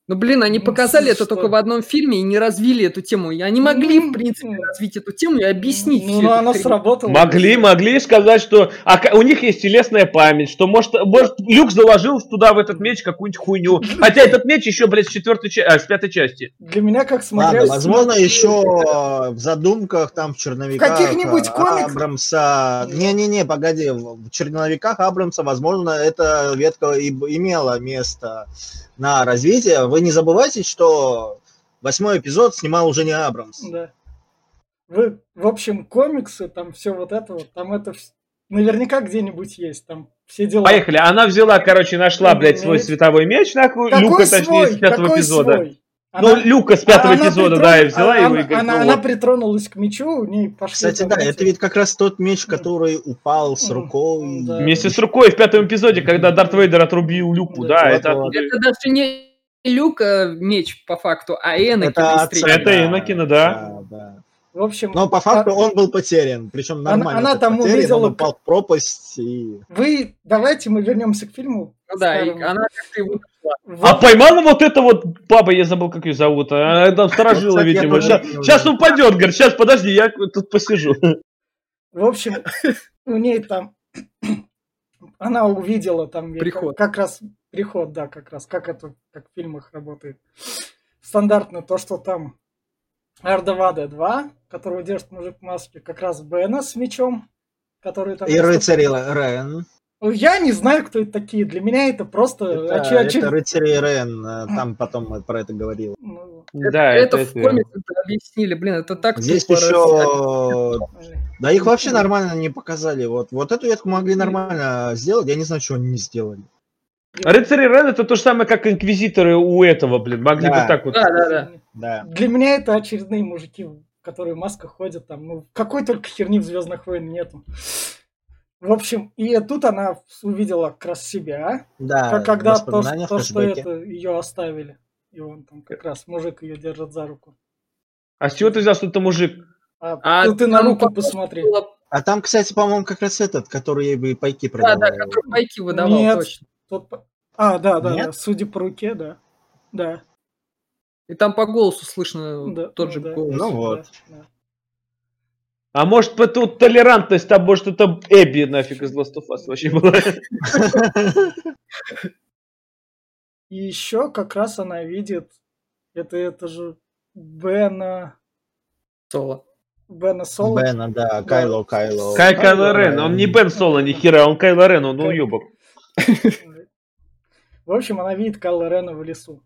Ну, блин, они ну, показали это только в одном фильме и не развили эту тему. И они могли, в принципе, развить эту тему и объяснить. Ну, ну оно сработало. Могли, могли сказать, что а, у них есть телесная память, что, может, может, Люк заложил туда в этот меч какую-нибудь хуйню. Хотя этот меч еще, блядь, с четвертой а, с пятой части. Для меня как смотреть... возможно, еще в задумках, там, в черновиках... Каких-нибудь комиксах? Абрамса... Не-не-не, погоди, в черновиках Абрамса, возможно, эта ветка и имела место на развитие. Вы не забывайте, что восьмой эпизод снимал уже не Абрамс. Да. Вы, в общем, комиксы, там все вот это вот, там это наверняка где-нибудь есть, там все дела. Поехали. Она взяла, короче, нашла, блядь, свой световой меч, нахуй, Какой Люка, свой? точнее, с пятого Какой эпизода. Свой? Ну, она, Люка с пятого она эпизода, притрон... да, и взяла она, его и говорит, она, ну, она вот. притронулась к мечу, у ней пошли... Кстати, да, это ведь как раз тот меч, который упал с рукой. Да. Вместе с рукой в пятом эпизоде, когда Дарт Вейдер отрубил Люку, да, да это... Вот. Это даже не Люка меч по факту, а Энакина это, это Энакина, да. да, да. В общем, но по факту а... он был потерян, причем нормально. Она, она там потерян, увидела, он упал в пропасть и. Вы давайте мы вернемся к фильму. Ну да, и она как-то его. А поймала вот это вот баба, я забыл, как ее зовут. Она там сторожила, видимо. Сейчас, сейчас упадет, говорит, сейчас подожди, я тут посижу. В общем, у ней там она увидела там приход. Как, как раз приход, да, как раз, как это как в фильмах работает. Стандартно то, что там Ардавада 2, которого держит мужик в маске, как раз Бена с мечом, который там... И рыцарь Рен. Я не знаю, кто это такие. Для меня это просто... Это, оч... это рыцари Рен. Э, там потом про это говорил. Ну, да, это, это, это в комиксе объяснили. Блин, это так Здесь еще... Да их вообще нормально не показали. Вот, вот эту ветку могли нормально сделать. Я не знаю, что они не сделали. Рыцари Рен это то же самое, как инквизиторы у этого, блин. Могли да. бы так вот. Да, да, да, да. Для меня это очередные мужики, которые в масках ходят там. Ну, какой только херни в Звездных войн нету. В общем, и тут она увидела как раз себя, да, когда то, то что это ее оставили. И он там как раз мужик ее держит за руку. А с чего ты взял, что это мужик? А, а ты, ты на руку посмотри. А там, кстати, по-моему, как раз этот, который ей бы пайки продавал. Да, да, который пайки выдавал, Нет, точно. Тот... А, да, да, Нет? да, судя по руке, да. Да. И там по голосу слышно да, тот же да, голос. Ну вот. Да, да. А может, тут толерантность, а может, это Эбби нафиг из Last of Us вообще была. И еще как раз она видит, это, это же Бена... Соло. Бена Соло. Бена, да, Кайло, Кайло. Кай Кайло Рен, он не Бен Соло, ни хера, он Кайло Рен, он уебок. В общем, она видит Кайло Рена в лесу.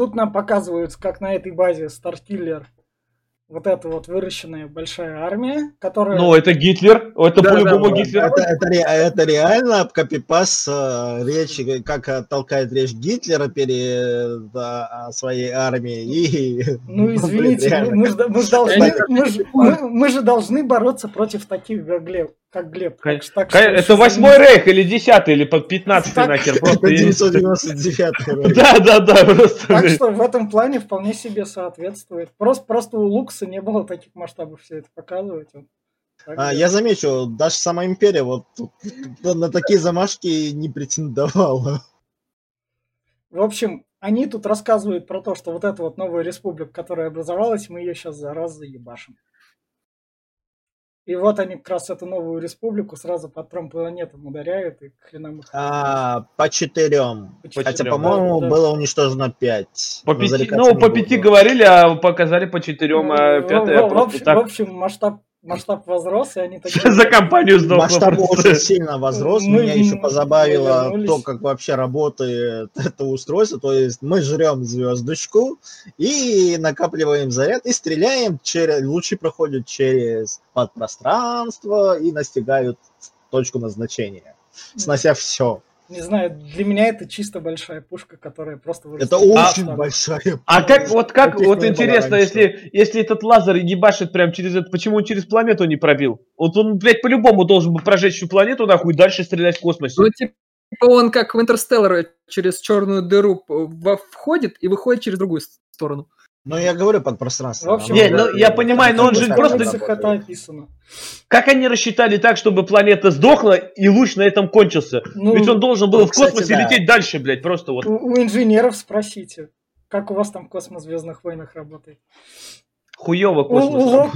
Тут нам показывают, как на этой базе Старкиллер вот эта вот выращенная большая армия, которая... Ну, это Гитлер, это да, по-любому да, Гитлер. Это, это, это реально копипас э, речи, как э, толкает речь Гитлера перед да, своей армией. И... Ну, извините, мы, мы, мы, должны, мы, мы, мы же должны бороться против таких, как Глеб как Глеб. Так, так, это восьмой рейх или десятый, или под пятнадцатый нахер. Просто 999 Да, да, да. Просто. Так что в этом плане вполне себе соответствует. Просто, просто у Лукса не было таких масштабов все это показывать. а, я замечу, даже сама империя вот на такие замашки не претендовала. В общем, они тут рассказывают про то, что вот эта вот новая республика, которая образовалась, мы ее сейчас за раз заебашим. И вот они как раз эту новую республику сразу под промпланетам ударяют, и хренам их. А, по четырем. По Хотя, четырем, по-моему, да, было уничтожено пять. По пяти, ну, по пяти говорили, а показали по четырем, ну, а пятое в, в, так... в общем, масштаб масштаб возрос, и они такие... За компанию сдохло. Масштаб очень сильно возрос. Мы, Меня еще позабавило то, как вообще работает это устройство. То есть мы жрем звездочку и накапливаем заряд и стреляем через... Лучи проходят через подпространство и настигают точку назначения, снося все. Не знаю, для меня это чисто большая пушка, которая просто Это очень а, большая пушка. А как, вот как, Таких вот интересно, если, если этот лазер ебашит прям через это, почему он через планету не пробил? Вот он, блядь, по-любому должен был прожечь всю планету, нахуй, и дальше стрелять в космосе. Ну, типа, он как в Интерстеллар через черную дыру входит и выходит через другую сторону. Ну, я говорю под пространство. В общем, не, ну, я понимаю, но он же просто... Это описано. Как они рассчитали так, чтобы планета сдохла и луч на этом кончился? Ну, Ведь он должен был ну, в космосе кстати, да. лететь дальше, блядь, просто вот. У, у инженеров спросите, как у вас там космос в Звездных войнах работает. Хуево космос.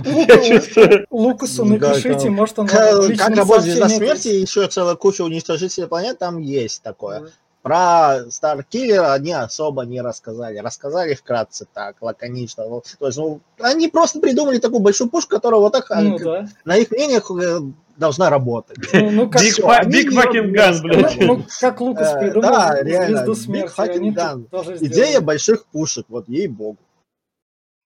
Лукасу напишите, может он Как работает Звезда Смерти, еще целая куча уничтожителей планет, там есть такое. Про Старкиллера они особо не рассказали. Рассказали вкратце так, лаконично. То есть, ну, они просто придумали такую большую пушку, которая вот так, ну, да. на их мнениях, э, должна работать. Ну, ну как Big, fucking gun, блядь. Ну, ну, как Лукас э, придумал да, реально, звезду смерти. Big fucking gun. Идея больших пушек, вот ей-богу.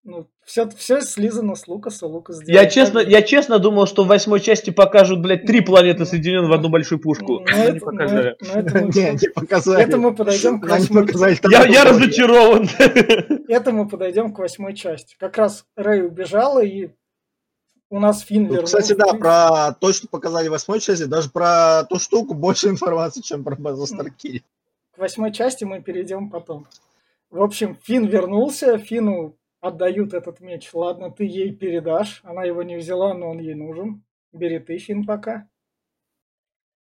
Ну, все, все слизано с Лукаса, Лукас я честно, я честно думал, что в восьмой части покажут, блядь, три планеты соединенные в одну большую пушку. Ну, это, не показали. Ну, это, мы, не, не показали. Это мы подойдем к восьмой части. Я, разочарован. Это мы подойдем к восьмой части. Как раз Рэй убежала, и у нас Финн ну, Кстати, да, про то, что показали в восьмой части, даже про ту штуку больше информации, чем про базу Старкиль. К восьмой части мы перейдем потом. В общем, Финн вернулся, Фину отдают этот меч. Ладно, ты ей передашь. Она его не взяла, но он ей нужен. Бери ты, Фин, пока.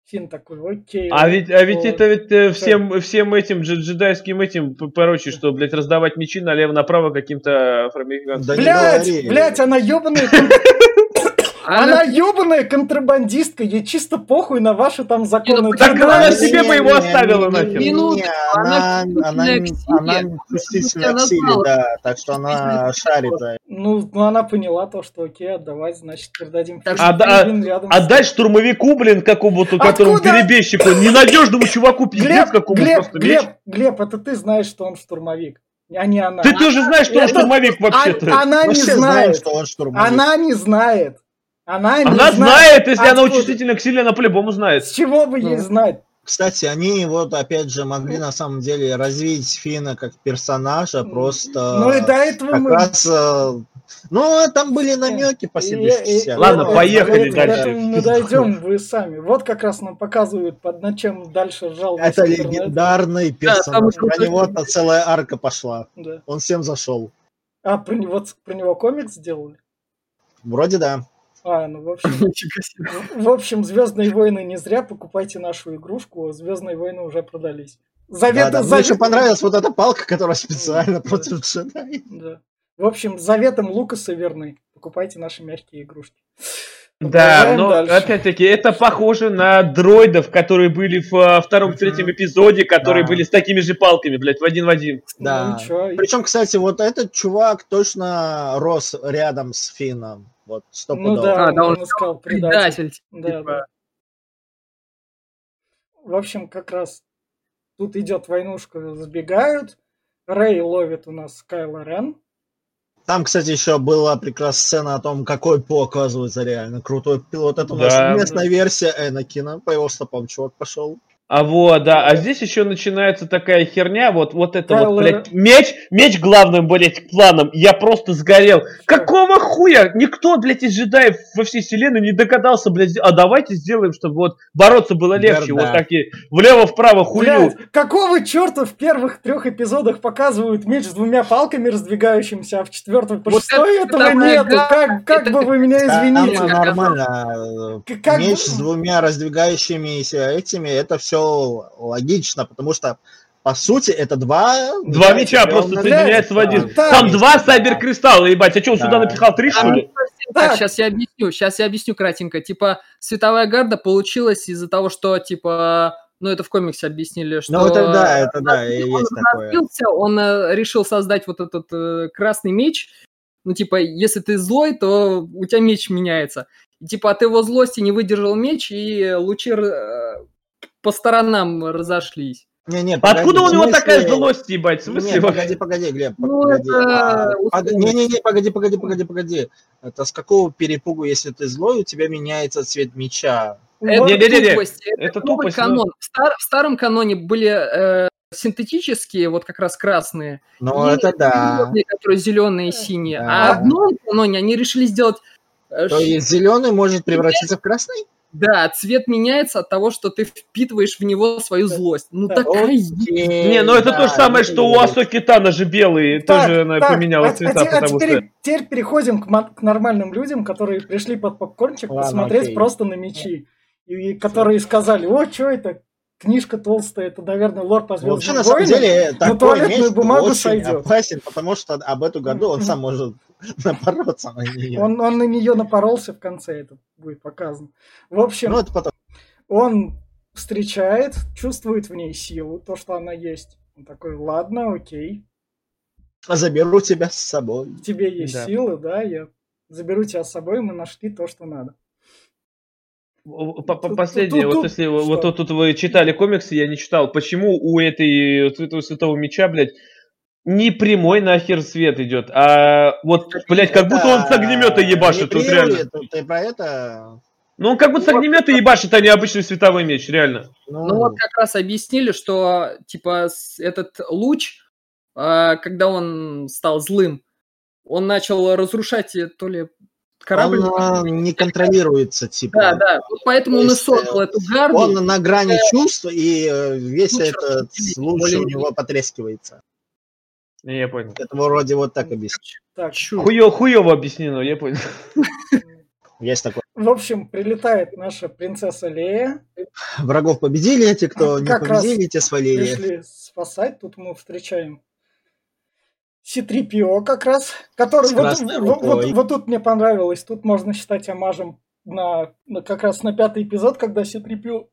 Фин такой, окей. А ведь, а ведь это ведь э, всем, всем этим джедайским этим порочи, что, блядь, раздавать мечи налево-направо каким-то афроамериканцам. Да блядь, блядь, она ебаная она ебаная контрабандистка, ей чисто похуй на ваши там законы. Ну, так она себе бы его оставила нахер. Она, она, она чувствительна к силе, да, так что она шарит. Ну, ну, она поняла то, что окей, отдавать, значит, передадим. Отдать штурмовику, блин, какому-то, которому перебежчику, ненадежному чуваку, пиздец какому Глеб, Глеб, Глеб, это ты знаешь, что он штурмовик а не она. Ты тоже знаешь, что он штурмовик вообще-то. Она не знает. Она не знает. Она, она знает, знает, если откуда... она чувствительна к силе, она по-любому знает. С чего бы ну. ей знать? Кстати, они вот опять же могли на самом деле развить Фина как персонажа, просто ну и до этого как мы... раз э, ну, там были намеки по себе. Ладно, поехали дальше. Мы дойдем, вы сами. Вот как раз нам показывают, под над чем дальше жаловаться. Это легендарный персонаж. Про него-то целая арка пошла. Он всем зашел. А, про него, про него комикс сделали? Вроде да. А, ну в общем, в общем, Звездные войны не зря покупайте нашу игрушку, Звездные войны уже продались. Завет, да, да. Завет... Мне еще понравилась вот эта палка, которая специально да. против джедаев. Да. В общем, заветом Лукаса верны. Покупайте наши мягкие игрушки. Да, но опять-таки это похоже на дроидов, которые были в а, втором, третьем эпизоде, которые да. были с такими же палками, блядь, в один в один. Да. Ну, Причем, кстати, вот этот чувак точно рос рядом с Финном. Вот сто Ну да, а, да он, он искал предатель. предатель. Да, типа. да. В общем, как раз тут идет войнушка, сбегают. Рэй ловит у нас Кайла Рен. Там, кстати, еще была прекрасная сцена о том, какой По оказывается реально крутой пилот. Это у нас да. местная версия Энакина. По его стопам чувак пошел. А вот, да, а здесь еще начинается такая херня, вот, вот это Кайло... вот, блядь, меч, меч главным, блядь, планом, я просто сгорел. Какого хуя? Никто, блядь, из джедаев во всей вселенной не догадался, блядь, а давайте сделаем, чтобы вот бороться было легче, Верда. вот так и влево-вправо хулю. какого черта в первых трех эпизодах показывают меч с двумя палками раздвигающимся, а в четвертом по вот шестой это, этого нету? Да, как, как это, бы вы меня извинили? Там нормально. Как меч с двумя раздвигающимися этими, это все логично, потому что по сути, это два... Два мяча просто соединяются в один. Да. Там два сайбер-кристалла, ебать. А что, да. сюда напихал три, что ли? Так, сейчас я объясню, сейчас я объясню кратенько. Типа, световая гарда получилась из-за того, что, типа, ну, это в комиксе объяснили, что... Ну, это да, это да, есть он такое. Он э, решил создать вот этот э, красный меч. Ну, типа, если ты злой, то у тебя меч меняется. И, типа, от его злости не выдержал меч, и лучи э, по сторонам разошлись. Не, не, погоди, Откуда у него смысле... такая злость, ебать? В смысле? Не, погоди, погоди, Глеб, ну, погоди. Это... А, не, не, не, погоди, погоди, погоди, погоди. Это с какого перепугу, если ты злой, у тебя меняется цвет меча? Это, не, не, не, не. Это, это тупость. Канон. В, стар, в старом каноне были э, синтетические, вот как раз красные. Ну, это да. Которые зеленые и синие. Да. А в новом каноне они решили сделать... Э, То есть зеленый может превратиться в красный? Да, цвет меняется от того, что ты впитываешь в него свою злость. Ну да, такая... Не, ну это да, то же самое, что у Асоки Тана же белый так, тоже она так, поменяла а, цвета, а, потому а теперь, что... теперь переходим к, к нормальным людям, которые пришли под попкорнчик Ладно, посмотреть окей. просто на мечи. И, которые сказали, о, что это, книжка толстая, это, наверное, лор по звездным Вообще, на самом деле, такой туалетную бумагу очень сойдет. опасен, потому что об эту году он сам может напороться на нее. Он, он на нее напоролся в конце, это будет показано. В общем, ну, это потом. он встречает, чувствует в ней силу, то, что она есть. Он такой, ладно, окей. А заберу тебя с собой. Тебе есть да. силы, да, я заберу тебя с собой, мы нашли то, что надо. Последнее, вот если вот тут, тут вы читали комиксы, я не читал, почему у этой этого святого меча, блядь, не прямой нахер свет идет, а вот, блядь, как будто он с огнемета ебашит, тут реально. Ты про это? Ну, он как будто с огнемета ебашит, а не обычный световой меч, реально. Ну, ну вот как раз объяснили, что, типа, этот луч, а, когда он стал злым, он начал разрушать то ли корабль... Он не контролируется, типа. Да, да, поэтому он и создал э, эту гарду. Он на грани чувств, и э, весь этот луч у него потрескивается. Я понял. Это вроде вот так объяснить. Так, Хуё, хуёво объяснено, я понял. Есть такое. В общем, прилетает наша принцесса Лея. Врагов победили, те, кто не победили, те свалили. Пришли спасать. Тут мы встречаем C3PO как раз, который вот, вот, вот, вот тут мне понравилось. Тут можно считать омажем на, на как раз на пятый эпизод, когда C3PO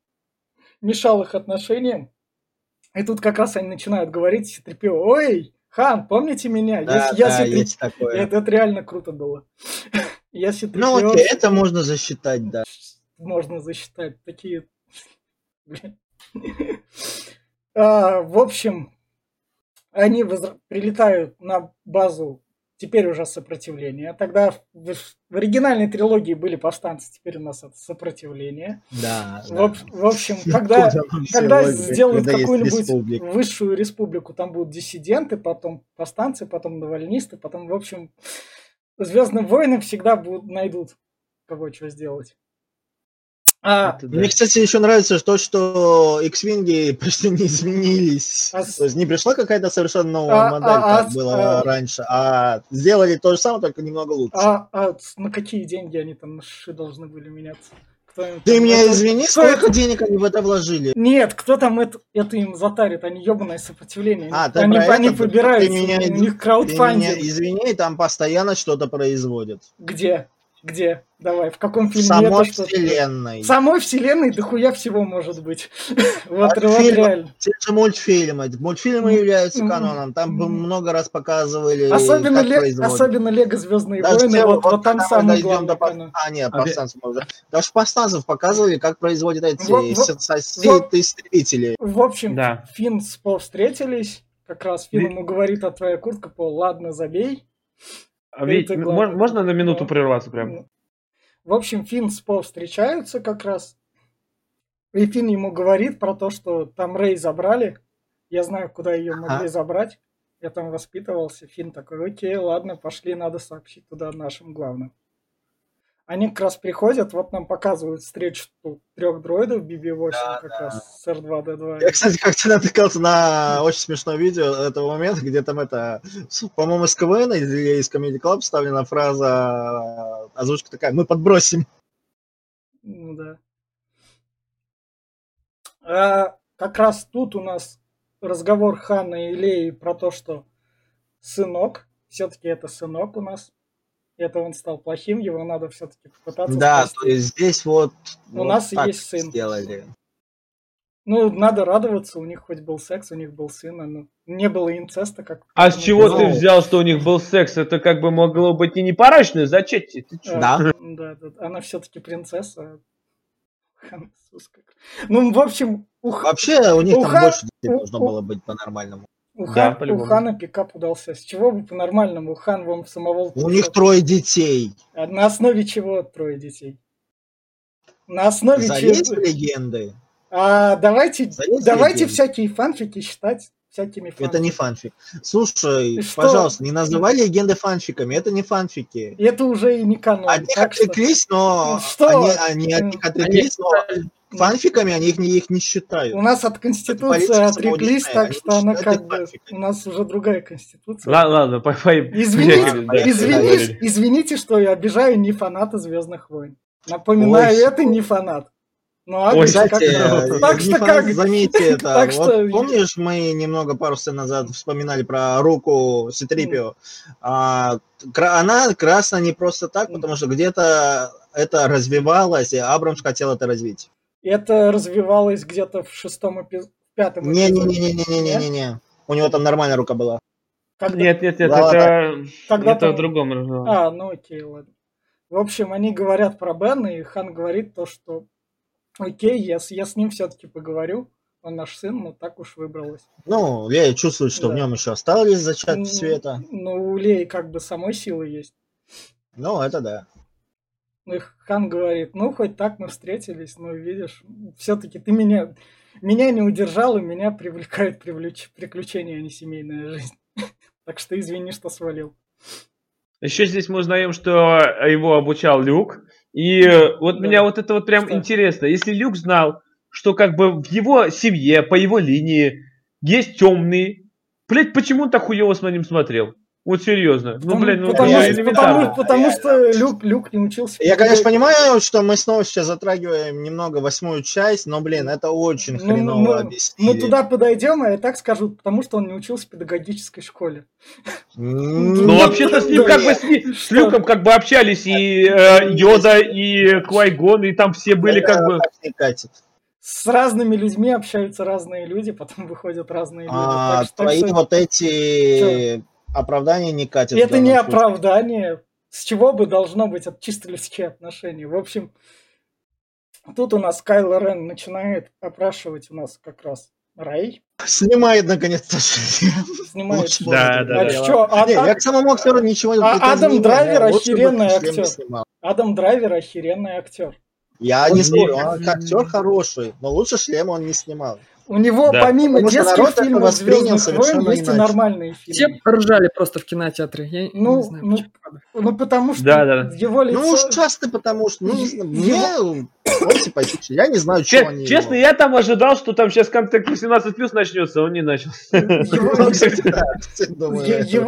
мешал их отношениям. И тут как раз они начинают говорить C3PO, ой, Хан, помните меня? Да, я, да, я есть такое. Это, это реально круто было. я Ну окей, это можно засчитать, да. Можно засчитать. Такие... а, в общем, они воз... прилетают на базу теперь уже сопротивление. Тогда в, в оригинальной трилогии были повстанцы, теперь у нас это сопротивление. Да. В, да. в общем, когда, когда сделают какую-нибудь высшую республику, там будут диссиденты, потом повстанцы, потом навальнисты, потом, в общем, Звездным воинам всегда будут, найдут кого что сделать. А, это, да. Мне, кстати, еще нравится то, что X-Wing почти не изменились. А, то есть не пришла какая-то совершенно новая а, модель, а, как а, было а, раньше, а сделали то же самое, только немного лучше. А, а на какие деньги они там должны были меняться? Ты меня это... извини, сколько это... денег они в это вложили? Нет, кто там это, это им затарит, они ебаное сопротивление. А, они, они, они выбираются, меня, у них краудфандинг. Ты меня извини, там постоянно что-то производят. Где? Где? Давай, в каком фильме Самой это вселенной. В самой вселенной дохуя всего может быть. вот, вот реально. Те же мультфильмы. Мультфильмы являются каноном. Там много раз показывали, особенно как Особенно Лего Звездные войны. Вот, вот там самый главный канон. А, нет, повстанцев уже. Даже повстанцев показывали, как производят эти истребители. В общем, Финн с По встретились. Как раз Финн ему говорит, а твоя куртка, Пол, ладно, забей. А ведь, можно на минуту прерваться прям? В общем, Финн с По встречаются как раз. И Финн ему говорит про то, что там Рэй забрали. Я знаю, куда ее могли а? забрать. Я там воспитывался. Финн такой, окей, ладно, пошли, надо сообщить туда нашим главным. Они как раз приходят, вот нам показывают встречу трех дроидов BB-8 да, как да. раз с R2-D2. Я, кстати, как-то натыкался на очень смешное видео этого момента, где там это, по-моему, из КВН или из Comedy Club вставлена фраза, озвучка такая, мы подбросим. Ну да. А, как раз тут у нас разговор Хана и Леи про то, что сынок, все-таки это сынок у нас, это он стал плохим, его надо все-таки попытаться Да, спасти. то есть здесь вот у вот нас есть сын. Сделали. Ну, надо радоваться, у них хоть был секс, у них был сын, но не было инцеста, как... А с чего ты взял, что у них был секс? Это как бы могло быть и непорочное зачатие, ты чё? Да. Да, да, она все-таки принцесса. Ну, в общем... У... Вообще, у них у там Хан... больше детей должно у... было быть по-нормальному. У, да, Хан, у Хана пикап удался. С чего бы по-нормальному? Хан вам самого... У них трое детей. А на основе чего трое детей? На основе Залезь чего? легенды. А давайте, давайте всякие фанфики считать всякими фанфиками. Это не фанфик. Слушай, что? пожалуйста, не называй легенды фанфиками, это не фанфики. Это уже и не канон. От них отвлеклись, что... но что? Они, они от них отвлеклись, но фанфиками они их не, их не считают. У нас от Конституции отреклись, так что она как бы... У нас уже другая Конституция. Ладно, ладно, по, по... Извините, извините, извините, что я обижаю не фаната Звездных войн. Напоминаю, Ой, это не фанат. Ну, а Ой, кстати, как... так что как? заметьте это. так вот что... Помнишь, мы немного пару сцен назад вспоминали про руку Ситрипио? А, она красная не просто так, потому что где-то это развивалось, и Абрамс хотел это развить. Это развивалось где-то в шестом эпизоде, пятом Не-не-не-не-не-не-не. У него там нормальная рука была. Когда... Нет, нет, нет, да, это, Когда это там... в другом. А, ну окей, ладно. В общем, они говорят про Бена, и Хан говорит то, что окей, я, я с ним все-таки поговорю. Он наш сын, но так уж выбралось. Ну, Лея чувствует, что да. в нем еще остались зачатки света. Ну, у Леи как бы самой силы есть. Ну, это да. Ну, и Хан говорит, ну, хоть так мы встретились, но видишь, все-таки ты меня, меня не удержал, и меня привлекают привлеч... приключения, а не семейная жизнь. так что извини, что свалил. Еще здесь мы узнаем, что его обучал Люк, и вот да. меня вот это вот прям что? интересно. Если Люк знал, что как бы в его семье, по его линии есть темный, блять, почему он так хуево с ним смотрел? Вот серьезно. Ну, блин, ну потому, что, потому, потому что Люк, Люк не учился. Я, конечно, понимаю, что мы снова сейчас затрагиваем немного восьмую часть, но, блин, это очень ну, хреново ну, объяснили. Мы туда подойдем, и я так скажу, потому что он не учился в педагогической школе. Ну, вообще-то с ним как бы с Люком как бы общались и э, Йода, и Квайгон, и там все были как бы... С разными людьми общаются разные люди, потом выходят разные люди. А, твои вот эти оправдание не катит. Это не случае. оправдание. С чего бы должно быть от чисто людские отношения? В общем, тут у нас Кайло Рен начинает опрашивать у нас как раз Рэй. Снимает наконец-то Снимает. Да, да, а Что, а, не, я к самому актеру ничего не а, Адам Драйвер охеренный актер. Адам Драйвер охеренный актер. Я он не спорю, он актер хороший, но лучше шлема он не снимал. У него да. помимо Потому детских фильмов «Звездных войн» есть и нормальные фильмы. Все ржали просто в кинотеатре. Я ну, не знаю, ну, ну, потому что да, да. его лицо... Ну, уж часто потому что... Ну, мне он симпатичный. Я не знаю, что они Честно, я там ожидал, что там сейчас контакт 18 плюс начнется, он не начал. Его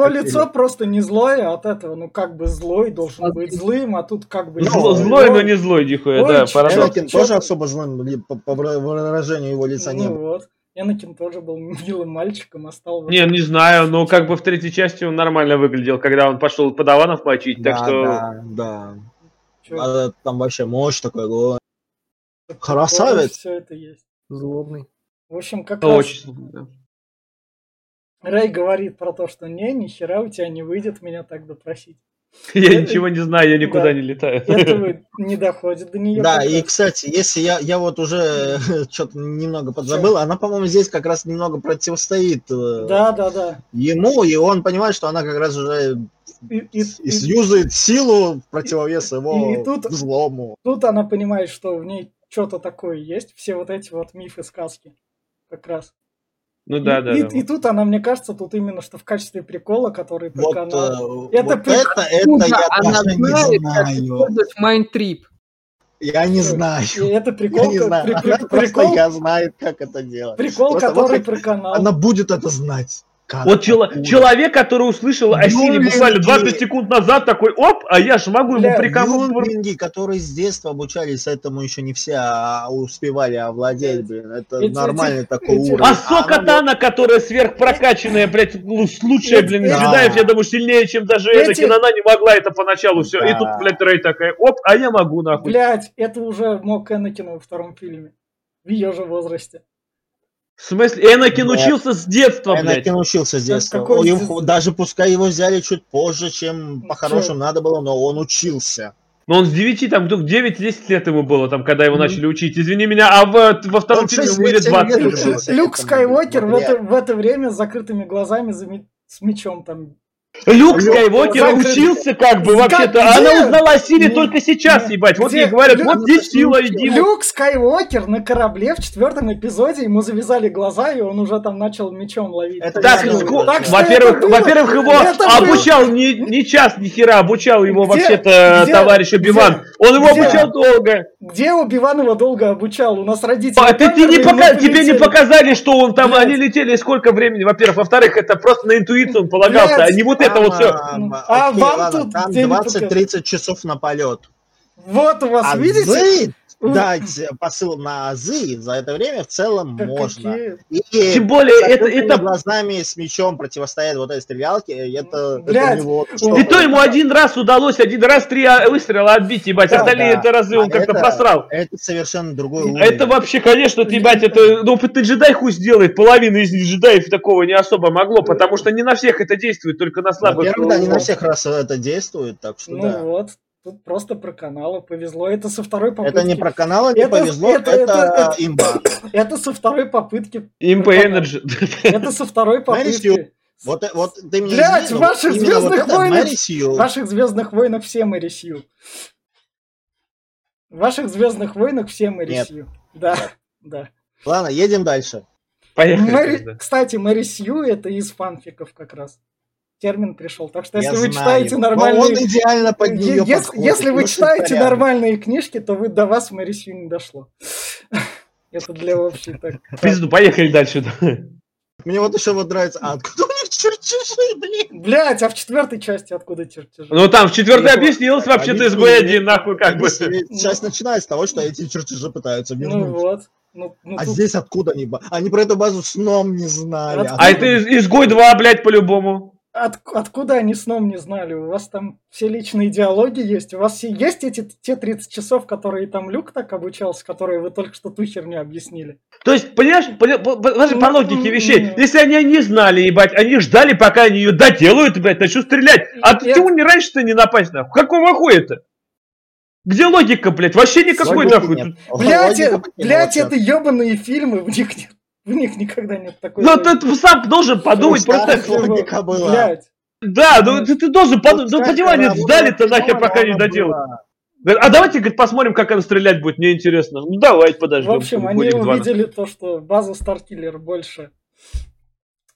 лицо просто не злое от этого. Ну, как бы злой должен быть злым, а тут как бы... Злой, но не злой, нихуя, да, парадокс. тоже особо злым по выражению его лица не было вот. Энакин тоже был милым мальчиком, а стал... Не, не знаю, но как бы в третьей части он нормально выглядел, когда он пошел подаванов мочить, да, так что... Да, да. А, там вообще мощь такой, го. Красавец! Все это есть. Злобный. В общем, как Очень, раз... да. Рэй говорит про то, что не, ни хера у тебя не выйдет меня так допросить. Я ничего не знаю, я никуда да. не летаю. Этого не доходит до нее. Да, и, кстати, если я, я вот уже что-то немного подзабыл, она, по-моему, здесь как раз немного противостоит э, да, да, да. ему, и он понимает, что она как раз уже и, и, и юзает силу в противовес его и, и тут, злому. Тут она понимает, что в ней что-то такое есть, все вот эти вот мифы, сказки как раз. Ну да, и, да, и, да. И тут она, мне кажется, тут именно что в качестве прикола, который про вот, канал. Э, это, вот прик... это, это я она даже знает, не знаю. Майндтрип. Я не знаю. И это прикол, я не знаю. При, при, она прикол, я знает, как это делать. Прикол, Просто который вот, про канал. Она будет это знать. Как вот чел- человек, который услышал о силе буквально 20 секунд назад, такой, оп, а я же могу ему. Юнги, которые с детства обучались этому еще не все а успевали овладеть, блин, это эти, нормальный эти, такой эти, уровень. А Сокатана, которая сверхпрокачанная, блядь, лучшая, блин, из джедаев, я думаю, сильнее, чем даже Энакин, она не могла это поначалу все. И тут, блядь, Рэй такая, оп, а я могу, нахуй. Блядь, это уже мог Энакин во втором фильме. В ее же возрасте. В смысле, Энакин Нет. учился с детства, Энакин блядь. учился с детства. Какой Им, даже пускай его взяли чуть позже, чем по-хорошему надо было, но он учился. Но он с 9, там, 9-10 лет ему было, там, когда его mm. начали учить. Извини меня, а в, во втором фильме ему лет 20. Люк Скайуокер в это, в это время с закрытыми глазами с мечом там Люк Скайуокер Люк... учился как бы вообще-то. Она узнала о силе не, только сейчас, не, ебать. Вот ей говорят, Люк, вот здесь сила, иди. Люк Скайуокер на корабле в четвертом эпизоде, ему завязали глаза, и он уже там начал мечом ловить. Это так, ску... так во-первых, во-первых, его это обучал было... не, не час, ни хера, обучал его вообще-то товарищ Убиван. Он его где? обучал долго. Где Убиван его долго обучал? У нас родители... А, ты, ты не пока... Тебе не показали, что он там, Блядь. они летели сколько времени, во-первых. Во-вторых, это просто на интуицию он полагался, а не вот это вот все. А вам тут там 20-30 часов на полет. Вот у вас, а видите? Дать посыл на азы за это время в целом как можно. И Тем более это, это глазами с мечом противостоять вот этой стрелялке, это, Блядь, это него, И то ему один раз удалось, один раз три выстрела отбить, ебать, да, остальные да. это разы он а как-то просрал. Это совершенно другой уровень. Это вообще, конечно, ты, ебать, это ну, опытный джедай хуй сделает, половина из джедаев такого не особо могло, потому что не на всех это действует, только на слабых. Во-первых, да, не на всех раз это действует, так что ну да. вот, Тут просто про каналы повезло. Это со второй попытки. Это не про каналы не это, повезло, это, это, это, это имба. Это со второй попытки. Имба Energy. Это со второй попытки. Вот, вот ты мне Блять, в ваших звездных вот войнах. В ваших звездных войнах все Мэри Сью. В ваших звездных войнах все Мэри Сью. Да, да. Ладно, едем дальше. Поехали. Мэри... Кстати, Мэри Сью это из фанфиков как раз термин пришел. Так что если я вы знаю. читаете нормальные... он идеально под нее если, подходит, если вы читаете порядок. нормальные книжки, то вы до вас Мэри Сью не дошло. Это для общей так. Пизду, поехали дальше. Мне вот еще вот нравится, а откуда у них чертежи, блин? Блять, а в четвертой части откуда чертежи? Ну там в четвертой объяснилось вообще-то из B1, нахуй как бы. Сейчас начинается с того, что эти чертежи пытаются вернуть. Ну вот. Ну, ну, а тут... здесь откуда они? Они про эту базу сном не знали. А, а это из, изгой 2, блядь, по-любому. От, откуда они сном не знали? У вас там все личные диалоги есть? У вас есть эти те 30 часов, которые там Люк так обучался, которые вы только что ту херню объяснили? То есть, понимаешь, по, по, по, по ну, логике вещей, ну, если они не знали, ебать, они ждали, пока они ее доделают, блядь, начнут стрелять. А ты почему не раньше-то не напасть, нахуй? Какого хуя-то? Где логика, блядь? Вообще никакой, нахуй. Блядь, блядь, это ебаные фильмы, в них нет у них никогда нет такой... Ну, ты сам должен подумать просто... Логика была. Да, ну ты, ты должен подумать, ну понимание, сдали-то нахер, пока не доделают. А давайте, говорит, посмотрим, как она стрелять будет, мне интересно. Ну давайте подождем. В общем, они увидели то, что база Старкиллер больше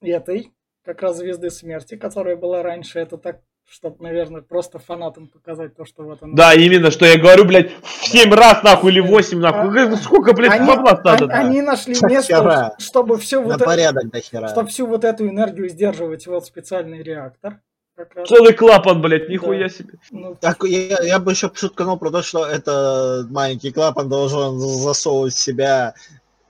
этой, как раз звезды смерти, которая была раньше, это так чтобы, наверное, просто фанатам показать то, что вот оно. Да, именно, что я говорю, блядь, в 7 раз, нахуй, или 8, нахуй. А, Сколько, блядь, они, бабла надо? Они, да. нашли место, чтобы все вот порядок до хера. чтобы всю вот эту энергию сдерживать вот специальный реактор. Целый клапан, блядь, нихуя да. себе. Ну, так, я, я бы еще шутканул про то, что это маленький клапан должен засовывать в себя,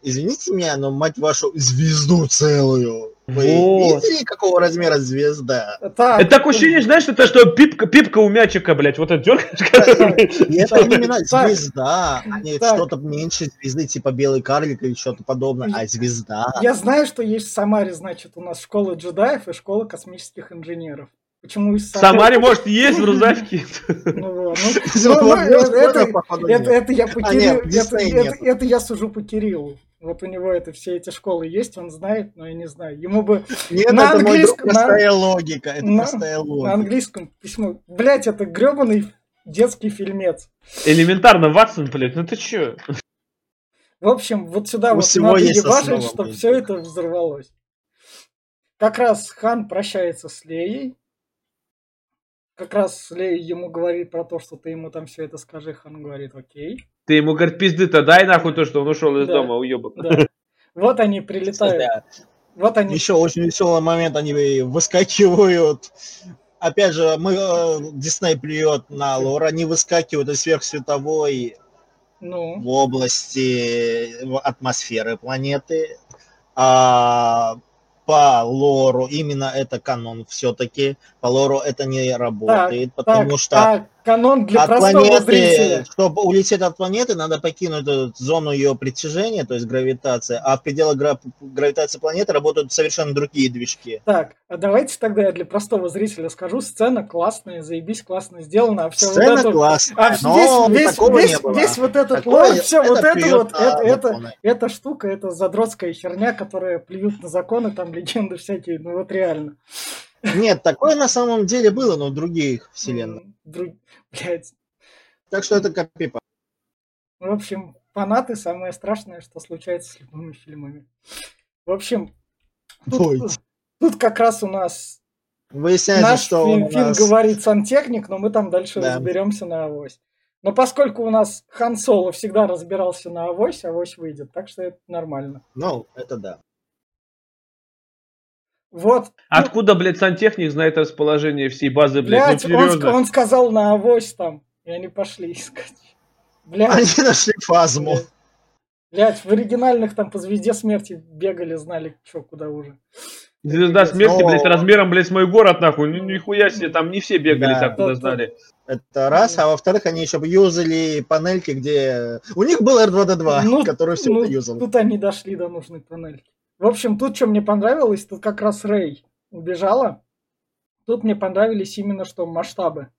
извините меня, но мать вашу звезду целую. Вы вот. видели, какого размера звезда? Так, это такое ощущение, знаешь, это что пипка, пипка у мячика, блядь, вот это дергаешь. Это именно звезда, а не что-то меньше звезды, типа белый карлик или что-то подобное, а звезда. Я знаю, что есть в Самаре, значит, у нас школа джедаев и школа космических инженеров. Почему из Самары? Самаре, может, есть в Рузавке. Ну, это я по Кириллу, это я сужу по Кириллу. Вот у него это все эти школы есть, он знает, но я не знаю. Ему бы Нет, на это английском, простая на, логика. Это на, простая логика. На английском письмо. Блять, это гребаный детский фильмец. Элементарно, Ватсон, блядь, ну ты чё? В общем, вот сюда у вот надо ебашить, чтобы все это взорвалось. Как раз Хан прощается с Леей, как раз Лей ему говорит про то, что ты ему там все это скажи, Хан говорит, окей. Ты ему, говорит, пизды-то дай нахуй то, что он ушел из да, дома, уебок. Да. Вот они прилетают. Вот они. Еще очень веселый момент, они выскакивают. Опять же, мы э, Дисней плюет на лор, они выскакивают из сверхсветовой ну. в области атмосферы планеты. А по лору именно это канон все-таки. По лору это не работает, так, потому так, что а канон для от планеты, зрителя. чтобы улететь от планеты, надо покинуть зону ее притяжения, то есть гравитация, а в пределах гра- гравитации планеты работают совершенно другие движки. Так, а давайте тогда я для простого зрителя скажу, сцена классная, заебись, классно сделана, а все сцена вот это, классная, а но весь, весь, весь, было. весь вот этот такое, лор, все это вот это вот, это, это, эта штука, это задротская херня, которая плюют на законы, там легенды всякие, ну вот реально. Нет, такое на самом деле было, но в других вселенных. Друг... Блядь. Так что это копипа. В общем, фанаты самое страшное, что случается с любыми фильмами. В общем, тут, тут как раз у нас Выясняется, наш что фильм, фильм нас... говорит сантехник, но мы там дальше да. разберемся на авось. Но поскольку у нас Хан Соло всегда разбирался на авось, авось выйдет, так что это нормально. Ну, это да. Вот. Откуда, блядь, сантехник знает расположение всей базы, блядь? блядь ну, он, он сказал на авось там, и они пошли искать. Блядь. Они нашли фазму. Блядь. блядь, в оригинальных там по звезде смерти бегали, знали, что куда уже. Звезда смерти, Но... блядь, размером, блядь, с мой город, нахуй. Ну, нихуя себе, там не все бегали да, так, куда знали. Это раз, а во-вторых, они еще юзали панельки, где... У них был R2-D2, ну, который все ну, это юзал. Тут они дошли до нужной панельки. В общем, тут что мне понравилось, тут как раз Рэй убежала. Тут мне понравились именно что масштабы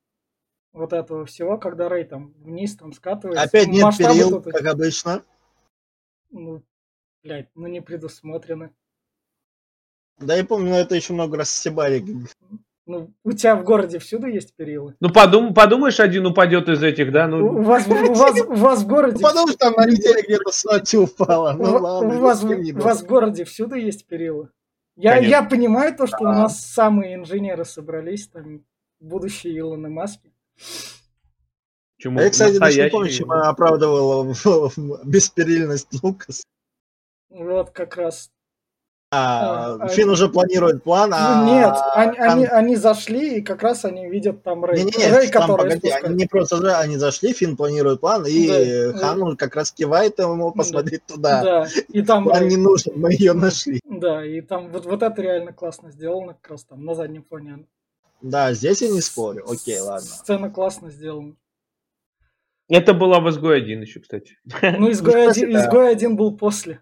вот этого всего, когда Рэй там вниз там скатывается. Опять нет перил, тут... как обычно. Ну, блядь, ну не предусмотрено. Да я помню, это еще много раз стебали. Ну, у тебя в городе всюду есть перилы. Ну, подум, подумаешь, один упадет из этих, да? Ну... У, вас, у, вас, у вас в городе... Ну, потому что там на неделе где-то с упала. Ну, ладно, у, вас, у вас в городе всюду есть перилы. Я, я понимаю то, что а. у нас самые инженеры собрались, там, будущие Илоны Маски. Чему? Я, кстати, даже не помню, чем оправдывала бесперильность Лукас. Вот как раз а, а, Фин уже планирует план, а... Нет, они, они, они зашли, и как раз они видят там Рэй, не, не, не, Рэй там, который погоди, они не просто же, они зашли, Фин планирует план, и да, Хан да. как раз кивает ему посмотреть да, туда. Да, и там... План не нужен, мы ее нашли. Да, и там вот, вот это реально классно сделано, как раз там на заднем фоне. Да, здесь я не спорю, окей, ладно. Сцена классно сделана. Это была в изгой 1 еще, кстати. Ну, изгой 1, изгой 1 был после.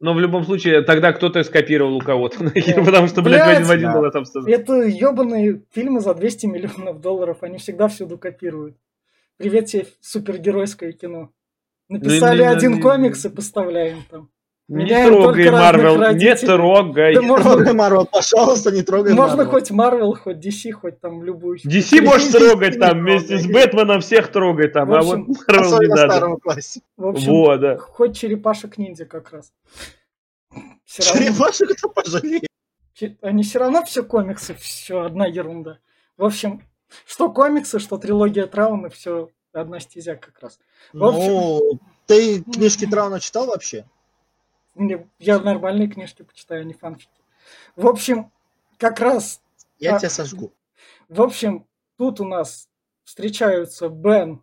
Но в любом случае, тогда кто-то скопировал у кого-то. Потому что, блядь, блядь, в один было там Это ебаные фильмы за 200 миллионов долларов. Они всегда всюду копируют. Привет тебе, супергеройское кино. Написали один комикс и поставляем там. Не трогай Марвел, не трогай. Да можно Марвел, пожалуйста, не трогай Можно хоть Марвел, хоть DC, хоть там любую. DC можешь трогать там вместе с Бэтменом, всех трогай там, а вот Марвел не надо. В общем, вот, да. хоть черепашек ниндзя как раз. Черепашек-то пожалеет. Они все равно все комиксы, все одна ерунда. В общем, что комиксы, что трилогия Трауна, все одна стезя как раз. В общем... Ну, ты книжки Трауна читал вообще? Я нормальные книжки почитаю, а не фанфики. В общем, как раз... Я а, тебя сожгу. В общем, тут у нас встречаются Бен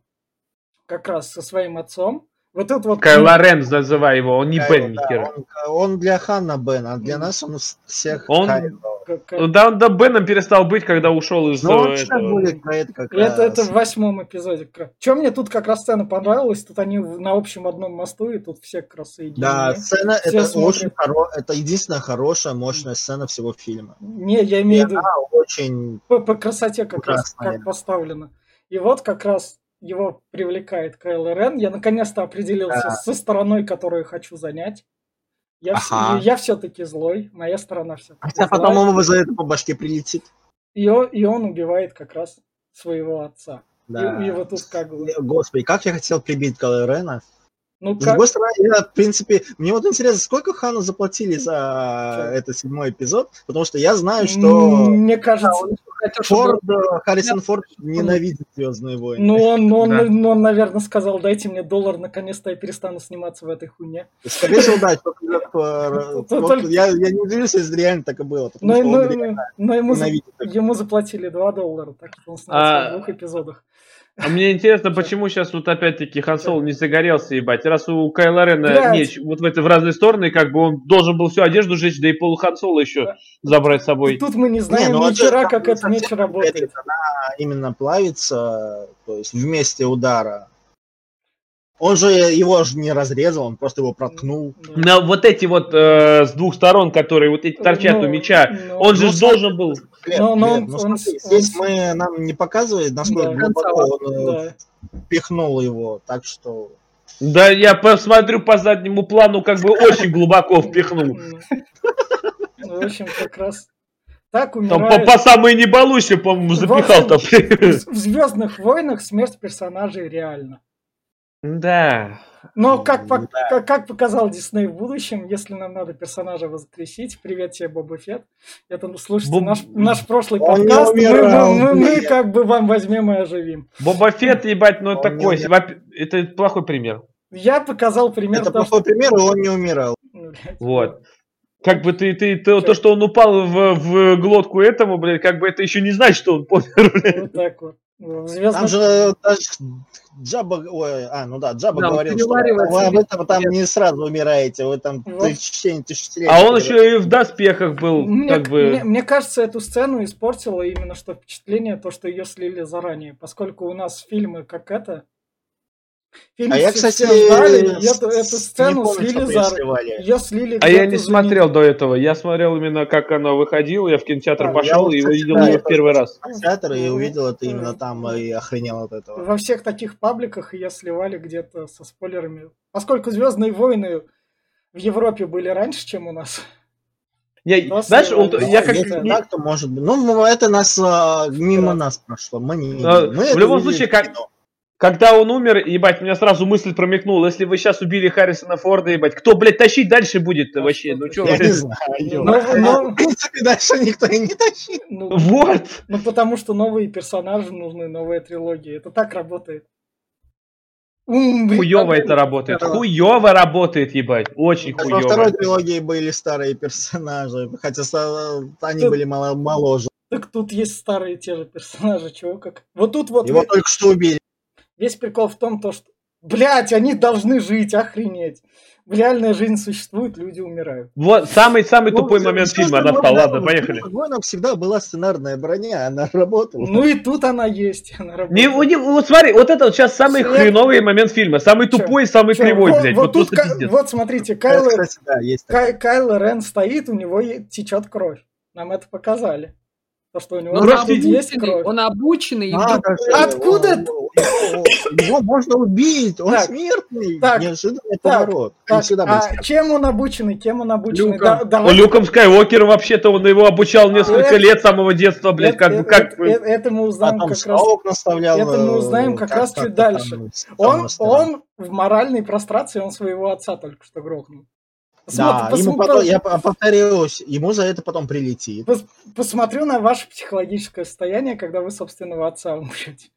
как раз со своим отцом. Вот тут вот... Кайло Рен, называй его, он не Бен, да, он, он для Хана Бен, а для нас он всех он... Кайло. Да, он да, Беном перестал быть, когда ушел из ну, этого. Будет это, как это, это в восьмом эпизоде. Чем мне тут как раз сцена понравилась, тут они на общем одном мосту, и тут все как раз. Да, сцена все это смотрят. очень хоро... это единственная хорошая, мощная сцена всего фильма. Не, я имею в виду... очень... По, по красоте как раз как поставлена. И вот как раз его привлекает Кайл Рен. Я наконец-то определился да. со стороной, которую хочу занять. Я, ага. я все-таки злой, моя сторона все-таки А потом ему за это по башке прилетит. И он, и он убивает как раз своего отца. Да. И, и вот тут как бы... Господи, как я хотел прибить Калерена. Ну, С как... другой стороны, я, в принципе, мне вот интересно, сколько Хану заплатили за этот седьмой эпизод, потому что я знаю, что... Мне кажется... Форд, Харрисон Форд ненавидит Звездные войны. Ну, он, он, да. он, он, наверное, сказал, дайте мне доллар, наконец-то я перестану сниматься в этой хуйне. Скорее всего, да. Я не удивлюсь, если реально так и было. Но ему заплатили 2 доллара, так что он снялся в двух эпизодах. А мне интересно, почему сейчас вот опять-таки Хан Соло не загорелся, ебать. Раз у Кайла Рена меч вот в эти в разные стороны, как бы он должен был всю одежду сжечь, да и пол Хан Соло еще да. забрать с собой. Тут мы не знаем не, ну, ни вчера, как это меч работает. Она именно плавится, то есть вместе удара. Он же его же не разрезал, он просто его проткнул. На вот эти вот э, с двух сторон, которые вот эти торчат ну, у меча, ну, он же ну, должен был. Глеб, но, но Глеб, ну, он, смотри, он, здесь он... мы нам не показывает, насколько да, глубоко он э, да. пихнул его, так что. Да, я посмотрю по заднему плану, как бы очень глубоко впихнул. В общем, как раз так умирает... Там по, по самой не по-моему, запихал там. В Звездных войнах смерть персонажей реальна. Да. Но как, да. как, как показал Дисней в будущем, если нам надо персонажа воскресить, привет тебе, Боба Фет. Это, ну, слушайте, Боб... наш, наш прошлый Он подкаст, мы, мы, мы, мы как бы вам возьмем и оживим. Боба Фет, ебать, ну такой, это плохой пример. Я показал пример. Это плохой что... пример, и он не умирал. Вот. Как бы ты, ты, ты то, что он упал в, в глотку этому, блядь, как бы это еще не значит, что он помер, блядь. Вот так вот. Звездный... Там же даже Джаба, ой, а, ну да, Джаба да, говорил, что вы об этом там не сразу умираете, вы там вот. в течение тысячелетий. А он еще и в доспехах был, мне, как бы. Мне, мне кажется, эту сцену испортило именно что впечатление, то, что ее слили заранее, поскольку у нас фильмы как это, Фильм а я, кстати, ждали, эту, эту сцену помню, слили за... Ее слили А я не смотрел до этого. Я смотрел именно, как оно выходило. Я в кинотеатр а, пошел и увидел да, ее в первый раз. В кинотеатр и увидел это именно там и охренел от этого. Во всех таких пабликах ее сливали где-то со спойлерами. Поскольку Звездные войны в Европе были раньше, чем у нас. Я, знаешь, вот, я как... Если так, то может быть. Ну, это нас а, мимо да. нас прошло. Мы не... А, мы в любом случае, как... Кино. Когда он умер, ебать, у меня сразу мысль промелькнула, если вы сейчас убили Харрисона Форда, ебать, кто, блядь, тащить дальше будет вообще? Ну что? Я не знаю. Ну, ну, в принципе, дальше никто и не тащит. Ну, вот. Ну, потому что новые персонажи нужны, новая трилогия. Это так работает. Хуёво это работает. Хуёво работает, ебать. Очень хуёво. Во второй трилогии были старые персонажи, хотя они были моложе. Так тут есть старые те же персонажи, чего как. Вот тут вот... Его только что убили. Весь прикол в том, то, что, блядь, они должны жить, охренеть. В реальной жизни существует, люди умирают. Вот самый-самый ну, тупой момент фильма настал. Ладно, поехали. В войнах всегда была сценарная броня, она работала. Ну и тут она есть, она работает. Не, не, вот смотри, вот это вот сейчас самый Свет... хреновый момент фильма. Самый Чё? тупой, самый Чё? кривой, вот, блядь. Вот, вот, тут, вот смотрите, Кайл, да, Кай, Кайл Рен стоит, у него течет кровь. Нам это показали. То, что у него он обученный, есть кровь. Он обученный. А, Откуда? Его можно убить, он так, смертный. Так, Неожиданный так, поворот. Так, а чем он обученный? Кем он обученный? Люком. Да, Люком Скайуокер вообще-то он его обучал несколько это, лет с самого детства, блядь, это, как, как... Это, это, это мы узнаем а как раз. Наставлял, это мы узнаем как, как раз чуть дальше. Там, он, он в моральной прострации, он своего отца только что грохнул. Да, Посмотр, ему потом, я повторюсь, ему за это потом прилетит. Пос, посмотрю на ваше психологическое состояние, когда вы собственного отца умрете.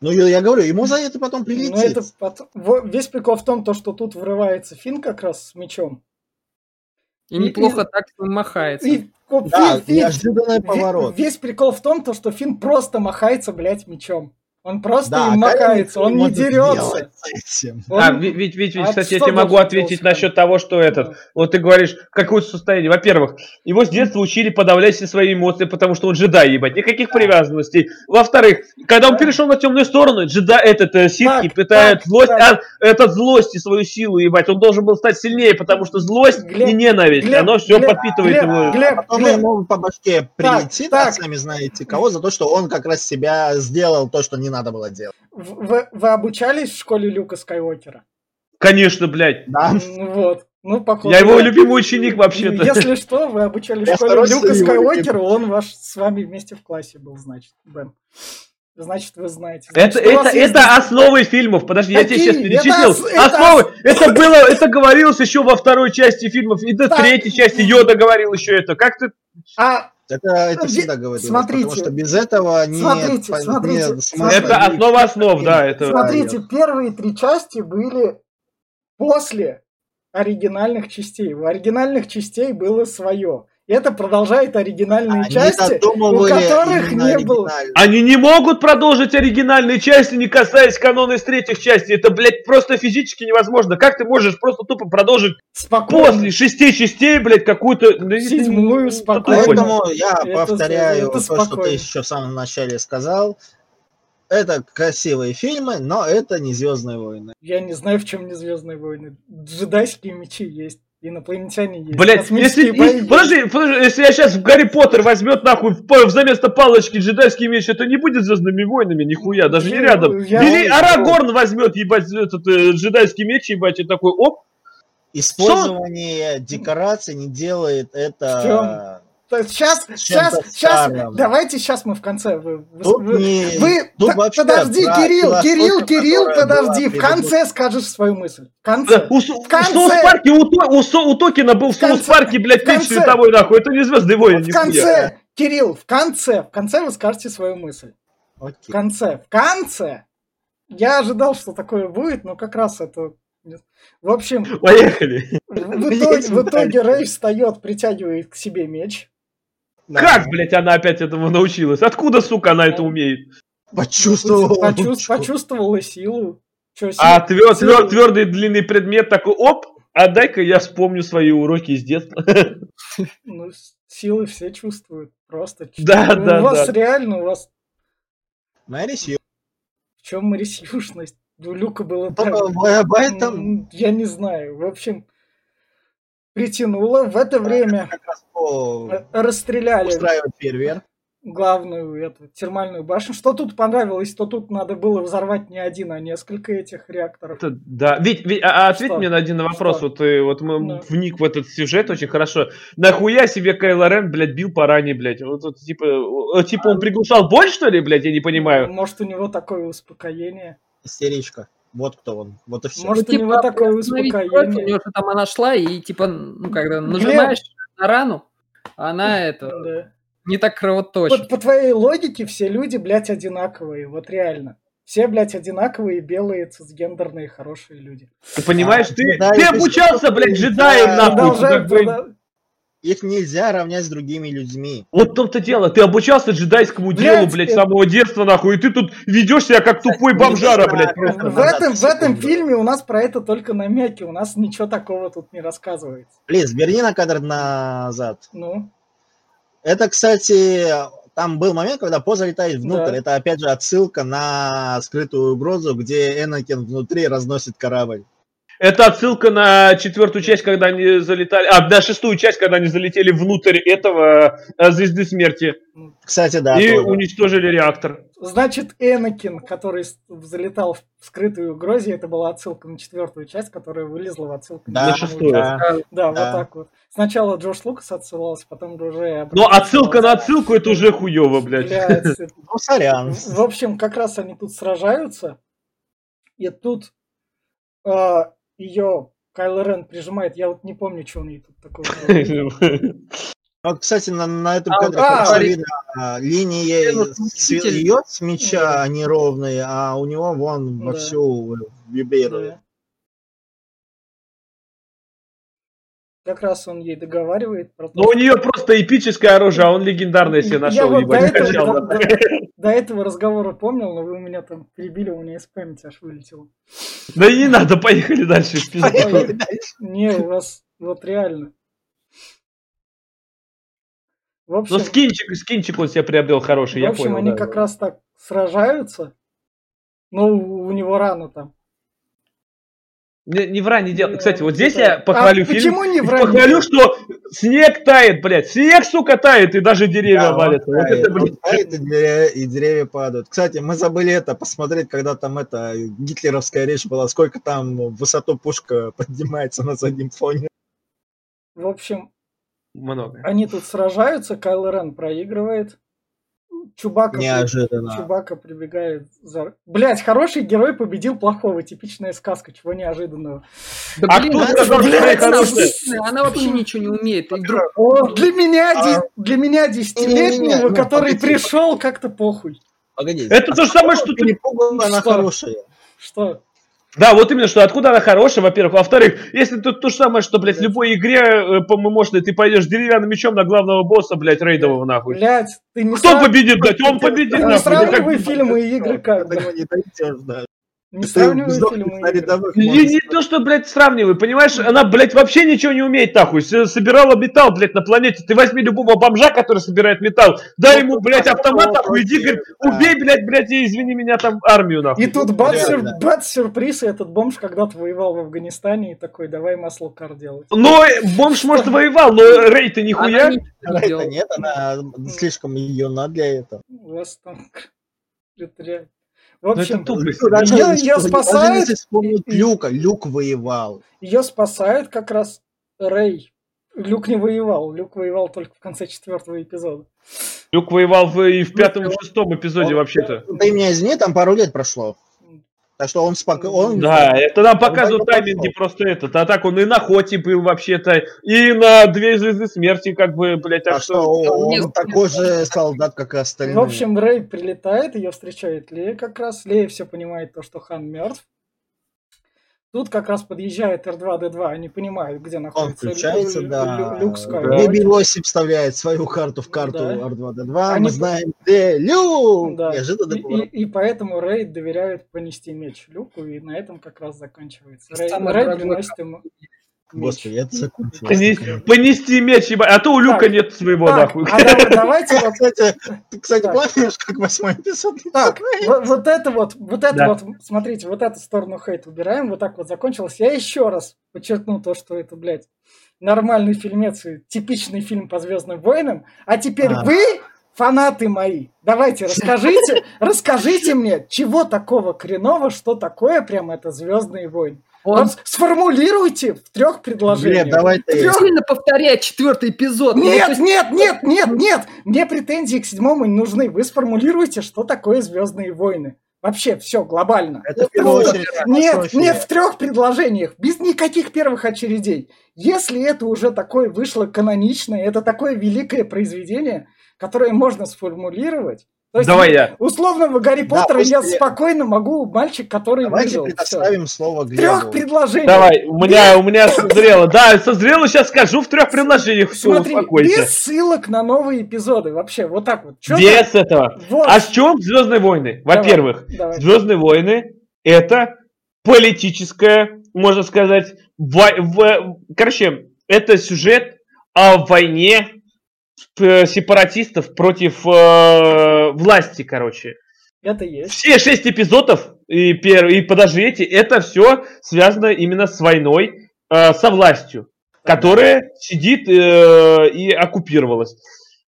Ну, я, я говорю, ему за это потом прилетит. Ну, это потом... Весь прикол в том, то, что тут врывается Фин как раз с мечом. И, и неплохо и, так махается. И, да, Фин, неожиданный Фин, поворот. Весь прикол в том, то, что Фин просто махается, блядь, мечом. Он просто да, им макается, он не дерется. Он... А, ведь, ведь, ведь, кстати, я тебе могу ответить насчет того, что этот, да. вот ты говоришь, какое состояние. Во-первых, его с детства учили подавлять все свои эмоции, потому что он джедай, ебать, никаких да. привязанностей. Во-вторых, когда он перешел на темную сторону, джедай, этот, э, ситки так, питает так, злость, так. А, этот злость и свою силу, ебать, он должен был стать сильнее, потому что злость Глеб, и ненависть, Глеб, оно все Глеб, подпитывает Глеб, его. Глеб, а потом Глеб. ему по башке прилетит, так, так. сами знаете кого, за то, что он как раз себя сделал то, что не надо было делать. Вы, вы обучались в школе Люка Скайуокера? Конечно, блядь. Да. Вот. Ну, походу, Я его любимый ученик вообще-то. Если что, вы обучались в школе Люка Скайуокера, он ваш с вами вместе в классе был, значит, Бен. Значит, вы знаете. Значит, это это, это есть... основы фильмов. Подожди, Какие? я тебе сейчас перечислил. Это, основы. Это... это было, это говорилось еще во второй части фильмов. И до третьей части Йода говорил еще это. Как ты? А это, это всегда говорилось, смотрите, потому что без этого не... Смотрите, смотрите, не, смотрите. Это основа основ, да. Это... Смотрите, первые три части были после оригинальных частей. У оригинальных частей было свое. Это продолжает оригинальные Они части, у которых не было. Они не могут продолжить оригинальные части, не касаясь канона из третьих частей. Это, блядь, просто физически невозможно. Как ты можешь просто тупо продолжить спокойно. после шести частей, блядь, какую-то... Седьмую спокойно. Поэтому я это, повторяю это то, что ты еще в самом начале сказал. Это красивые фильмы, но это не Звездные войны. Я не знаю, в чем не Звездные войны. Джедайские мечи есть. Инопланетяне есть. Блять, если, подожди, подожди, если я сейчас в Гарри Поттер возьмет нахуй в, заместо палочки джедайский меч, это не будет звездными войнами, нихуя, даже не рядом. Я, Бери, Арагорн возьмет, ебать, этот э, джедайский меч, ебать, и такой, оп. Использование Что? декораций не делает это Сейчас, сейчас, сейчас, давайте сейчас мы в конце. Вы, вы, не, вы подожди, Кирилл, Кирилл, Кирилл, подожди, в конце скажешь свою мысль. В конце. У, в конце. В Соус-парке у, у, у Токина был в, в Соус-парке, блядь, меч световой, нахуй. Это не звездный воин, В конце, Кирилл, в конце, в конце вы скажете свою мысль. Окей. В конце, в конце. Я ожидал, что такое будет, но как раз это в общем, поехали. В итоге, в итоге Рэй встает, притягивает к себе меч. Да. Как, блядь, она опять этому научилась? Откуда, сука, она это умеет? Почувствовала. Почувств, почувствовала силу. Что, а твер, твер, твердый длинный предмет такой, оп, а дай-ка я вспомню свои уроки из детства. Ну, силы все чувствуют. Просто. Да, да, У вас реально, у вас... Мэри Сью. В чем Мэри Сьюшность? У Люка было... Об этом... Я не знаю. В общем, притянуло. В это время расстреляли фейерверк. главную эту термальную башню. Что тут понравилось, то тут надо было взорвать не один, а несколько этих реакторов. Это, да, ведь, ведь а, а ответь что? мне на один вопрос. Что? Вот, ты, вот мы да. вник в этот сюжет очень хорошо. Нахуя себе Кайло Рен, блядь, бил по ране, блядь? Вот, вот типа, типа он приглушал боль, что ли, блядь? Я не понимаю. Может, у него такое успокоение. Истеричка. Вот кто он. Вот и все. Может, ну, у него типа, такое успокоение. У него там она шла, и типа, ну, когда нажимаешь на рану, она это да. не так кровоточит. Вот по твоей логике все люди, блядь, одинаковые. Вот реально. Все, блядь, одинаковые, белые, цисгендерные, хорошие люди. Ты понимаешь, а, ты, да, ты обучался, блядь, джедаем, нахуй. Их нельзя равнять с другими людьми. Вот в том-то дело, ты обучался джедайскому делу, блядь, блядь, с самого детства, нахуй, и ты тут ведешь себя как тупой бомжара, блядь, просто. В этом, в этом фильме у нас про это только намеки, у нас ничего такого тут не рассказывается. Лиз, верни на кадр назад. Ну? Это, кстати, там был момент, когда По залетает внутрь. Да. Это, опять же, отсылка на скрытую угрозу, где Энакин внутри разносит корабль. Это отсылка на четвертую часть, когда они залетали, а, на шестую часть, когда они залетели внутрь этого а, Звезды Смерти. Кстати, да. И тоже. уничтожили реактор. Значит, Энакин, который залетал в скрытую угрозе, это была отсылка на четвертую часть, которая вылезла в отсылку да, на шестую. Да, да, да, вот так вот. Сначала Джош Лукас отсылался, потом уже... Но отсылка на отсылку, это уже хуево, блядь. блядь ну, сорян. В общем, как раз они тут сражаются, и тут а, ее Кайл Рен прижимает. Я вот не помню, что он ей тут такое. Вот, кстати, на, на этом кадре а, хорошо видно а, линии ее с мяча, они ровные, а у него вон да. вовсю вибрирует. Как раз он ей договаривает про то, Ну, у нее просто эпическое оружие, а он легендарное себе нашел. Я вот до, этого, до, до, до этого разговора помнил, но вы меня там перебили, у меня из памяти аж вылетело. Да и не надо, поехали дальше. Не, у вас вот реально. В общем, ну, скинчик, скинчик он себе приобрел хороший, я понял. В общем, они как раз так сражаются. Ну, у него рано там. Не, не врань, не делай. Кстати, вот здесь я похвалю а фильм. Почему не врань? Похвалю, что снег тает, блядь. Снег, сука, тает, и даже деревья да, валятся. Вот тает, это, блядь. Тает, и, деревья, и деревья падают. Кстати, мы забыли это посмотреть, когда там это гитлеровская речь была, сколько там в высоту пушка поднимается на заднем фоне. В общем, много. Они тут сражаются, Кайл Рен проигрывает. Чубака, Неожиданно. Чубака прибегает за... Блять, хороший герой победил плохого. Типичная сказка, чего неожиданного. Да, а блин, кто сказал, блядь, она, она вообще ничего не умеет. О, для меня, а... для меня десятилетнего, ну, который пришел, как-то похуй. Погоди. Это то же самое, что ты... Она хорошая. Что? Да, вот именно, что откуда она хорошая, во-первых. Во-вторых, если тут то же самое, что, блядь, в любой игре, э, по-моему, ты пойдешь деревянным мечом на главного босса, блядь, рейдового, нахуй. Блядь, ты не Кто срав... победит, блядь? Он победит, ты нахуй. Не сравнивай фильмы и игры как, блядь. не дойдешь, да. Не сравнивай фильмы. Не, не то, что, блядь, сравнивай, понимаешь? Она, блядь, вообще ничего не умеет, нахуй. Собирала металл, блядь, на планете. Ты возьми любого бомжа, который собирает металл, дай ему, блядь, автомат, нахуй, иди, говорит, убей, блядь, блядь, и извини меня там армию, нахуй. И тут бац, сюр, бац сюрприз, и этот бомж когда-то воевал в Афганистане и такой, давай масло кар делать. Ну, бомж, может, воевал, но Рей-то нихуя. Рей-то нет, она слишком юна для этого. У вас там... Это реально. В общем, ее, ее спасает... Люка, Люк воевал. Ее спасает как раз Рэй. Люк не воевал, Люк воевал только в конце четвертого эпизода. Люк воевал в, и в пятом, и в шестом эпизоде вообще-то. Ты меня извини, там пару лет прошло. Так что он спокойно. Да, это нам показывают тайминги просто этот. А так он и на хоте был вообще-то, и на две звезды смерти, как бы, блядь, так а что он, он такой же солдат, как и остальные. В общем, Рэй прилетает, ее встречает Лея как раз. Лея все понимает то, что Хан мертв. Тут как раз подъезжает R2-D2, они понимают, где находится Он включается, Лю- да. Люк Скайуокер. BB-8 вставляет свою карту в карту да. R2-D2, они... мы знаем, где Люк! Да. Неожиданно и, и, и поэтому Рей доверяют понести меч Люку, и на этом как раз заканчивается. Рей, Рей приносит ему... Господи, это закончилось. Понести, понести меч, а то у Люка так, нет своего, так, нахуй. А давайте вот... Кстати, ты, кстати, так. помнишь, как восьмой эпизод? Так, вот, вот это вот, вот это да. вот, смотрите, вот эту сторону хейт убираем, вот так вот закончилось. Я еще раз подчеркну то, что это, блядь, нормальный фильмец и типичный фильм по Звездным войнам, а теперь а. вы фанаты мои, давайте расскажите, расскажите мне, чего такого коренного, что такое прям это Звездные войны. Он... Сформулируйте в трех предложениях. Нет, давай ты. Трех... Сильно повторять четвертый эпизод. Нет, есть... нет, нет, нет, нет. Мне претензии к седьмому не нужны. Вы сформулируйте, что такое Звездные войны. Вообще все глобально. Это в первую очередь. Нет, нет, в трех предложениях, без никаких первых очередей. Если это уже такое вышло каноничное, это такое великое произведение, которое можно сформулировать, то есть, Давай я. Условно, в Гарри Поттера да, я спокойно могу, мальчик, который Давайте выжил. предоставим все. слово Глебу. Трех предложений. Давай, у меня, у меня созрело. Да, созрело, сейчас скажу в трех предложениях. Все, Смотри, успокойся. без ссылок на новые эпизоды. Вообще, вот так вот. Чё без так? этого. Вот. А с чем Звездные войны? Во-первых, Звездные войны это политическая, можно сказать, в, в, короче, это сюжет о войне сепаратистов против э, власти, короче. Это есть. Все шесть эпизодов и, пер, и эти, это все связано именно с войной, э, со властью, которая сидит э, и оккупировалась.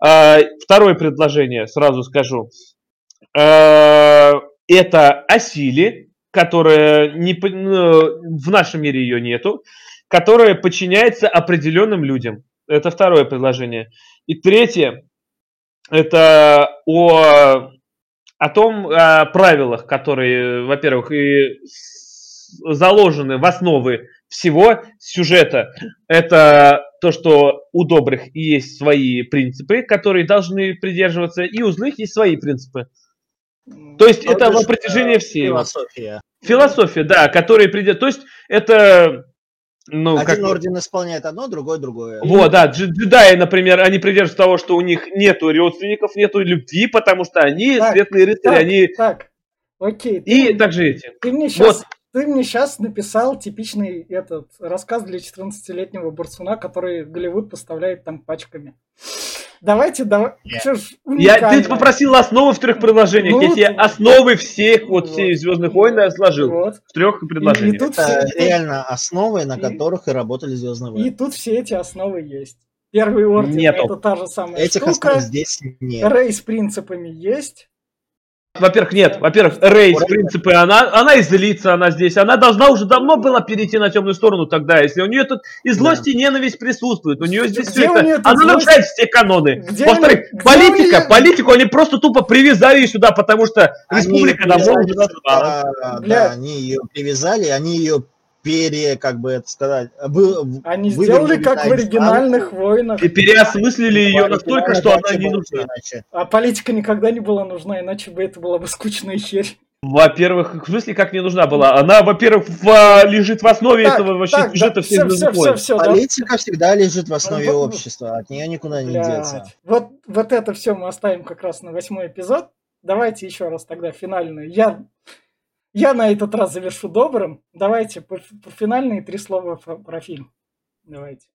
Э, второе предложение, сразу скажу. Э, это о силе, которая не, ну, в нашем мире ее нету, которая подчиняется определенным людям. Это второе предложение. И третье, это о, о том, о правилах, которые, во-первых, и заложены в основы всего сюжета. Это то, что у добрых есть свои принципы, которые должны придерживаться, и у злых есть свои принципы. То есть это на протяжении всей. Философия. Философия, да, которые придет. То есть это ну, Один как... орден исполняет одно, другой другое. Вот, да, джедаи, например, они придерживаются того, что у них нету родственников, нету любви, потому что они так, светлые рыцари, так, они... Так, окей. И ты, также эти. Ты мне сейчас... Вот. Ты мне сейчас написал типичный этот рассказ для 14-летнего Барсуна, который Голливуд поставляет там пачками. Давайте, давай. Я, ты попросил основы в трех предложениях. Ну, я тебе основы всех вот, вот. всех Звездных войн я сложил вот. в трех предложениях. И, и тут Это все... реально основы, на и... которых и работали Звездные войны. И тут все эти основы есть. Первый орден Нету. это та же самая Этих штука. здесь нет. Рей с принципами есть. Во-первых, нет. Во-первых, Рейс, в принципе, она, она и злится, она здесь. Она должна уже давно была перейти на темную сторону тогда, если у нее тут и злость, да. и ненависть присутствует. У нее здесь Где все это... Она нарушает все каноны. Во-вторых, политика, нее... политику они просто тупо привязали сюда, потому что они республика давно уже да, да, они ее привязали, они ее пере, как бы это сказать, вы, Они сделали как в оригинальных войнах. И переосмыслили ее настолько, что она не нужна. Иначе. А политика никогда не была нужна, иначе бы это была бы скучная херь. Во-первых, в смысле, как не нужна была? Она, во-первых, в, а, лежит в основе так, этого вообще так, сюжета да, все, все, все, все, Политика да? всегда лежит в основе вот, общества, от нее никуда не блядь. деться. Вот, вот это все мы оставим как раз на восьмой эпизод. Давайте еще раз тогда финальную. Я я на этот раз завершу добрым. Давайте по, по финальные три слова про, про фильм. Давайте.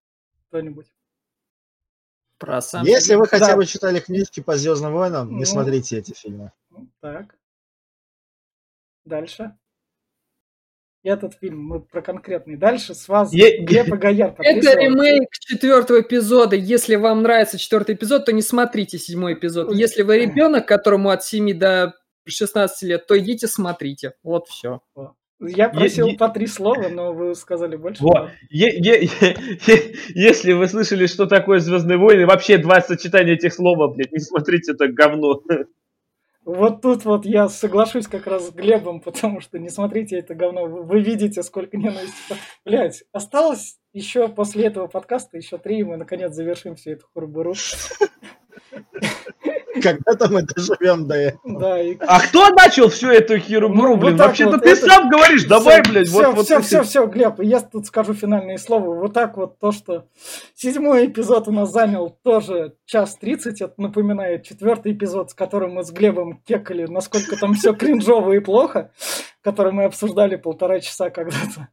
Кто-нибудь. Про сам Если вы хотя бы читали книжки по Звездным войнам, не ну, смотрите эти фильмы. Ну, так. Дальше. Этот фильм мы про конкретный. Дальше с вас Е... Глеб Гояр. Это ремейк четвертого эпизода. Если вам нравится четвертый эпизод, то не смотрите седьмой эпизод. Если вы ребенок, которому от 7 до 16 лет, то идите смотрите. Вот все. Я просил е- по три слова, но вы сказали больше. Вот. Е- е- если вы слышали, что такое Звездные войны, вообще два сочетания этих слов, блядь, не смотрите это говно. Вот тут вот я соглашусь как раз с Глебом, потому что не смотрите это говно. Вы видите, сколько ненависти. Блять, осталось еще после этого подкаста еще три, и мы наконец завершим всю эту хурбуру. Когда-то мы доживем до этого. Да, и... А кто начал всю эту херу, ну, блин? Вот Вообще-то ты сам говоришь, давай, блядь. Все, вот, все, все, все, Глеб, я тут скажу финальные слова. Вот так вот то, что седьмой эпизод у нас занял тоже час тридцать, это напоминает четвертый эпизод, с которым мы с Глебом кекали, насколько там все кринжово и плохо, который мы обсуждали полтора часа когда-то.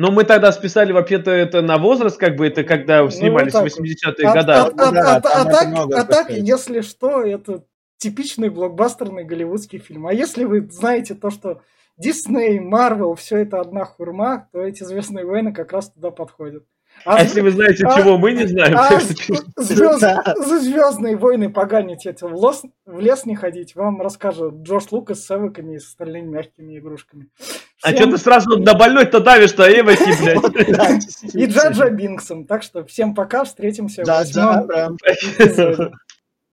Но мы тогда списали вообще-то это на возраст, как бы это когда ну, снимались ну, вот 80-е а, годы. А, а, а, а, так, а так, если что, это типичный блокбастерный голливудский фильм. А если вы знаете то, что Дисней, Марвел, все это одна хурма, то эти «Звездные войны» как раз туда подходят. А, а если вы знаете, а, чего мы не знаем, а, звезд, за Звездные войны поганить это в, лос, в лес не ходить, вам расскажет Джош Лукас с эвоками и с остальными мягкими игрушками. А что ты сразу на больной-то давишь-то, эвоки, блядь? И Джаджа Бинксом. Так что всем пока, встретимся в